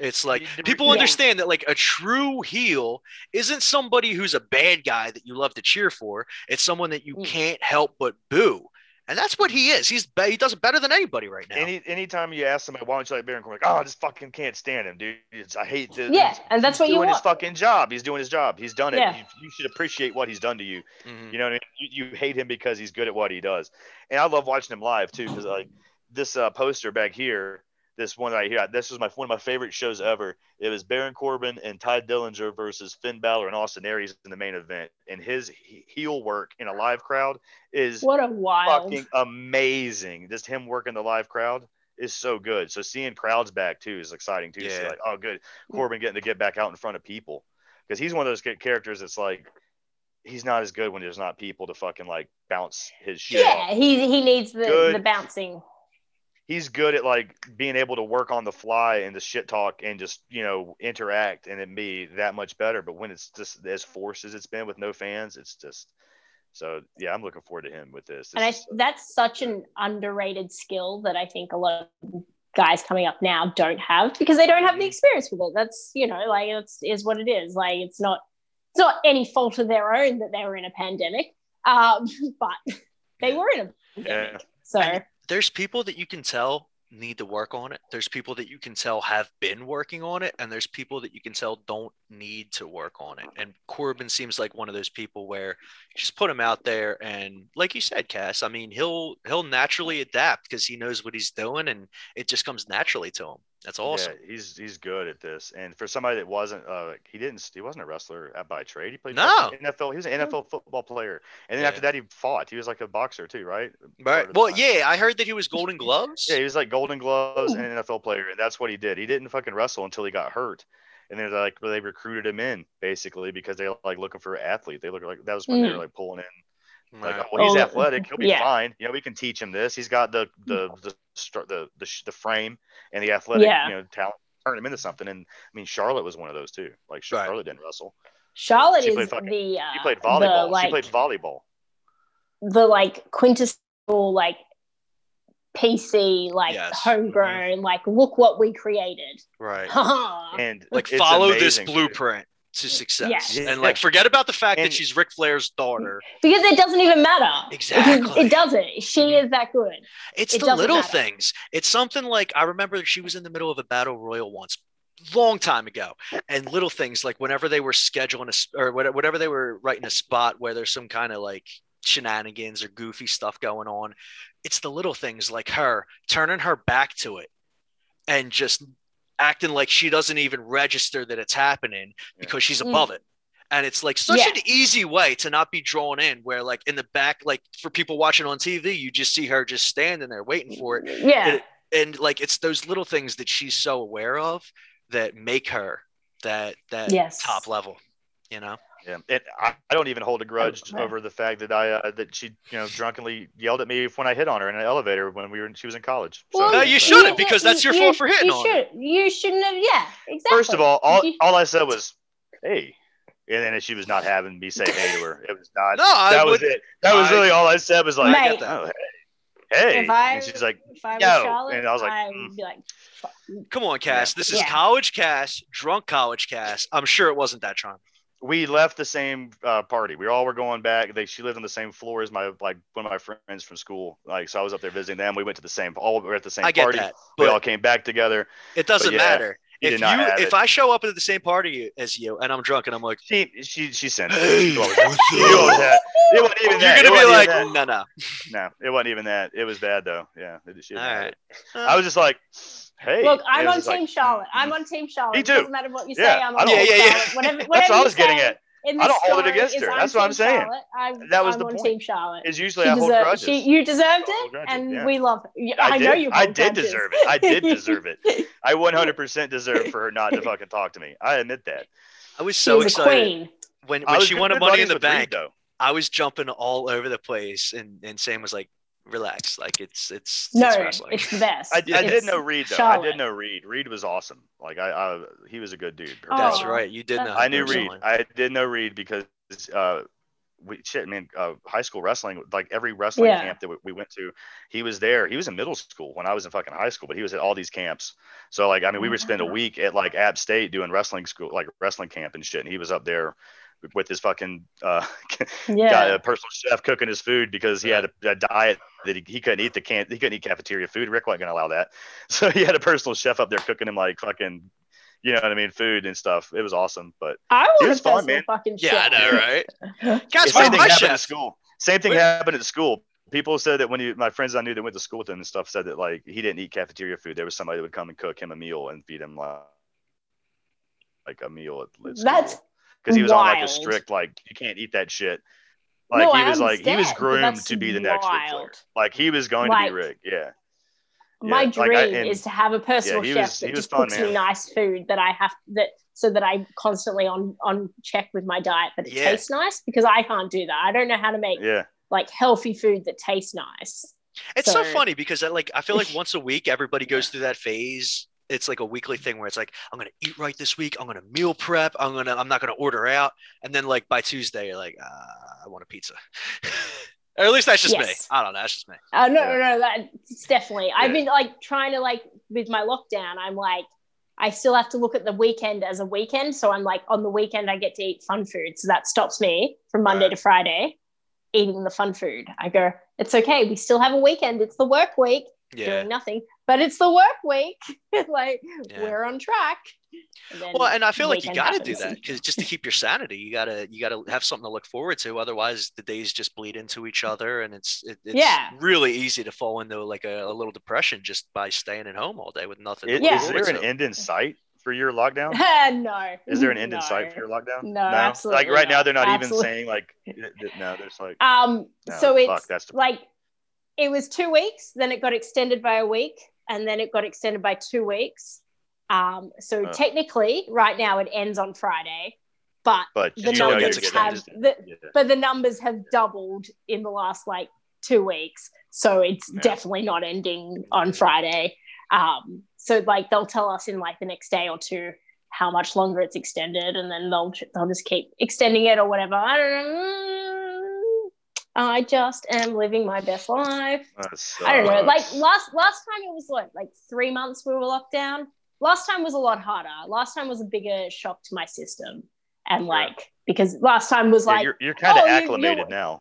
It's like You- people Yeah. understand that like a true heel isn't somebody who's a bad guy that you love to cheer for. It's someone that you Mm. can't help but boo. And that's what he is. He's he does it better than anybody right now. Any anytime you ask somebody why don't you like Baron Corbin, like, oh, I just fucking can't stand him, dude. It's, I hate this. Yeah, and that's he's what you doing his fucking job. He's doing his job. He's done it. Yeah. You, you should appreciate what he's done to you. Mhm. You know what I mean? You, you hate him because he's good at what he does. And I love watching him live too, because like this uh, poster back here, this one right here, this was my one of my favorite shows ever. It was Baron Corbin and Tye Dillinger versus Finn Balor and Austin Aries in the main event, and his heel work in a live crowd is What a wild. fucking amazing. Just him working the live crowd is so good. So seeing crowds back too is exciting too. To see Yeah. like, oh, good, Corbin getting to get back out in front of people because he's one of those characters that's like he's not as good when there's not people to fucking like bounce his shit. Yeah, off. he he needs the Good. the bouncing. He's good at like being able to work on the fly and the shit talk and just you know interact and it be that much better. But when it's just as forced as it's been with no fans, it's just so yeah. I'm looking forward to him with this. And I, is- that's such an underrated skill that I think a lot of guys coming up now don't have because they don't have the experience with it. That's you know, like it's is what it is. Like it's not it's not any fault of their own that they were in a pandemic. Um, but they were in a pandemic. yeah. So And- there's people that you can tell need to work on it. There's people that you can tell have been working on it, and there's people that you can tell don't need to work on it. And Corbin seems like one of those people where just put him out there, and like you said, Cass, I mean, he'll he'll naturally adapt because he knows what he's doing, and it just comes naturally to him. That's awesome. Yeah, he's he's good at this. And for somebody that wasn't, uh, he didn't, he wasn't a wrestler by trade. He played No. NFL. He was an NFL football player. And then Yeah. after that, he fought. He was like a boxer too, right? Right. Well, yeah, I heard that he was Golden Gloves. Yeah, he was like Golden Gloves and an NFL player, and that's what he did. He didn't fucking wrestle until he got hurt. And they're like, they recruited him in basically because they were like looking for an athlete. They look like that was when they Mm. were like pulling in like, oh, well, he's Oh, athletic. He'll be yeah. fine. You know, we can teach him this. He's got the the the the the, the frame and the athletic, Yeah. you know, talent. Turn him into something. And I mean, Charlotte was one of those too. Like Right. Charlotte didn't wrestle. Charlotte She is played fucking- the uh, She played the, volleyball. like she played volleyball. the like quintessential like PC like Yes. homegrown like look what we created. Right. And Like follow this amazing, too. blueprint to success, Yes. and like forget about the fact that she's Ric Flair's daughter. because it doesn't even matter. Exactly. It doesn't. She mm-hmm. is that good. It's It the little matter. things. It's something like I remember she was in the middle of a battle royal once, long time ago, and little things like whenever they were scheduling a or whatever, whatever they were writing a spot where there's some kind of like shenanigans or goofy stuff going on. It's the little things like her turning her back to it and just acting like she doesn't even register that it's happening because she's Mm. above it. And it's like such Yeah. an easy way to not be drawn in, where like in the back, like for people watching on TV, you just see her just standing there waiting for it. Yeah. It- And like it's those little things that she's so aware of that make her that that Yes. top level, you know? Yeah, and I, I don't even hold a grudge right. over the fact that I uh, that she you know drunkenly yelled at me when I hit on her in an elevator when we were she was in college. So, Well, No, you shouldn't, because that's your fault for hitting you on her. should, You shouldn't have. Yeah, exactly. First of all, all, all I said was, "Hey," and then she was not having me say "hey" to her. It was not. No, I that was would- it. That was I- really all I said. Was like, Mate. "Oh, hey, hey," if I, and she's like, if I was "Yo," Charlotte, and I was like, I mm. would be like. Come on, Cass. This is Yeah. college Cass, drunk college Cass. I'm sure it wasn't that charming. We left the same uh, party. We all were going back. They she lived on the same floor as my like one of my friends from school. Like so, I was up there visiting them. We went to the same. All were at the same I get party. that, We all came back together. it doesn't yeah. matter. If you if it. I show up at the same party as you and I'm drunk and I'm like, She she she sent Hey, it. She always- she always had- It wasn't even you're gonna be like, no, no. no, it wasn't even that. It was bad though. Yeah. It, All right. it. I was just like, hey. Look, I'm on Team like, Charlotte. I'm mm-hmm. on Team Charlotte. Me It doesn't matter what you say. Yeah, I'm on don't- Team Yeah, yeah, yeah. Charlotte. Whatever, whatever That's whatever what I was getting at. I don't hold it against her. That's what I'm saying. I'm, That was I'm the on point. Team Charlotte. Is usually She I hold deserved, grudges. she, you deserved it, grudges, and yeah. we love it. I, did. know you. I did grudges. deserve it. I did deserve it. I 100% deserve for her not to fucking talk to me. I admit that. I was so was a excited when, when she good wanted money in the with Reid, bank. though. I was jumping all over the place, and and Sam was like, "Relax, like it's it's No, it's it's the best. I, I did It's know Reid though. I Charlotte. did know Reid. Reid was awesome. Like I, I he was a good dude. her That's Oh, right. You did know. I knew Reid. personally. I did know Reid because uh, we shit, man. Uh, high school wrestling, like every wrestling Yeah. camp that we, we went to, he was there. He was in middle school when I was in fucking high school, but he was at all these camps. So like, I mean, we would spend a week at like App State doing wrestling school, like wrestling camp and shit. And he was up there with his fucking uh, Yeah. got a personal chef cooking his food because he had a, a diet that he, he couldn't eat the can he couldn't eat cafeteria food. Ric wasn't gonna allow that, so he had a personal chef up there cooking him like fucking, you know what I mean, food and stuff. It was awesome, but I He was a fun, personal man. fucking Yeah, I chef. know, right? Guys, the same thing my happened at school. Same thing Where- happened at school. People said that when you, my friends I knew that went to school with him and stuff said that like he didn't eat cafeteria food. There was somebody that would come and cook him a meal and feed him like, like a meal at, at. That's because he was on like a strict like you can't eat that shit. Like No, he I was like he was groomed to be the next Ric Flair. wild. Like he was going Like, to be Ric. Yeah. my Yeah, like, dream I- and- is to have a personal he chef was- that he was just fun, cooks me nice food that I have that so that I'm constantly on on check with my diet that it Yeah. tastes nice because I can't do that. I don't know how to make Yeah. like healthy food that tastes nice. It's so So- funny because I like I feel like once a week everybody goes through that phase. It's like a weekly thing where it's like I'm gonna eat right this week. I'm gonna meal prep. I'm gonna I'm not gonna order out. And then like by Tuesday you're like uh, I want a pizza. or at least that's just me. I don't know. That's just me. Uh, no, Yeah. no, no, that's definitely. I've been like trying to like with my lockdown. I'm like, I still have to look at the weekend as a weekend. So I'm like, on the weekend I get to eat fun food. So that stops me from Monday Right. to Friday eating the fun food. I go, it's okay. We still have a weekend. It's the work week, Yeah. doing nothing, but it's the work week. like Yeah. we're on track. And Well, and I feel like you got to do that because just to keep your sanity, you gotta you gotta have something to look forward to. Otherwise, the days just bleed into each other, and it's it, it's Yeah. really easy to fall into like a, a little depression just by staying at home all day with nothing. to Yeah. is there an to. end in sight for your lockdown? no. Is there an end in sight for your lockdown? No, Like absolutely right now, they're not even saying like th- th- no. There's like Um, No, so fuck, it's that's the- like it was two weeks, then it got extended by a week, and then it got extended by two weeks. Um, so Oh. technically, right now it ends on Friday, but but the you know still you're numbers have the, yeah. but the numbers have doubled in the last like two weeks. So it's Yeah. definitely not ending on Friday. Um, so like they'll tell us in like the next day or two how much longer it's extended, and then they'll they'll just keep extending it or whatever. I don't know. I just am living my best life. I don't know. Like last last time it was what like three months we were locked down. Last time was a lot harder. Last time was a bigger shock to my system, and Yeah. like because last time was Yeah, like you're you're kind of oh, you- acclimated you're- now.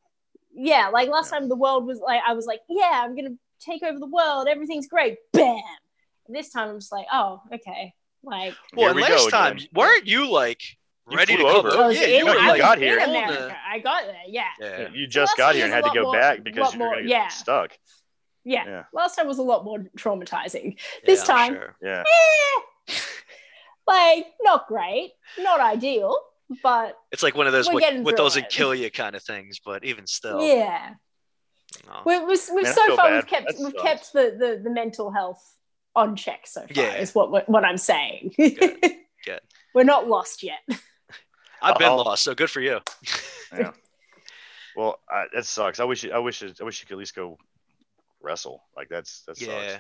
yeah, like last Yeah. time the world was like, I was like, yeah, I'm gonna take over the world. Everything's great. Bam. This time I'm just like, oh, okay. Like, Well, Here we last time, again. weren't you like You ready to flew come over. over? Yeah, in, you were you I got in here. America. I got there. Yeah. yeah. You just got here and had to go more- back because you're more- yeah. stuck. yeah, Yeah. Last time was a lot more traumatizing. This Yeah, time- sure. Yeah. Eh, like, not great, not ideal, but it's like one of those We're what, getting what through doesn't kill you kind of things. But even still, yeah. no. We, we've, we've Man, so far bad. we've kept That we've sucks. kept the, the the mental health on check so far. Yeah. Is what what I'm saying. Good. Good. We're not lost yet. I've been I'll- lost, so good for you. Yeah. well, I, that sucks. I wish. you- I wish. it- I wish you could at least go wrestle. Like that's that sucks. Yeah.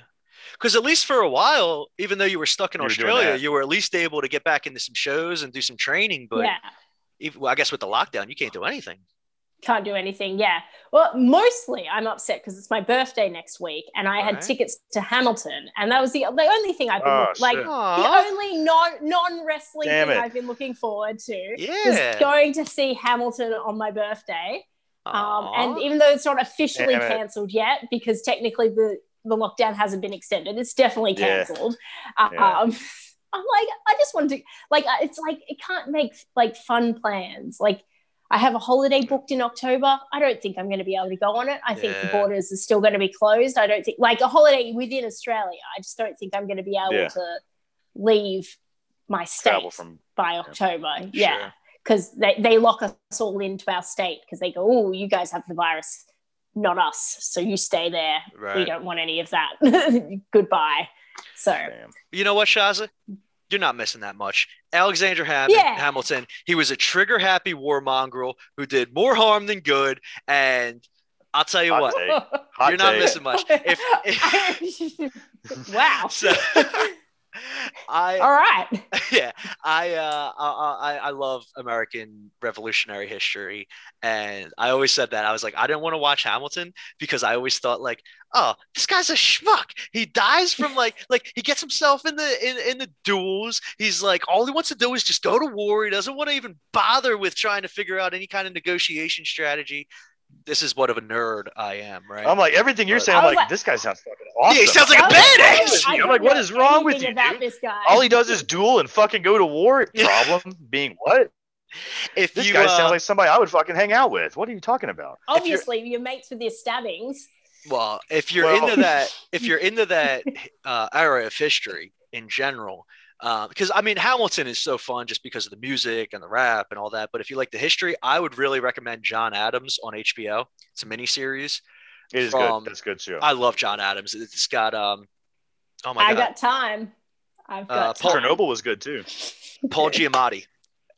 Because at least for a while, even though you were stuck in You Australia, that. you were at least able to get back into some shows and do some training. But yeah. even, well, I guess with the lockdown, you can't do anything. Can't do anything. Yeah. Well, mostly I'm upset because it's my birthday next week, and I had Right. tickets to Hamilton, and that was the the only thing I've been Oh, look- like. shit. The Aw. only non non wrestling thing it. I've been looking forward to Yeah. was going to see Hamilton on my birthday. Um, and even though it's not officially Damn it. cancelled yet, because technically the the lockdown hasn't been extended, it's definitely cancelled. Yeah. Um, I'm like, I just want to like it's like it can't make like fun plans. Like I have a holiday booked in October. I don't think I'm going to be able to go on it. I think the borders are still going to be closed. I don't think like a holiday within Australia. I just don't think I'm going to be able Yeah. to leave my state from by October. Yeah, Sure. because they, they lock us all into our state because they go, oh, you guys have the virus, not us. So you stay there. We don't want any of that. Goodbye. So damn. You know what, Shazza? You're not missing that much. Alexander Ham- Yeah. Hamilton, he was a trigger happy war mongrel who did more harm than good. And I'll tell you Hot what, you're not missing much. If, wow. so, I All right. yeah, I, uh, I I I love American Revolutionary history, and I always said that I was like I didn't want to watch Hamilton because I always thought like, oh, this guy's a schmuck. He dies from like like he gets himself in the in, in the duels. He's like all he wants to do is just go to war. He doesn't want to even bother with trying to figure out any kind of negotiation strategy. This is what of a nerd I am, right? I'm like everything you're But- saying. I I'm like, like- this guy sounds fucking awesome. Yeah, he sounds like a I was badass. I I'm like, what know is wrong with you, about dude? this guy? All he does is duel and fucking go to war. Problem being what? if This you guy uh, sounds like somebody I would fucking hang out with. What are you talking about? you're- Obviously, you're mates with your stabbings. Well, if you're Well- into that, if you're into that uh, era of history in general, because I mean Hamilton is so fun just because of the music and the rap and all that. But if you like the history, I would really recommend John Adams on HBO. It's a miniseries. It is From- good. That's good too. I love John Adams. It's got um, oh my I god, I got time. I've Uh, got Paul- time. Chernobyl was good too. Paul Giamatti.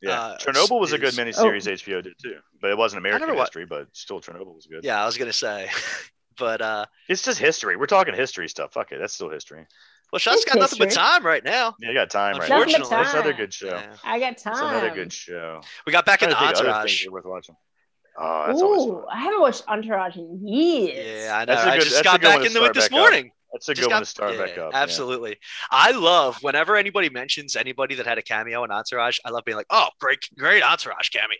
Yeah, uh, Chernobyl was a good is- miniseries HBO did too, but it wasn't American never wa- history. But still, Chernobyl was good. Yeah, I was gonna say, but uh, it's just history. We're talking history stuff. Fuck it, that's still history. Well, Shot's got nothing but time right now. Yeah, you got time right now. Nothing but Unfortunately, That's another good show. Yeah. I got time. That's another good show. We got back Trying into to think Entourage. worth watching. Oh, that's always Ooh. I haven't watched Entourage in years. Yeah, I know. That's a I good- just got back to into it this back up. morning. That's a Just good got- one to start yeah, back up. yeah. Absolutely. I love whenever anybody mentions anybody that had a cameo in Entourage, I love being like, oh, great, great Entourage cameo.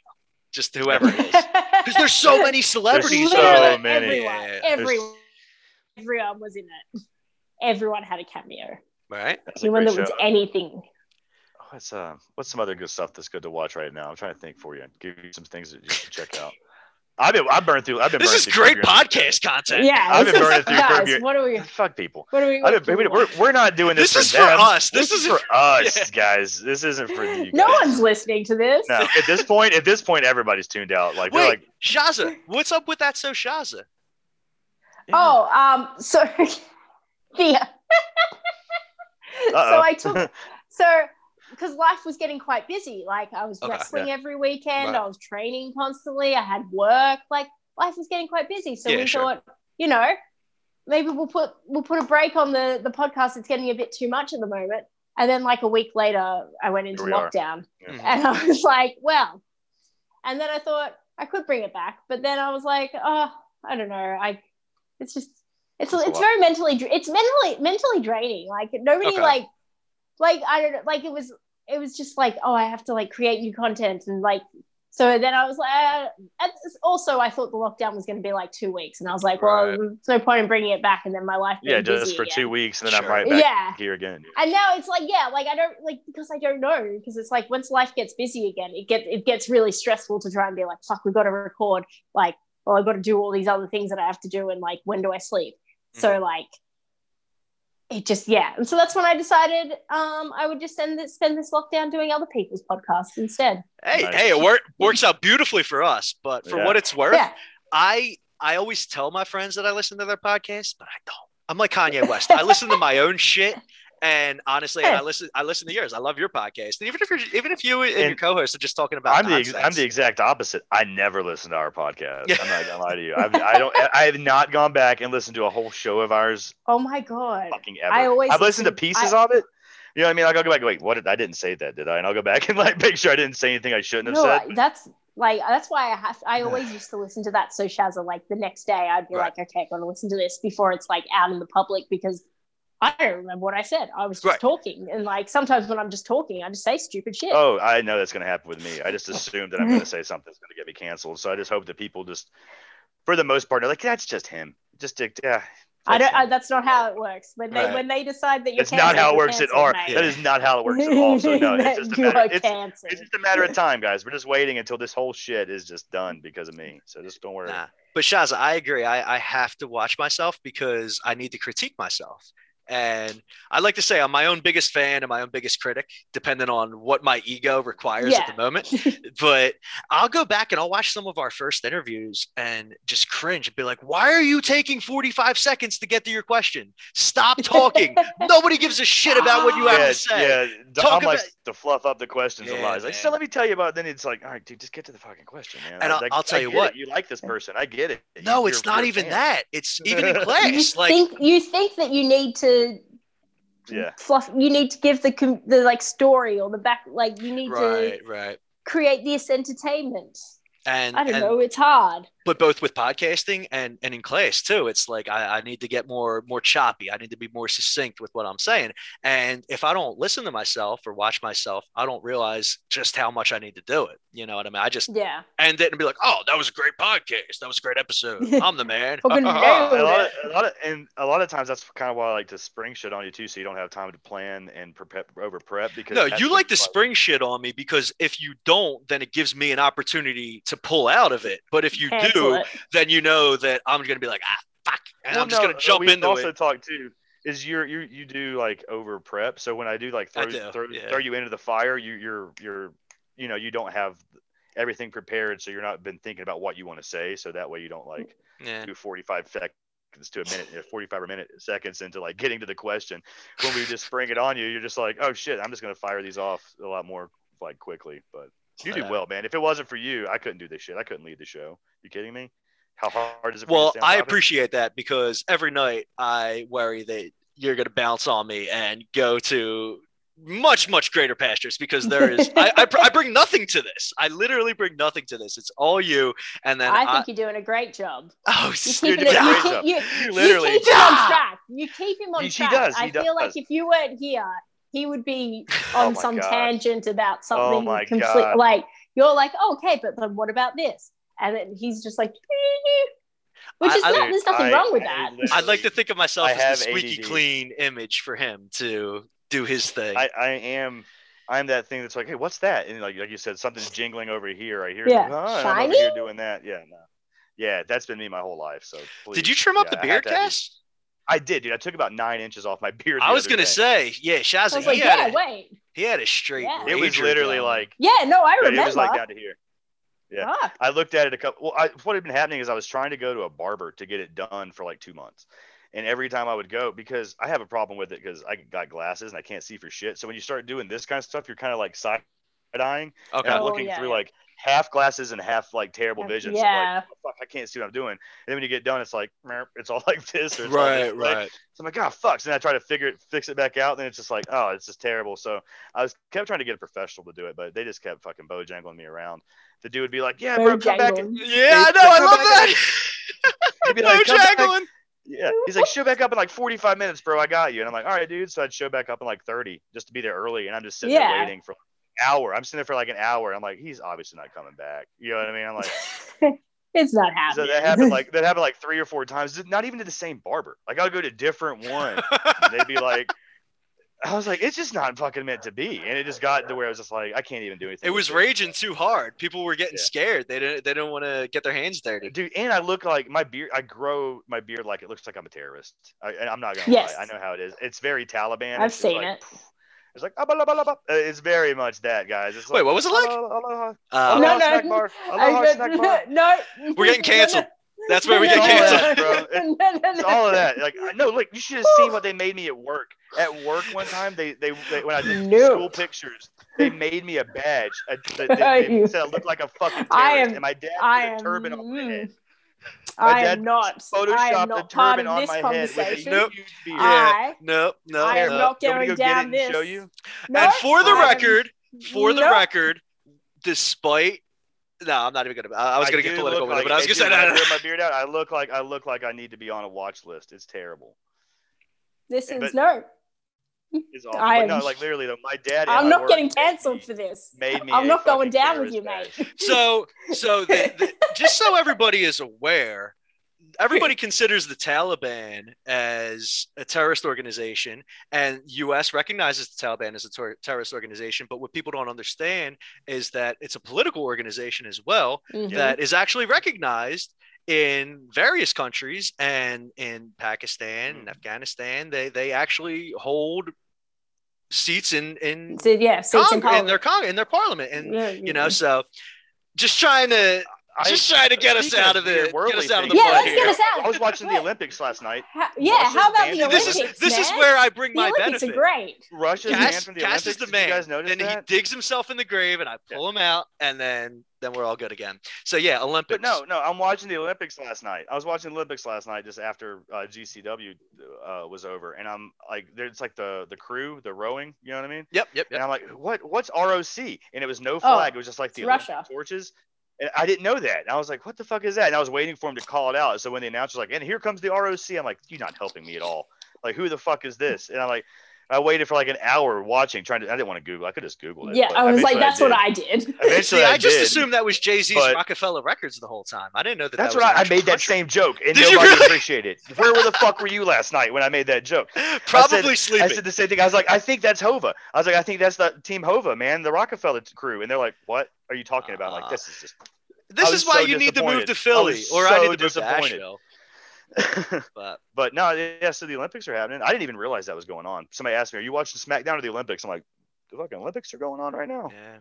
Just whoever it is. Because there's so many celebrities. so in Literally it. many. Everyone, Yeah. everyone, everyone was in it. Everyone had a cameo. Right? That's a Anyone great that was show. anything. What's uh, what's some other good stuff that's good to watch right now? I'm trying to think for you. Give you some things that you should check out. I've been I've burned through. I've been. This burning is great podcast content. Yeah, I've been this is- burning through guys. Your- What are we? Fuck people. What are we? I've been, we're, we're not doing this, This is for for us. This, This is is- for us, Yeah. guys. This isn't for you. Guys. no one's listening to this. No, at this point, at this point, everybody's tuned out. Like they're Wait, like, Shazza, what's up with that so Shazza? Oh, um, so yeah. so I took so because life was getting quite busy. Like I was Okay, wrestling every weekend, Right. I was training constantly, I had work. Like life was getting quite busy. So Yeah, we sure. thought, you know, maybe we'll put we'll put a break on the the podcast. It's getting a bit too much at the moment. And then like a week later, I went into we lockdown, Yeah. And I was like, well. And then I thought I could bring it back, but then I was like, oh, I don't know. I it's just it's It's it's very mentally it's mentally mentally draining. Like nobody Okay. like like I don't know like it was it was just like oh I have to like create new content and like so then I was like uh, also I thought the lockdown was going to be like two weeks and I was like well Right. there's no point in bringing it back and then my life yeah, being just busy for again. two weeks, and then I'm right back yeah here again. and now it's like yeah like I don't like because I don't know because it's like once life gets busy again it gets it gets really stressful to try and be like fuck we've got to record like well I've got to do all these other things that I have to do and like when do I sleep so Mm-hmm. like it just yeah and so that's when I decided um I would just send this spend this lockdown doing other people's podcasts instead Hey, Nice. hey, it work, works out beautifully for us. But for Yeah. what it's worth, yeah I I always tell my friends that I listen to their podcast, but I don't. I'm like Kanye West. I listen to my own shit, and honestly, Yeah. I listen. I listen to yours. I love your podcast, and even if you're even if you and, your co-host are just talking about, I'm the I'm the exact opposite. I never listen to our podcast. I'm not gonna lie to you. I've, I don't. I have not gone back and listened to a whole show of ours oh my god fucking ever. I always I've listened to listen- pieces of it. You know what I mean? Like I'll go back and wait, what did I didn't say that, did I? And I'll go back and like make sure I didn't say anything I shouldn't have said. That's like that's why I have I always used to listen to that so Shazza like the next day I'd be Right. like okay I'm gonna listen to this before it's like out in the public because I don't remember what I said I was just Right. talking and like sometimes when I'm just talking I just say stupid shit Oh, I know that's gonna happen with me. I just assume that I'm gonna say something that's gonna get me canceled. So I just hope that people just for the most part, they're like, that's just him. Just yeah, I don't. I, that's not how it works. When they Right. when they decide that you're It's not how it you're works at all. art. mate. That is not how it works at all. So no, it's just a matter. It's, it's just a matter of time, guys. We're just waiting until this whole shit is just done because of me. So just don't worry. Nah. But Shaz, I agree. I, I have to watch myself because I need to critique myself. And I like to say I'm my own biggest fan and my own biggest critic, depending on what my ego requires at the moment. but I'll go back and I'll watch some of our first interviews and just cringe and be like, why are you taking 45 seconds to get to your question? Stop talking. Nobody gives a shit about what you have yeah, to say. yeah. D- Talk I'm like about- to fluff up the questions a lot. It's like, man. so let me tell you about. Then it's like, all right, dude, just get to the fucking question, man. And I- I'll- like, I'll tell you what. it. You like this person. I get it. No, you're- it's not even fan. that. It's even in you class. like, think you think that you need to Yeah. fluff. You need to give the the like story or the back. Like you need to right, right. create this entertainment. And I don't and- know. It's hard. But both with podcasting and, and in class too it's like I, I need to get more more choppy. I need to be more succinct with what i'm saying. And if i don't listen to myself or watch myself i don't realize just how much i need to do it. You know what i mean? I just Yeah. end it and be like oh that was a great podcast. That was a great episode. I'm the man. Fucking a nailed lot, of, a lot of, and a lot of times that's kind of why I like to spring shit on you too, so you don't have time to plan and prep over prep. Because no you like to spring shit on me because if you don't then it gives me an opportunity to pull out of it. But if you Cancel do it. then you know that i'm gonna be like ah fuck and Well, i'm just no, gonna jump we into also it talk too. Is you're you you do like over prep? So when I do like throw do, throw, yeah. throw you into the fire, you you're you're you know you don't have everything prepared, so you're not been thinking about what you want to say. So that way you don't like yeah do 45 seconds to a minute, uh, 45 or minute seconds into like getting to the question. When we just spring it on you, you're just like, oh shit, I'm just gonna fire these off a lot more like quickly. But you do uh, well, man. If it wasn't for you, I couldn't do this shit. I couldn't lead the show. You kidding me? How hard is it? For you Well, I appreciate that because every night I worry that you're going to bounce on me and go to much, much greater pastures because there is, I, I, I bring nothing to this. I literally bring nothing to this. It's all you. And then I I, think you're doing a great job. oh, You s- keep doing a great job. you, You you keep him on track. You keep him on He- she track. does, he I feel like if you weren't here, he would be Oh on my some God. tangent about Oh something my complete. God. Like you're like, oh, okay, but then what about this? And then he's just like, which is I- not. There's nothing I- wong with I that. I'd like to think of myself I as have the squeaky ADD. clean image for him to do his thing. I, I am I'm that thing that's like, hey, what's that? And like like you said, something's jingling over here. I hear Yeah. it. Oh, and I'm over here doing that. Yeah, no. Yeah, that's been me my whole life. So please. Did you trim up yeah, the beard have to Cass? I did, dude. I took about nine inches off my beard. I was gonna day. say, yeah, I Shazza, was he, like, had yeah, a, wait, he had a straight. Yeah. it was literally going. like yeah, no, I remember. it was like down to here. Yeah. Fuck. I looked at it a couple. Well, I, what had been happening is I was trying to go to a barber to get it done for like two months, and every time I would go, because I have a problem with it because I got glasses and I can't see for shit. So when you start doing this kind of stuff, you're kind of like side eyeing, okay. and I'm Oh, looking yeah, through yeah. like half glasses and half like terrible vision. So I'm Yeah. like, oh, fuck, I can't see what I'm doing. And then when you get done, it's like it's all like this or it's all Right, this right. So I'm like, oh fuck. So then I try to figure it, fix it back out. Then it's just like, oh, it's just terrible. So I was kept trying to get a professional to do it, but they just kept fucking bojangling me around. The dude would be like, yeah, bro, come back. And, Yeah, I know. I they love come that. he'd be like. Bojangling. Yeah, he's like, show back up in like 45 minutes, bro. I got you. And I'm like, all right, dude. So I'd show back up in like 30 just to be there early, and I'm just sitting Yeah. there waiting for an hour. I'm sitting there for like an hour. I'm like, he's obviously not coming back. You know what I mean? I'm like, it's not happening. so that happened like that happened like three or four times. Not even to the same barber. Like I would go to different one. and they'd be like, I was like, it's just not fucking meant to be. And it just got to where I was just like, I can't even do anything. It was this. raging too hard. People were getting Yeah. scared. They didn't. They didn't want to get their hands dirty. dude. And I look like my beard. I grow my beard like it looks like I'm a terrorist. I, and I'm not gonna Yes. lie. I know how it is. It's very Taliban. I've It's seen like, it. It's like "Ah, blah, blah, blah, blah." Uh, it's very much that, guys. It's Wait, what was it like? Aloha, aloha, Uh, Aloha no, no. snack bar. Aloha read- snack bar. no, We're getting canceled. That's where we It's get all canceled. that. It- No, no, no, It's all of that. Like no, look, you should have seen what they made me at work. At work one time, they they, they when I did No. school pictures, they made me a badge. A, they, they, they said I looked like a fucking terrorist, I am- and my dad I put a am. turban on my head. My I dad am not. I am Photoshopped a not part turban of on this my head with a conversation. Nope. huge beard. Yeah. I, No, no, I am no. not You going to go get it down and this. show you? No, and for the I am- record, for the Nope. record, despite no, I'm not even gonna. I I was gonna do get political look with it, like- but I was gonna say when I no, no, grow my beard out. I look like I look like I need to be on a watch list. It's terrible. This is But- no. It's awful. I But no, am- like literally though, my dad. I'm not getting cancelled me- for this. Made me I'm not going down with you, mate. So, so the, the, just so everybody is aware, everybody considers the Taliban as a terrorist organization, and U.S. recognizes the Taliban as a ter- terrorist organization. But what people don't understand is that it's a political organization as well Mhm. that is actually recognized in various countries and in Pakistan and Mm. Afghanistan. They they actually hold seats in in, So, yeah, seats in Cong- in their parliament. Cong- in their parliament, and Yeah, you know so. Just trying to I- just trying to get us out of the get us out of the Yeah, let's here. get us out. I was watching the Olympics last night. Ha- yeah, Russia's how about banned the from this is Olympics? this is where I bring the my Olympics benefit. are great. Russia's Cass, banned from the Cass Olympics. is the man. you guys notice then that? he digs himself in the grave, and I pull him out, and then then we're all good again. So yeah, Olympics. But no, no, I'm watching the Olympics last night. I was watching the Olympics last night just after uh, GCW uh, was over, and I'm like, there's like the the crew, the rowing. You know what I mean? Yep, yep, And yep. I'm like, what? What's ROC? And it was no flag. it was just like the Oh, Olympic Russia. torches. And I didn't know that. And I was like, what the fuck is that? And I was waiting for him to call it out. So when the announcer's like, and here comes the ROC, I'm like, you're not helping me at all. Like, who the fuck is this? And I'm like, I waited for like an hour watching, trying to. I didn't want to Google. I could just Google it. Yeah, I was like, eventually that's what. I did. Eventually, See, I, I just did. assumed that was Jay Z's Roc-A-Fella Records the whole time. I didn't know that. That's that was what I, I actual made that country. same joke, and Did nobody really? appreciated it. Where the fuck were you last night when I made that joke? Probably I sleeping. I said the same thing. I was like, I think that's Hova. I was like, I think that's the Team Hova, man, the Roc-A-Fella crew. And they're like, what are you talking about? Uh, like, this is just. this is why so you need to move disappointed. to I Philly, was or I so need to move to disappointed. Asheville. But but no, yeah. So the Olympics are happening. I didn't even realize that was going on. Somebody asked me, "Are you watching SmackDown or the Olympics?" I'm like, the fucking Olympics are going on right now. yeah,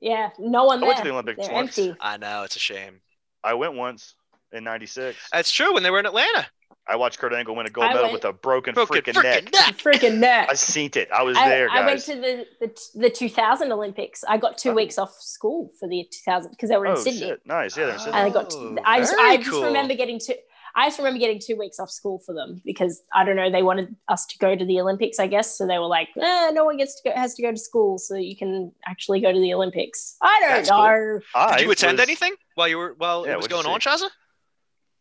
Yeah, no one I there. went to the Olympics They're once. empty. I know it's a shame. I went once in '96. That's true. When they were in Atlanta, I watched Kurt Angle win a gold I medal went- with a broken, broken freaking freaking neck. neck. Freaking neck. I seen it. I was I, there, I went to the, the the 2000 Olympics. I got two Oh. weeks off school for the 2000 because they were in oh Sydney. shit! Nice. Yeah, they're in Oh. Sydney. And I got. Oh, I just, very I just cool. remember getting two. I just remember getting two weeks off school for them because I don't know. They wanted us to go to the Olympics, I guess. So they were like, eh, "No one gets to go, has to go to school, so you can actually go to the Olympics." I don't That's cool. know. I did you attend was- anything while you were while Yeah, it was going on, Shazza?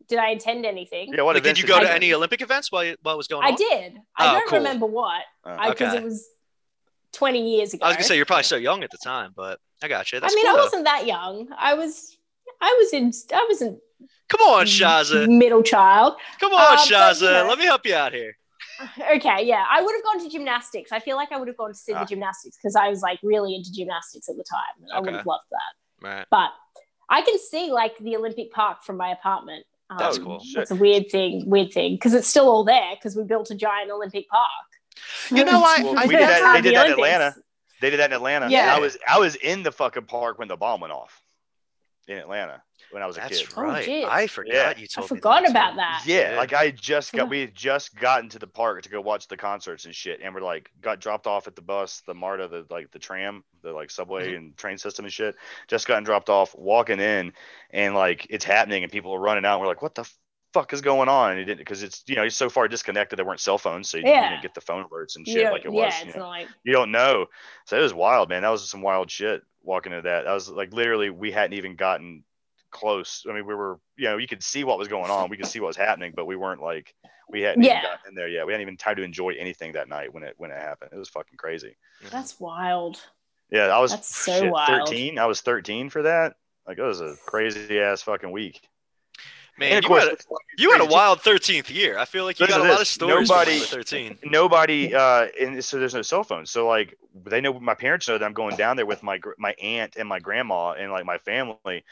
Did I attend anything? Yeah, what Like, did you go to you any go Olympic events while you, while it was going I on? I did. I Oh, don't cool. remember what Uh, because Okay. it was 20 years ago. I was gonna say you're probably so young at the time, but I got you. That's I mean, cool. I wasn't that young. I was. I was in. I was in Come on, Shazza. middle child. Come on, but, Shazza. you know. Let me help you out here. Okay, yeah, I would have gone to gymnastics. I feel like I would have gone to see Ah. the gymnastics because I was like really into gymnastics at the time. and I would have loved that. Right. But I can see like the Olympic Park from my apartment. Um, That's cool. It's a weird thing, weird thing because it's still all there because we built a giant Olympic park. You know, I- Well, I we did that. how They the did that in Atlanta. They did that in Atlanta. Yeah. I was I was in the fucking park when the bomb went off in Atlanta when I was a kid. Oh, right. geez. I forgot Yeah. you told me. forgot that, about too. that. Yeah, Yeah. like I just got we had just gotten to the park to go watch the concerts and shit, and we're like got dropped off at the bus, the MARTA, the like the tram, the like subway Mm-hmm. and train system and shit. Just gotten dropped off, walking in, and like it's happening, and people are running out. And we're like, what the fuck is going on? And it didn't because it's you know you're so far disconnected. There weren't cell phones, so you, you Yeah. didn't get the phone alerts and shit don't- like it yeah, was. you know. like you don't know. So it was wild, man. That was some wild shit walking into that. I was like literally we hadn't even gotten close. I mean, we were, you know, you could see what was going on. We could see what was happening, but we weren't like we hadn't Yeah. even gotten in there yet. We hadn't even time to enjoy anything that night when it when it happened. It was fucking crazy. that's wild. Yeah, I was That's so shit, wild. 13. I was 13 for that. Like it was a crazy ass fucking week. Man, you course, had, a, you had a wild 13th year. I feel like you got a to lot of this. stories Nobody- from 13. nobody uh and so there's no cell phone so like they know my parents know that i'm going down there with my my aunt and my grandma and like my family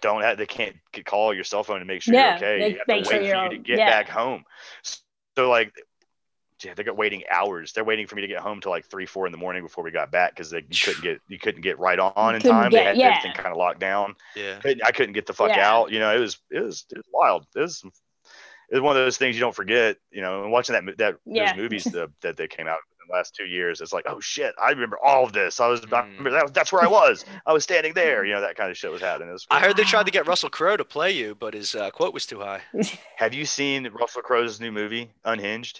don't have they can't call your cell phone to make sure Yeah, you're okay they you have make to sure wait you're for you to get yeah. back home so like yeah, they got waiting hours. They're waiting for me to get home till like three, four in the morning before we got back because they you couldn't get you couldn't get right on in couldn't time. they had yeah. everything kind of locked down. Yeah. Couldn't, I couldn't get the fuck Yeah. out. You know, it was it was it was wild. It was it was one of those things you don't forget. You know, and watching that mo- that Yeah. those movies the, that they came out in the last two years, it's like oh shit, I remember all of this. I was I Mm. remember that, that's where I was. I was standing there. You know, that kind of shit was happening. Was I heard they tried to get Russell Crowe to play you, but his uh, quote was too high. Have you seen Russell Crowe's new movie Unhinged?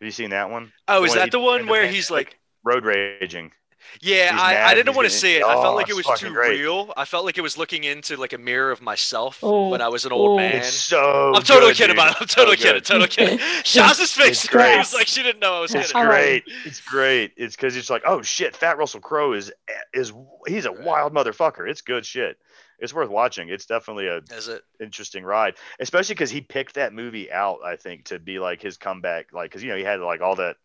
Have you seen that one? Oh, is one that the one where pandemic? he's like, Road raging. Yeah, I, I didn't want to see it. I Oh, felt like it was too great. real. I felt like it was looking into like a mirror of myself Oh. when I was an old Oh. man. It's so. I'm totally good, kidding dude. about it. I'm totally So kidding. Totally kidding. Shaz's face It's great. screams like she didn't know I was It's kidding. Great. It's great. It's because it's like, oh shit, Fat Russell Crowe is is he's a wild motherfucker. It's good shit. It's worth watching. It's definitely a Is it? interesting ride, especially because he picked that movie out. I think to be like his comeback, like because you know he had like all that.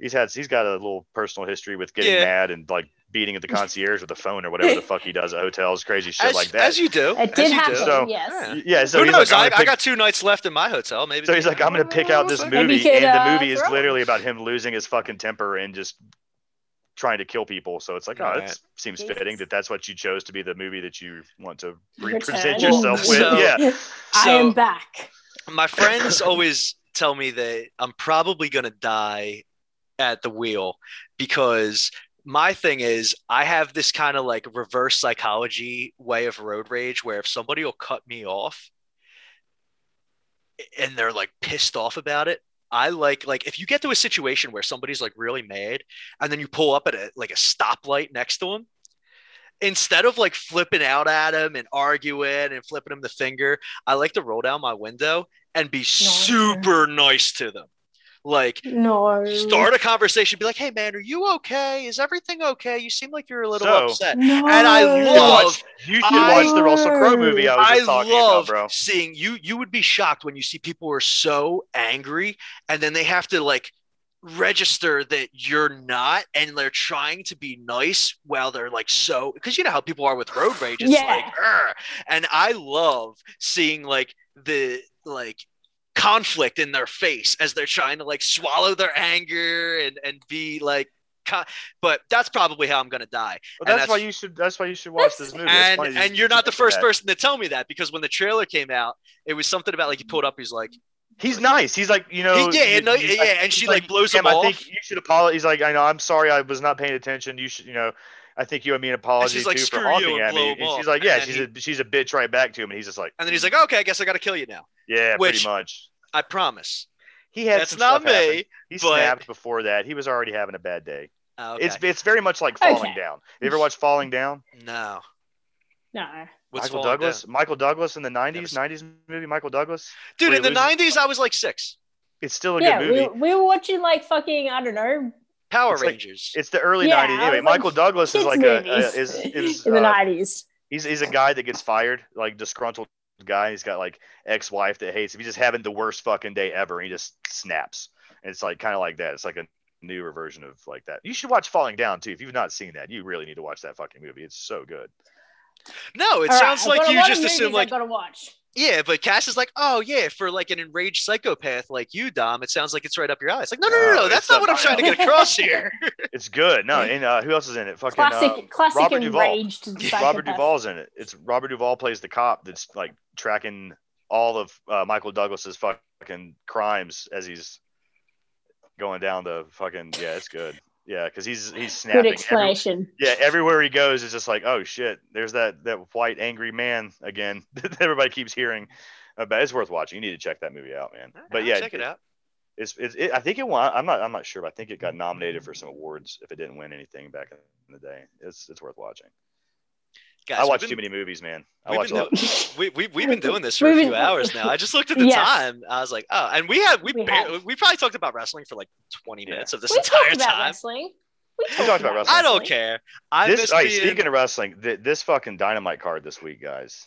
He's had he's got a little personal history with getting Yeah. mad and like beating at the concierge with a phone or whatever the fuck he does at hotels, crazy shit As, like that. as you do. It as did you happen. So- yes. Yeah. yeah, so Who he's knows? like, I'm I, gonna I pick- got two nights left in my hotel. Maybe. So he's like, I'm gonna pick out this movie, could, and the uh, movie is throw literally about him losing his fucking temper and just trying to kill people. So it's like, oh, Right. it seems Jesus. fitting that that's what you chose to be the movie that you want to Return. represent yourself with. So- yeah, I am back. my friends always tell me that I'm probably going to die at the wheel because my thing is I have this kind of like reverse psychology way of road rage where if somebody will cut me off and they're like pissed off about it I like like if you get to a situation where somebody's like really mad and then you pull up at a like a stoplight next to them instead of like flipping out at him and arguing and flipping him the finger I like to roll down my window and be super nice to them. Like No. start a conversation, be like, "Hey man, are you okay? Is everything okay? You seem like you're a little So- upset." No. And I You should love- watch- you should I- watch the Russell Crowe movie I was I just talking love about, bro. seeing you. You would be shocked when you see people who are so angry, and then they have to like register that you're not, and they're trying to be nice while they're like so. Because you know how people are with road rage. It's Yeah. like, "Arr." and I love seeing like the like conflict in their face as they're trying to like swallow their anger and and be like. But that's probably how I'm gonna die. Well, And that's, why you should. That's why you should watch this movie. And you and you're not the first that. person to tell me that because when the trailer came out, it was something about like he pulled up, he's like, He's nice. He's like, you know, He- yeah, no, yeah, and she, like, blows him I off." think you should apologize. He's like, I know, I'm sorry, I was not paying attention. You should, you know, I think you owe me an apology she's like, too "Screw for you," honking and at me. And she's like, yeah, she's then a she's a bitch right back to him, and he's just like, and then he's like, okay, I guess I got to kill you now. yeah, Which- pretty much. I promise. He had That's not stuff happen. me. He but- snapped before that. He was already having a bad day. Oh, okay. It's it's very much like Falling Okay. Down. You ever watch Falling Down? no. No. What's Michael Douglas. Down? Michael Douglas in the '90s. Never '90s movie. Michael Douglas. Dude, Where in the he '90s, I was like six. It's still a Yeah, good movie. we, we were watching like fucking I don't know Power It's like- Rangers. It's the early Yeah, 90s. Anyway, was like, Michael Douglas is like a, movies a is, is in the uh, nineties. he's he's a guy that gets fired, like disgruntled guy. He's got like ex-wife that hates him. He's just having the worst fucking day ever. And he just snaps. And it's like kind of like that. It's like a newer version of like that. You should watch Falling Down too. If you've not seen that, you really need to watch that fucking movie. It's so good. No, it All right, sounds I've like you just movies assume I've like got to watch. yeah, but Cass is like, oh yeah, for like an enraged psychopath like you, Dom, it sounds like it's right up your alley. It's like, no, no, no, No, no, that's not not what I'm trying to get across here. It's good. No, and uh, who else is in it? Fucking Classic, um, classic Robert Duvall. enraged psychopath. Robert Duvall's in it. It's Robert Duvall plays the cop that's like tracking all of uh, Michael Douglas's fucking crimes as he's going down the fucking yeah, it's good. Yeah, because he's he's snapping. Good Every- explanation. yeah, everywhere he goes, it's just like, oh shit, there's that that white angry man again that everybody keeps hearing about. It's worth watching. You need to check that movie out, man. But I'll yeah, check it out. it's, it's it, I think it won. I'm not I'm not sure, but I think it got nominated for some awards if it didn't win anything back in the day. It's it's worth watching. Guys, I we've watch been- too many movies, man. I we've watch a been lot. we, we, we've been doing this for a few hours now. I just looked at the Yes. time. I was like, oh, and we have we We bar- have. we probably talked about wrestling for like 20 Yeah. minutes of this we entire talked about time. wrestling. We talked about wrestling. I don't care. I This miss being- speaking of wrestling, th- this fucking dynamite card this week, guys.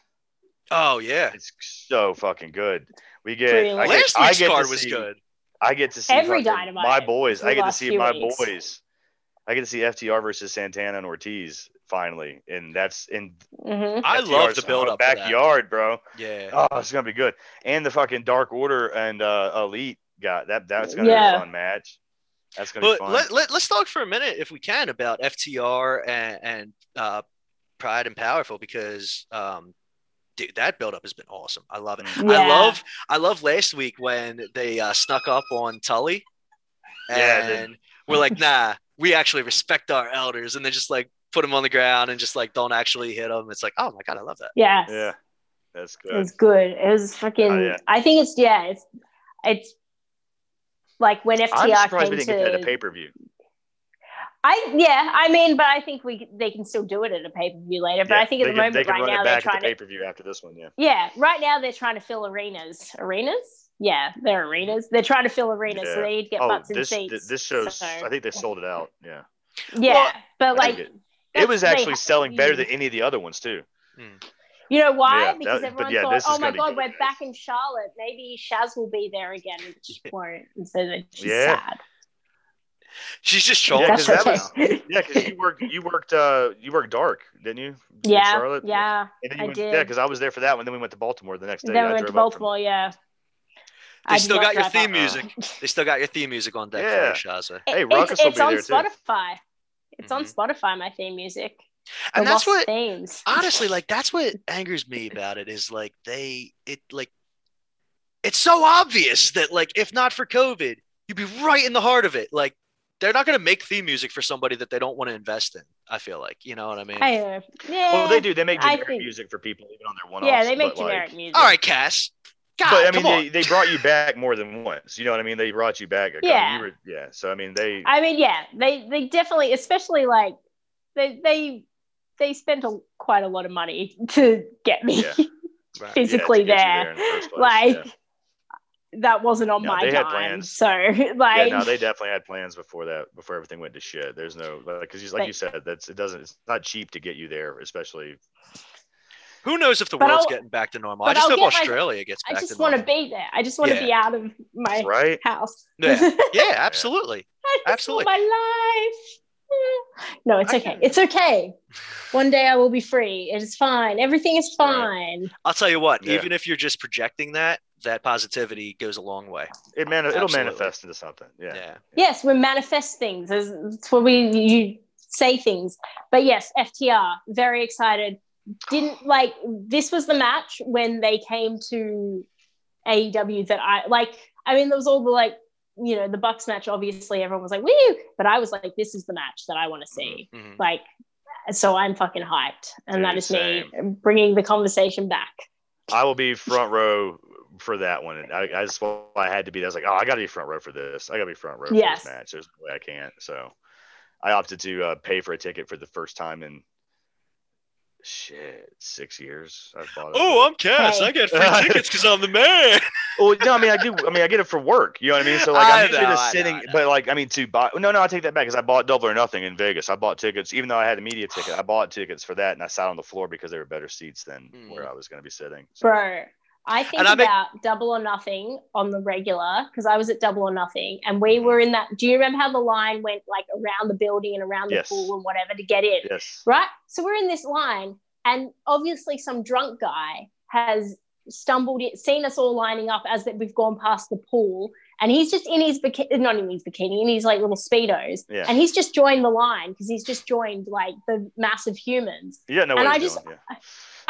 Oh yeah, It's so fucking good. We get Really? I get, last I get to card was see- good. I get to see Every fucking Dynamite my boys. I get to see my weeks. boys. I get to see FTR versus Santana and Ortiz finally, and that's in hmm I love the build up. backyard, bro. Yeah. Oh, it's gonna be good. And the fucking Dark Order and uh, Elite got that. That's gonna be a fun match. That's gonna be fun. let, let, let's talk for a minute, if we can, about FTR and, and uh, Proud and Powerful because, um, dude, that buildup has been awesome. I love it. I love I love last week when they uh, snuck up on Tully, Yeah, and we're like, nah, we actually respect our elders, and they're just like put them on the ground and just like don't actually hit them. It's like, oh my god, I love that. Yeah. yeah, that's It good. was good. It was fucking. Oh, yeah. I think it's yeah. It's it's like when I'm FTR surprised we came didn't get that at to. pay per view. I yeah. I mean, but I think we they can still do it at a pay per view later. But I think at the moment right now they're trying the pay to. per view after this one. Yeah. Yeah, right now they're trying to fill arenas. Arenas? Yeah, they're arenas. They're trying to fill arenas, so they need to get Oh, butts in this seats. this shows. So- I think they sold it out. Yeah. yeah, Well, but I like think it- It was actually selling better than any of the other ones too. You know why? Yeah, because that- but everyone yeah, thought, "Oh my gonna be god, we're back in Charlotte. Maybe Shaz will be there again." And she won't, and so that she's Yeah. sad. She's just Yeah, showing. That's 'cause that was- Yeah, because you worked you worked uh you worked dark, didn't you? yeah, Charlotte? yeah. And then I went, did. Yeah, because I was there for that one. Then we went to Baltimore the next day. Then I we went to drove up from- Baltimore. Yeah. They I still got your theme up. music. They still got your theme music on deck Yeah. for you, Shazza. Hey, It's- Ruckus will it's be on there, too. Spotify. It's on Mhm. Spotify. My theme music. And that's Lost what themes. honestly, like that's what angers me about it is like they it like it's so obvious that like if not for COVID, you'd be right in the heart of it. Like they're not gonna make theme music for somebody that they don't want to invest in. I feel like you know what I mean. I know. Yeah. Well, they do. They make generic think- music for people even on their one offs. Yeah, they make but, like- generic music. All right, Cass. God, but I mean, they, they brought you back more than once. You know what I mean? They brought you back. A couple- Yeah. You were, yeah. So I mean, they. I mean, yeah, they they definitely, especially like they they they spent a, quite a lot of money to get me Yeah. Right. physically yeah, you there. the like yeah. that wasn't on No, my they plans. So yeah, like, no, they definitely had plans before that. Before everything went to shit. There's no like because, like But- you said, that's it. Doesn't. It's not cheap to get you there, especially. Who knows if the But world's I'll- getting back to normal? I just I'll hope get my- Australia gets I just want to be there. I just want to Yeah. be out of my Right. house. Yeah. yeah, absolutely. I just Absolutely. want my life. No, it's I okay. can- It's okay. One day I will be free. It is fine. Everything is Right. fine. I'll tell you what, Yeah. even if you're just projecting that, that positivity goes a long way. It man, it'll manifest into something. Yeah. Yeah. Yes, we manifest things. That's that's what we you say things. But yes, FTR, very excited. Didn't like this was the match when they came to AEW that I like. I mean, there was all the like, you know, the Bucks match. Obviously, everyone was like, "Woo!" But I was like, "This is the match that I want to see." Mhm. Like, so I'm fucking hyped, and Dude, that is me bringing the conversation back. I will be front row for that one. And I, I just well, I had to be. I was like, oh, I got to be front row for this. I got to be front row for this match. There's no way I can't. So I opted to uh, pay for a ticket for the first time in shit six years. I bought it. Oh, I'm Cass. Hey. I get free tickets because I'm the man. Well, no, I mean I do. I mean I get it for work. You know what I mean? So like I I'm usually know, just I know, sitting, know. but like I mean to buy. No, no, I take that back because I bought Double or Nothing in Vegas. I bought tickets, even though I had a media ticket. I bought tickets for that, and I sat on the floor because they were better seats than Mm. where I was going to be sitting. So, Bro, I think I make- about double or nothing on the regular because I was at double or nothing and we Mhm. were in that. Do you remember how the line went like around the building and around the Yes. pool and whatever to get in? Yes. Right? So we're in this line and obviously some drunk guy has stumbled it, seen us all lining up as that we've gone past the pool and he's just in his bikini, not in his bikini, in his like little speedos. Yeah. And he's just joined the line because he's just joined like the massive humans. Yeah, didn't And I just- doing. Yeah.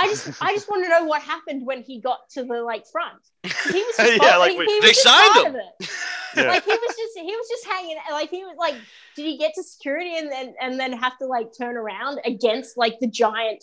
I just I just want to know what happened when he got to the like front. He was just Yeah, like, he, wait, he was they just signed part him. of it. Yeah. Like he was just he was just hanging like he was like did he get to security and then and then have to like turn around against like the giant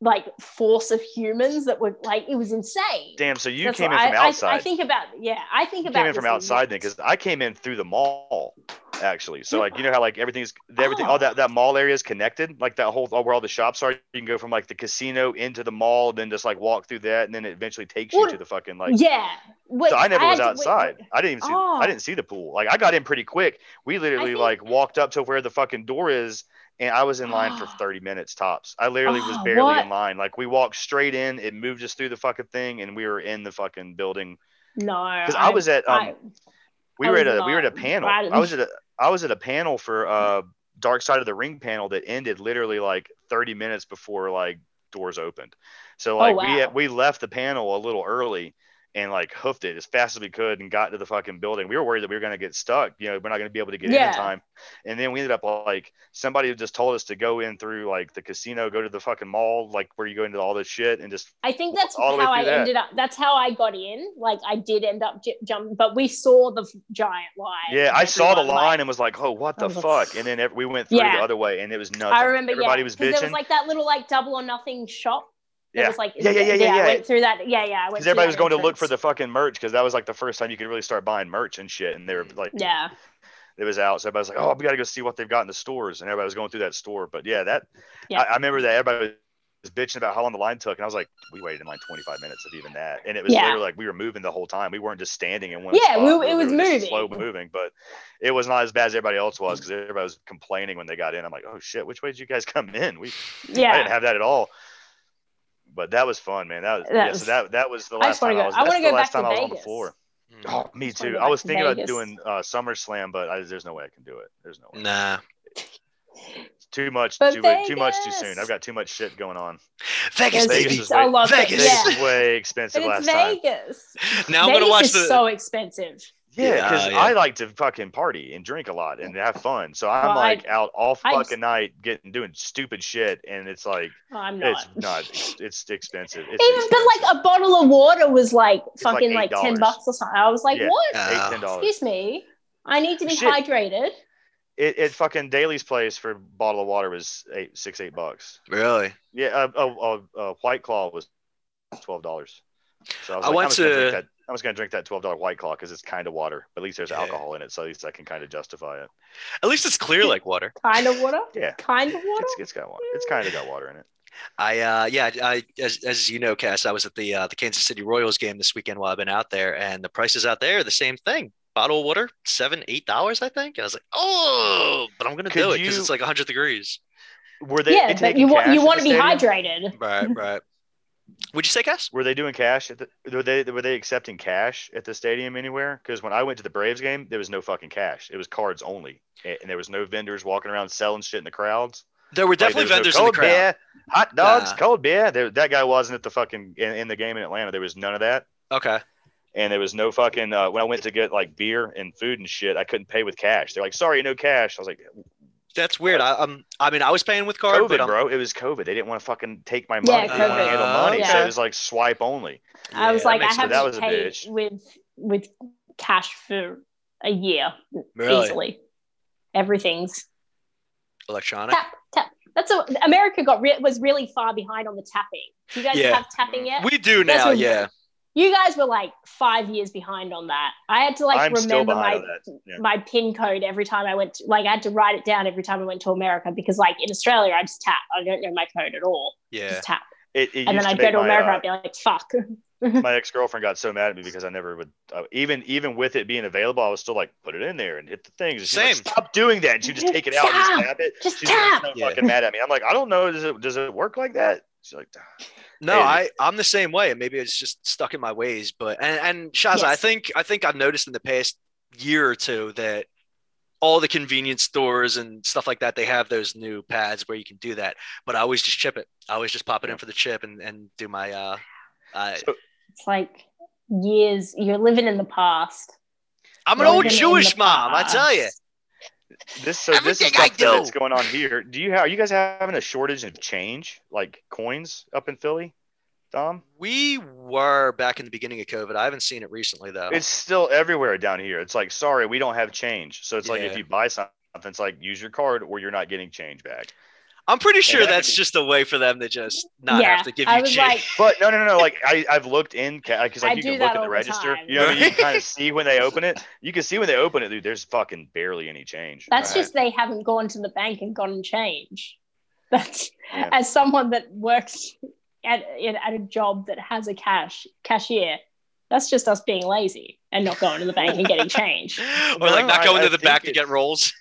like force of humans that were like it was insane. Damn. So you That's came in what from I, I- outside. I, think about yeah, I think you about came in from outside then because I came in through the mall actually. So like you know how like everything's everything all Oh. that that mall area is connected like that whole where all the shops are. You can go from like the casino into the mall, then just like walk through that, and then it eventually takes you to the fucking like. yeah. Wait, so I never was had to- wait, outside. I didn't even see. Oh. I didn't see the pool. Like I got in pretty quick. We literally think- like walked up to where the fucking door is, and I was in line for 30 minutes tops. I literally was Oh, barely what? in line. Like we walked straight in. It moved us through the fucking thing, and we were in the fucking building. no. Because I, was at um, I- we were at a we were at a panel. I was at a I was at a panel for uh Dark Side of the Ring panel that ended literally like 30 minutes before like doors opened. So like we Oh, wow. we left the panel a little early and like hoofed it as fast as we could and got to the fucking building. We were worried that we were gonna get stuck. You know, we're not gonna be able to get in Yeah. in time. And then we ended up like somebody just told us to go in through like the casino, go to the fucking mall, like where you go into all this shit and just I think that's how I that. ended up. That's how I got in. Like I did end up j- jumping, but we saw the giant line. Yeah, I saw the line like- and was like, "Oh, what the fuck?" And then we went through Yeah. the other way, and it was nothing. I remember. Everybody yeah, was 'cause There bitching. was like that little like double or nothing shop. There yeah, was like yeah, yeah, yeah, yeah, I yeah. went through that. Yeah, yeah. Because everybody was going to look for the fucking merch because that was like the first time you could really start buying merch and shit. And they were like, Yeah, it was out. So everybody was like, "Oh, we got to go see what they've got in the stores." And everybody was going through that store. But yeah, that Yeah. I, I remember that everybody was bitching about how long the line took, and I was like, "We waited in like 25 minutes of even that." And it was Yeah. literally like we were moving the whole time. We weren't just standing in one. Yeah, spot. we- it was moving. slow moving, but it was not as bad as everybody else was because everybody was complaining when they got in. I'm like, "Oh shit, which way did you guys come in?" We yeah, I didn't have that at all. But that was fun, man. That was That yeah. was- So that that was the last just wanna time I was. I That's wanna the go last back time to I was on the Vegas. floor. Mm. Oh, me too. go I was back to thinking about doing uh, SummerSlam, but I, there's no way I can do it. There's no way. Nah. It's too much. But Too, way- too much too soon. I've got too much shit going on. Vegas, Vegas is a way- lot of Vegas. yeah. Vegas is way expensive But last it's time. Vegas. Now I'm Vegas gonna watch is the. so expensive. Yeah, Yeah, because yeah. I like to fucking party and drink a lot and have fun. So I'm Well, I- like out all fucking just- night getting doing stupid shit, and it's like I'm not. it's not. It's, it's expensive. It's Even but like a bottle of water was like It's fucking like, ten bucks or something. I was like, Yeah. what? Uh, eight ten dollars. Excuse me. I need to be Shit. hydrated. It, it fucking Daily's Place for a bottle of water was eight six eight bucks. Really? Yeah, a, a, a, a White Claw was twelve dollars. So I was I like, went I'm gonna drink to- that. I'm just gonna drink that twelve dollar White Claw because it's kind of water. But at least there's Yeah. alcohol in it, so at least I can kind of justify it. At least it's clear like water. Kind of water. Yeah, Kind of water. it's, it's got water. It's kind of got water in it. I uh yeah, I as, as you know, Cass, I was at the uh, the Kansas City Royals game this weekend while I've been out there, and the prices out there are the same thing. Bottle of water, seven, eight dollars, I think. And I was like, oh, but I'm gonna Could do it because you- it's like hundred degrees. Were they yeah, but taking you want you want to be stadium? hydrated. Right, right. Would you say, cash? Were they doing cash at the? Were they were they accepting cash at the stadium anywhere? Because when I went to the Braves game, there was no fucking cash. It was cards only, and there was no vendors walking around selling shit in the crowds. There were Like, definitely there vendors no in the cold crowd. beer, hot dogs, Nah. cold beer. There, that guy wasn't at the fucking in, in the game in Atlanta. There was none of that, Okay. and there was no fucking. Uh, when I went to get like beer and food and shit, I couldn't pay with cash. They're like, "Sorry, no cash." I was like, That's weird. I um I mean I was paying with card, but "COVID, I'm, bro. It was COVID. They didn't want to fucking take my Yeah, money. they didn't want to COVID. handle money, so it was like swipe only." I was like, that I makes haven't That was a bitch. with with cash for a year Really? easily. Everything's electronic. tap tap. That's a, America got re- was really far behind on the tapping. Do you guys Yeah. have tapping yet? We do now, what- yeah. You guys were like five years behind on that. I had to like I'm remember my. Yeah. my pin code every time I went. To, like I had to write it down every time I went to America because like in Australia I just tap. I don't know my code at all. Yeah. Just tap, It, it and then I'd go make to my, America. uh, I'd be like, fuck. my ex girlfriend got so mad at me because I never would uh, even even with it being available, I was still like put it in there and hit the things. And she's like, Same. Stop doing that. And she just take it out and just tap it. Just She's tap. so Yeah. fucking mad at me. I'm like, I don't know. Does it does it work like that? She's like, No, Hey. I I'm the same way, and maybe it's just stuck in my ways. But and and Shazza, I think I think I've noticed in the past year or two that all the convenience stores and stuff like that they have those new pads where you can do that. But I always just chip it. I always just pop it in for the chip and and do my uh. uh It's like years. You're living in the past. I'm an old Jewish the mom, I tell you. Past. this so this is Everything I something that's going on here. Do you have are you guys having a shortage of change like coins up in Philly, Dom? We were back in the beginning of COVID. I haven't seen it recently though. It's still everywhere down here. It's like, sorry, we don't have change. So it's like if you buy something, it's like use your card or you're not getting change back. I'm pretty sure that that's be- just a way for them to just not yeah, have to give you I change. like, But no, no, no, no. Like I, I've looked in because I like you can look at the the register. time. You know, what I mean? you can kind of see when they open it. You can see when they open it, dude. There's fucking barely any change. that's Right. just they haven't gone to the bank and gotten change. That's Yeah. as someone that works at at a job that has a cash cashier. That's just us being lazy and not going to the bank and getting change. or like not going I to the think back to get rolls.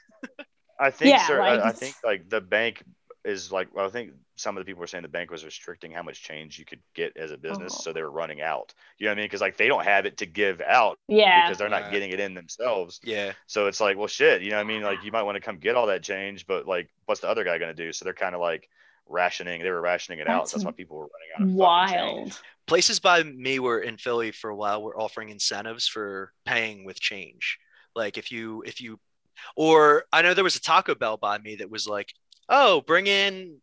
I think, Yeah, sir. like, I, I think like the bank is like. Well, I think some of the people were saying the bank was restricting how much change you could get as a business, Oh. so uh-huh. they were running out. You know what I mean? Because like they don't have it to give out Yeah, because they're not Right. getting it in themselves. Yeah. So it's like, well, shit. You know what I mean? Like you might want to come get all that change, but like, what's the other guy going to do? So they're kind of like rationing. They were rationing it out. That's That's why people were running out of wild. Places by me were in Philly for a while were offering incentives for paying with change. Like if you if you or I know there was a Taco Bell by me that was like, oh, bring in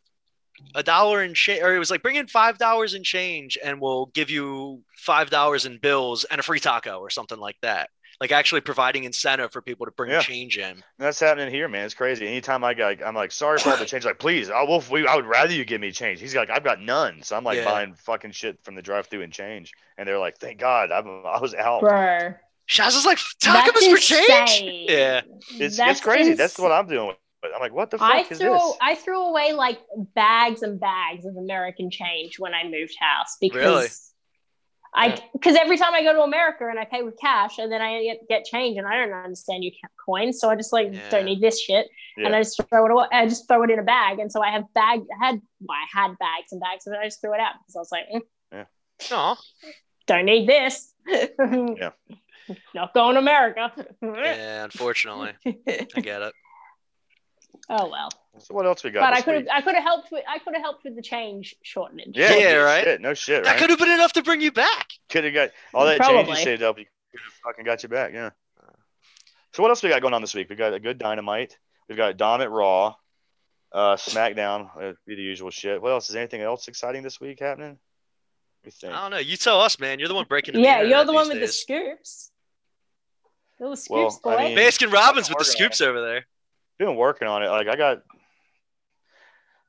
a dollar in change, or it was like bring in five dollars in change, and we'll give you five dollars in bills and a free taco or something like that. Like actually providing incentive for people to bring Yeah. change in. That's happening here, man. It's crazy. Anytime I got, I'm like, sorry for all the change. Like, please, I will. We, I would rather you give me change. He's like, I've got none. So I'm like Yeah. buying fucking shit from the drive-through and change. And they're like, thank God, I'm, I was out. Bro, Shaz is like that's tacos for change. Yeah. It's, That's it's crazy. ins- That's what I'm doing. But I'm like, what the fuck I is threw this? I threw away like bags and bags of American change when I moved house because Really? I because every time I go to America and I pay with cash and then I get, get change and I don't understand you count coins, so I just like Yeah. don't need this shit Yeah. and I just throw it away. I just throw it in a bag, and so I have bag I had well, I had bags and bags, and I just threw it out because I was like, mm, Aw. don't need this. Yeah. Not going to America. Yeah, unfortunately. I get it. Oh well. So what else we got? But I could have? I could have helped with I could have helped with the change shortening. Yeah, Yeah, right. Shit, no shit, That right? could have been enough to bring you back. Could have got all that Probably. change you saved up. You could have fucking got you back. Yeah. So what else we got going on this week? We got a good Dynamite. We've got Dom at Raw, uh, SmackDown. Uh, be the usual shit. What else? Is anything else exciting this week happening? We think. I don't know. You tell us, man. You're the one breaking. The. Yeah, you're the one these with the scoops. You're the Well, scoops, I boy. mean- Baskin Robbins with the scoops over there. Been working on it. Like I got.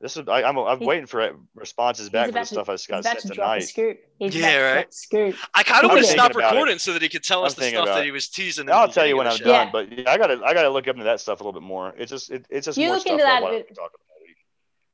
This is I, I'm I'm He's- waiting for responses back He's to the about stuff I He's got sent to tonight. scoop. Yeah, right. scoop. I kind of want to stop about it. recording so that he could tell us I'm the stuff that he was teasing. in I'll tell you when I'm of done. show. But yeah, I gotta I gotta look up into that stuff a little bit more. It's just it, it's just You more look stuff into about that what I vid- can talk.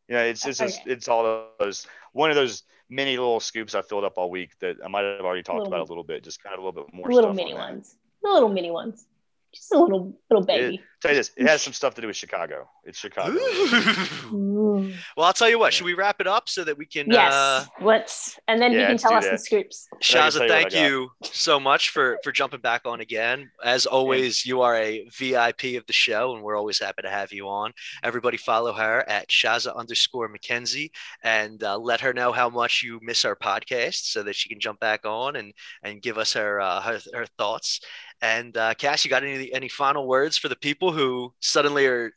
Yeah, it's it's just it's all those one of those mini little scoops I filled up all week that I might have already talked Little- about a little bit. Just kind of a little bit more little stuff mini on ones. The little mini ones. Just a little little It, baby. tell you this, it has some stuff to do with Chicago. It's Chicago. Ooh. Ooh. Well, I'll tell you what. Should we wrap it up so that we can? Yes. Uh, let's and then yeah, you can let's tell us the scoops. I Shazza, you thank you so much for for jumping back on again. As always, you are a VIP of the show, and we're always happy to have you on. Everybody, follow her at Shazza underscore McKenzie, and uh, let her know how much you miss our podcast, so that she can jump back on and and give us her uh, her, her thoughts. And uh, Cass, you got any any final words for the people who suddenly are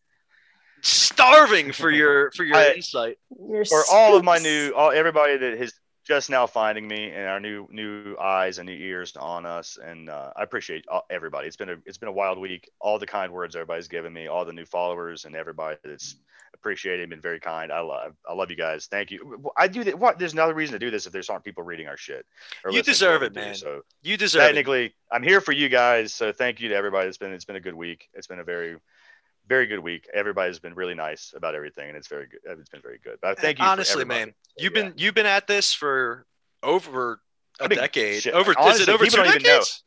starving for your for your I- insight? Your For all of my new, all everybody that is just now finding me and our new new eyes and new ears on us, and uh, I appreciate everybody. It's been a it's been a wild week. All the kind words everybody's given me, all the new followers, and everybody that's appreciated, been very kind. I love I love you guys. Thank you. I do that. What? There's another reason to do this if there's aren't people reading our shit. You deserve it, do. man. So You deserve it. technically i'm here for you guys so thank you to everybody it's been it's been a good week it's been a very very good week everybody's been really nice about everything and it's very good it's been very good but thank you honestly, man, you've Yeah. been you've been at this for over a I mean, decade. shit, over is it over two people don't even know. decades?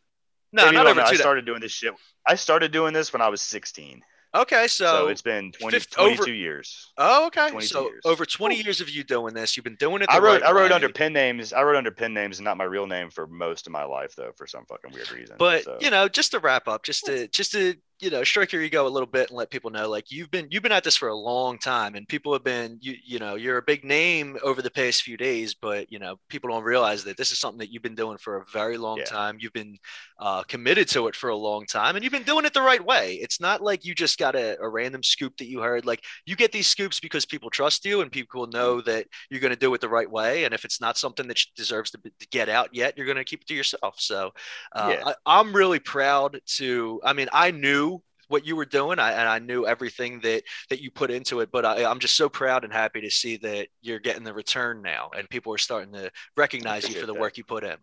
No, Maybe not over two. i started doing this shit i started doing this when i was 16 Okay, so, so, it's been 20, fifth- 22 over- years oh, okay, so years. over twenty years of you doing this, you've been doing it. I wrote right i wrote way. under pen names i wrote under pen names and not my real name for most of my life though for some fucking weird reason But so. you know, just to wrap up, just to just to you know, stroke your ego a little bit and let people know, like you've been you've been at this for a long time, and people have been you you know you're a big name over the past few days, but you know people don't realize that this is something that you've been doing for a very long Yeah. time. You've been uh, committed to it for a long time, and you've been doing it the right way. It's not like you just got a, a random scoop that you heard. Like you get these scoops because people trust you, and people know that you're going to do it the right way. And if it's not something that deserves to, be- to get out yet, you're going to keep it to yourself. So uh, Yeah. I, I'm really proud to. I mean, I knew what you were doing, I, and I knew everything that that you put into it. But I, I'm just so proud and happy to see that you're getting the return now, and people are starting to recognize you for the that. work you put in.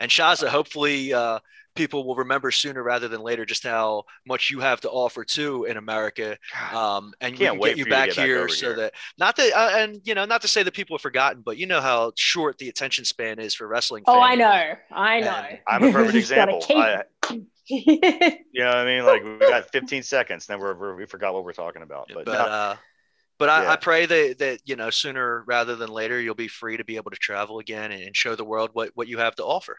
And Shazza, hopefully. Uh, People will remember sooner rather than later just how much you have to offer too in America, um, and we Can't can wait get you for you back get back here over so here. that not that uh, and you know not to say that people have forgotten, but you know how short the attention span is for wrestling. Oh, fans. I know. I know. And i'm a perfect example keep- I, you know what i mean like we got 15 seconds then we're, we're we forgot what we're talking about but, but no, uh, but I, Yeah. I pray that that you know sooner rather than later you'll be free to be able to travel again and, and show the world what what you have to offer.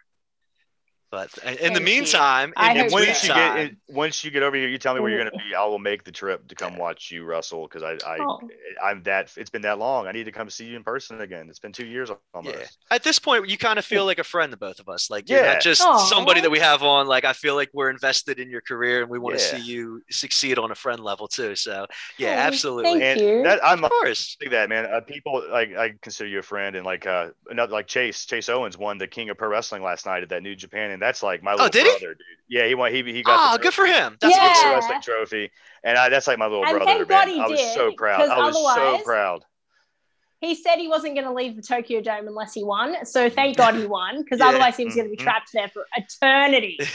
But in the Thank you. meantime, I in the so. once you get meantime, once you get over here, you tell me where you're gonna be. I will make the trip to come watch you wrestle because I I Oh. I'm that it's been that long. I need to come see you in person again. It's been two years almost. Yeah. at this point, you kind of feel like a friend to both of us. Like you're Yeah. not just Aw. somebody that we have on. Like I feel like we're invested in your career and we want to Yeah. see you succeed on a friend level too. So yeah, Oh, absolutely. thank And you. that I'm Of course. like that, man. Uh, people like I consider you a friend, and like uh another like Chase Chase Owens won the King of Pro Wrestling last night at that New Japan, and that's like my little Oh, did he? brother, dude. Yeah, he won. He he got Oh, the good for him. That's Yeah. good. Wrestling trophy, and I, that's like my little And brother, thank man. God he I was did, so proud. I was so proud. he said he wasn't going to leave the Tokyo Dome unless he won. So thank God he won, because Yeah. otherwise he was going to be Mhm. trapped there for eternity.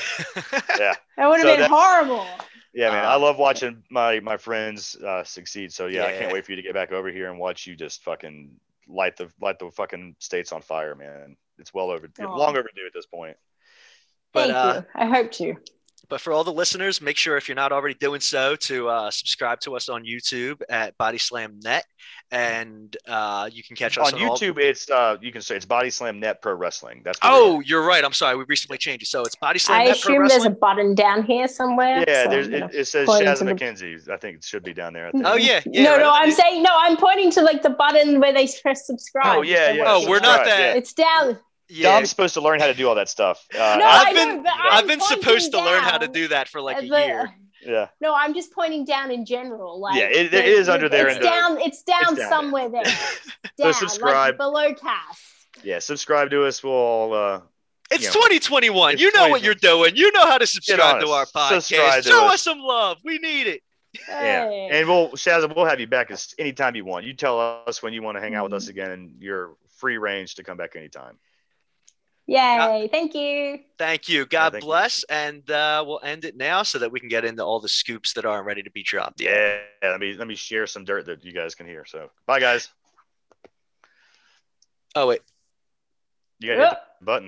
Yeah. That would have So been that- horrible. Yeah, man, Uh, I love watching my my friends uh, succeed. So yeah, I can't wait for you to get back over here and watch you just fucking light the light the fucking states on fire, man. it's well over, Aw. long overdue at this point. But, Thank uh, you. I hope to. But for all the listeners, make sure if you're not already doing so to uh, subscribe to us on YouTube at Bodyslam Net, and uh, you can catch us On on, all- YouTube, it's uh, you can say it's Bodyslam Net Pro Wrestling. That's Oh, it you're right. I'm sorry. We recently changed it, so it's Bodyslam I Net Pro assume there's a button down here somewhere. yeah. so There's it, it says point Shaz to the- McKenzie. I think it should be down there. I think. Oh yeah, yeah. no, right no, I'm the- saying no. I'm pointing to like the button where they press subscribe. Oh, yeah, yeah, Oh, we're not watching. that. yeah. It's down. Yeah. Dom's supposed to learn how to do all that stuff. Uh, No, I- I I've been know, I've been supposed to learn how to do that for like at a year. yeah. No, I'm just pointing down in general. Like Yeah, it- it the- is under there It's in the- down. It's down it's down somewhere there. down, subscribe. like below cast. Yeah. Subscribe to us. We'll all. Uh, It's Yeah. 2021. It's you know what you're doing. You know how to subscribe to our podcast. Subscribe to Show us. us some love. We need it. Yeah, and we'll Shazza, we'll have you back as anytime you want. You tell us when you want to hang out with us Mm-hmm. again, and you're free range to come back anytime. Yay! Thank you. Thank you. God thank you. bless. And uh, we'll end it now so that we can get into all the scoops that aren't ready to be dropped yet. Yeah, let me let me share some dirt that you guys can hear. So, bye guys. Oh wait. You got to hit the button.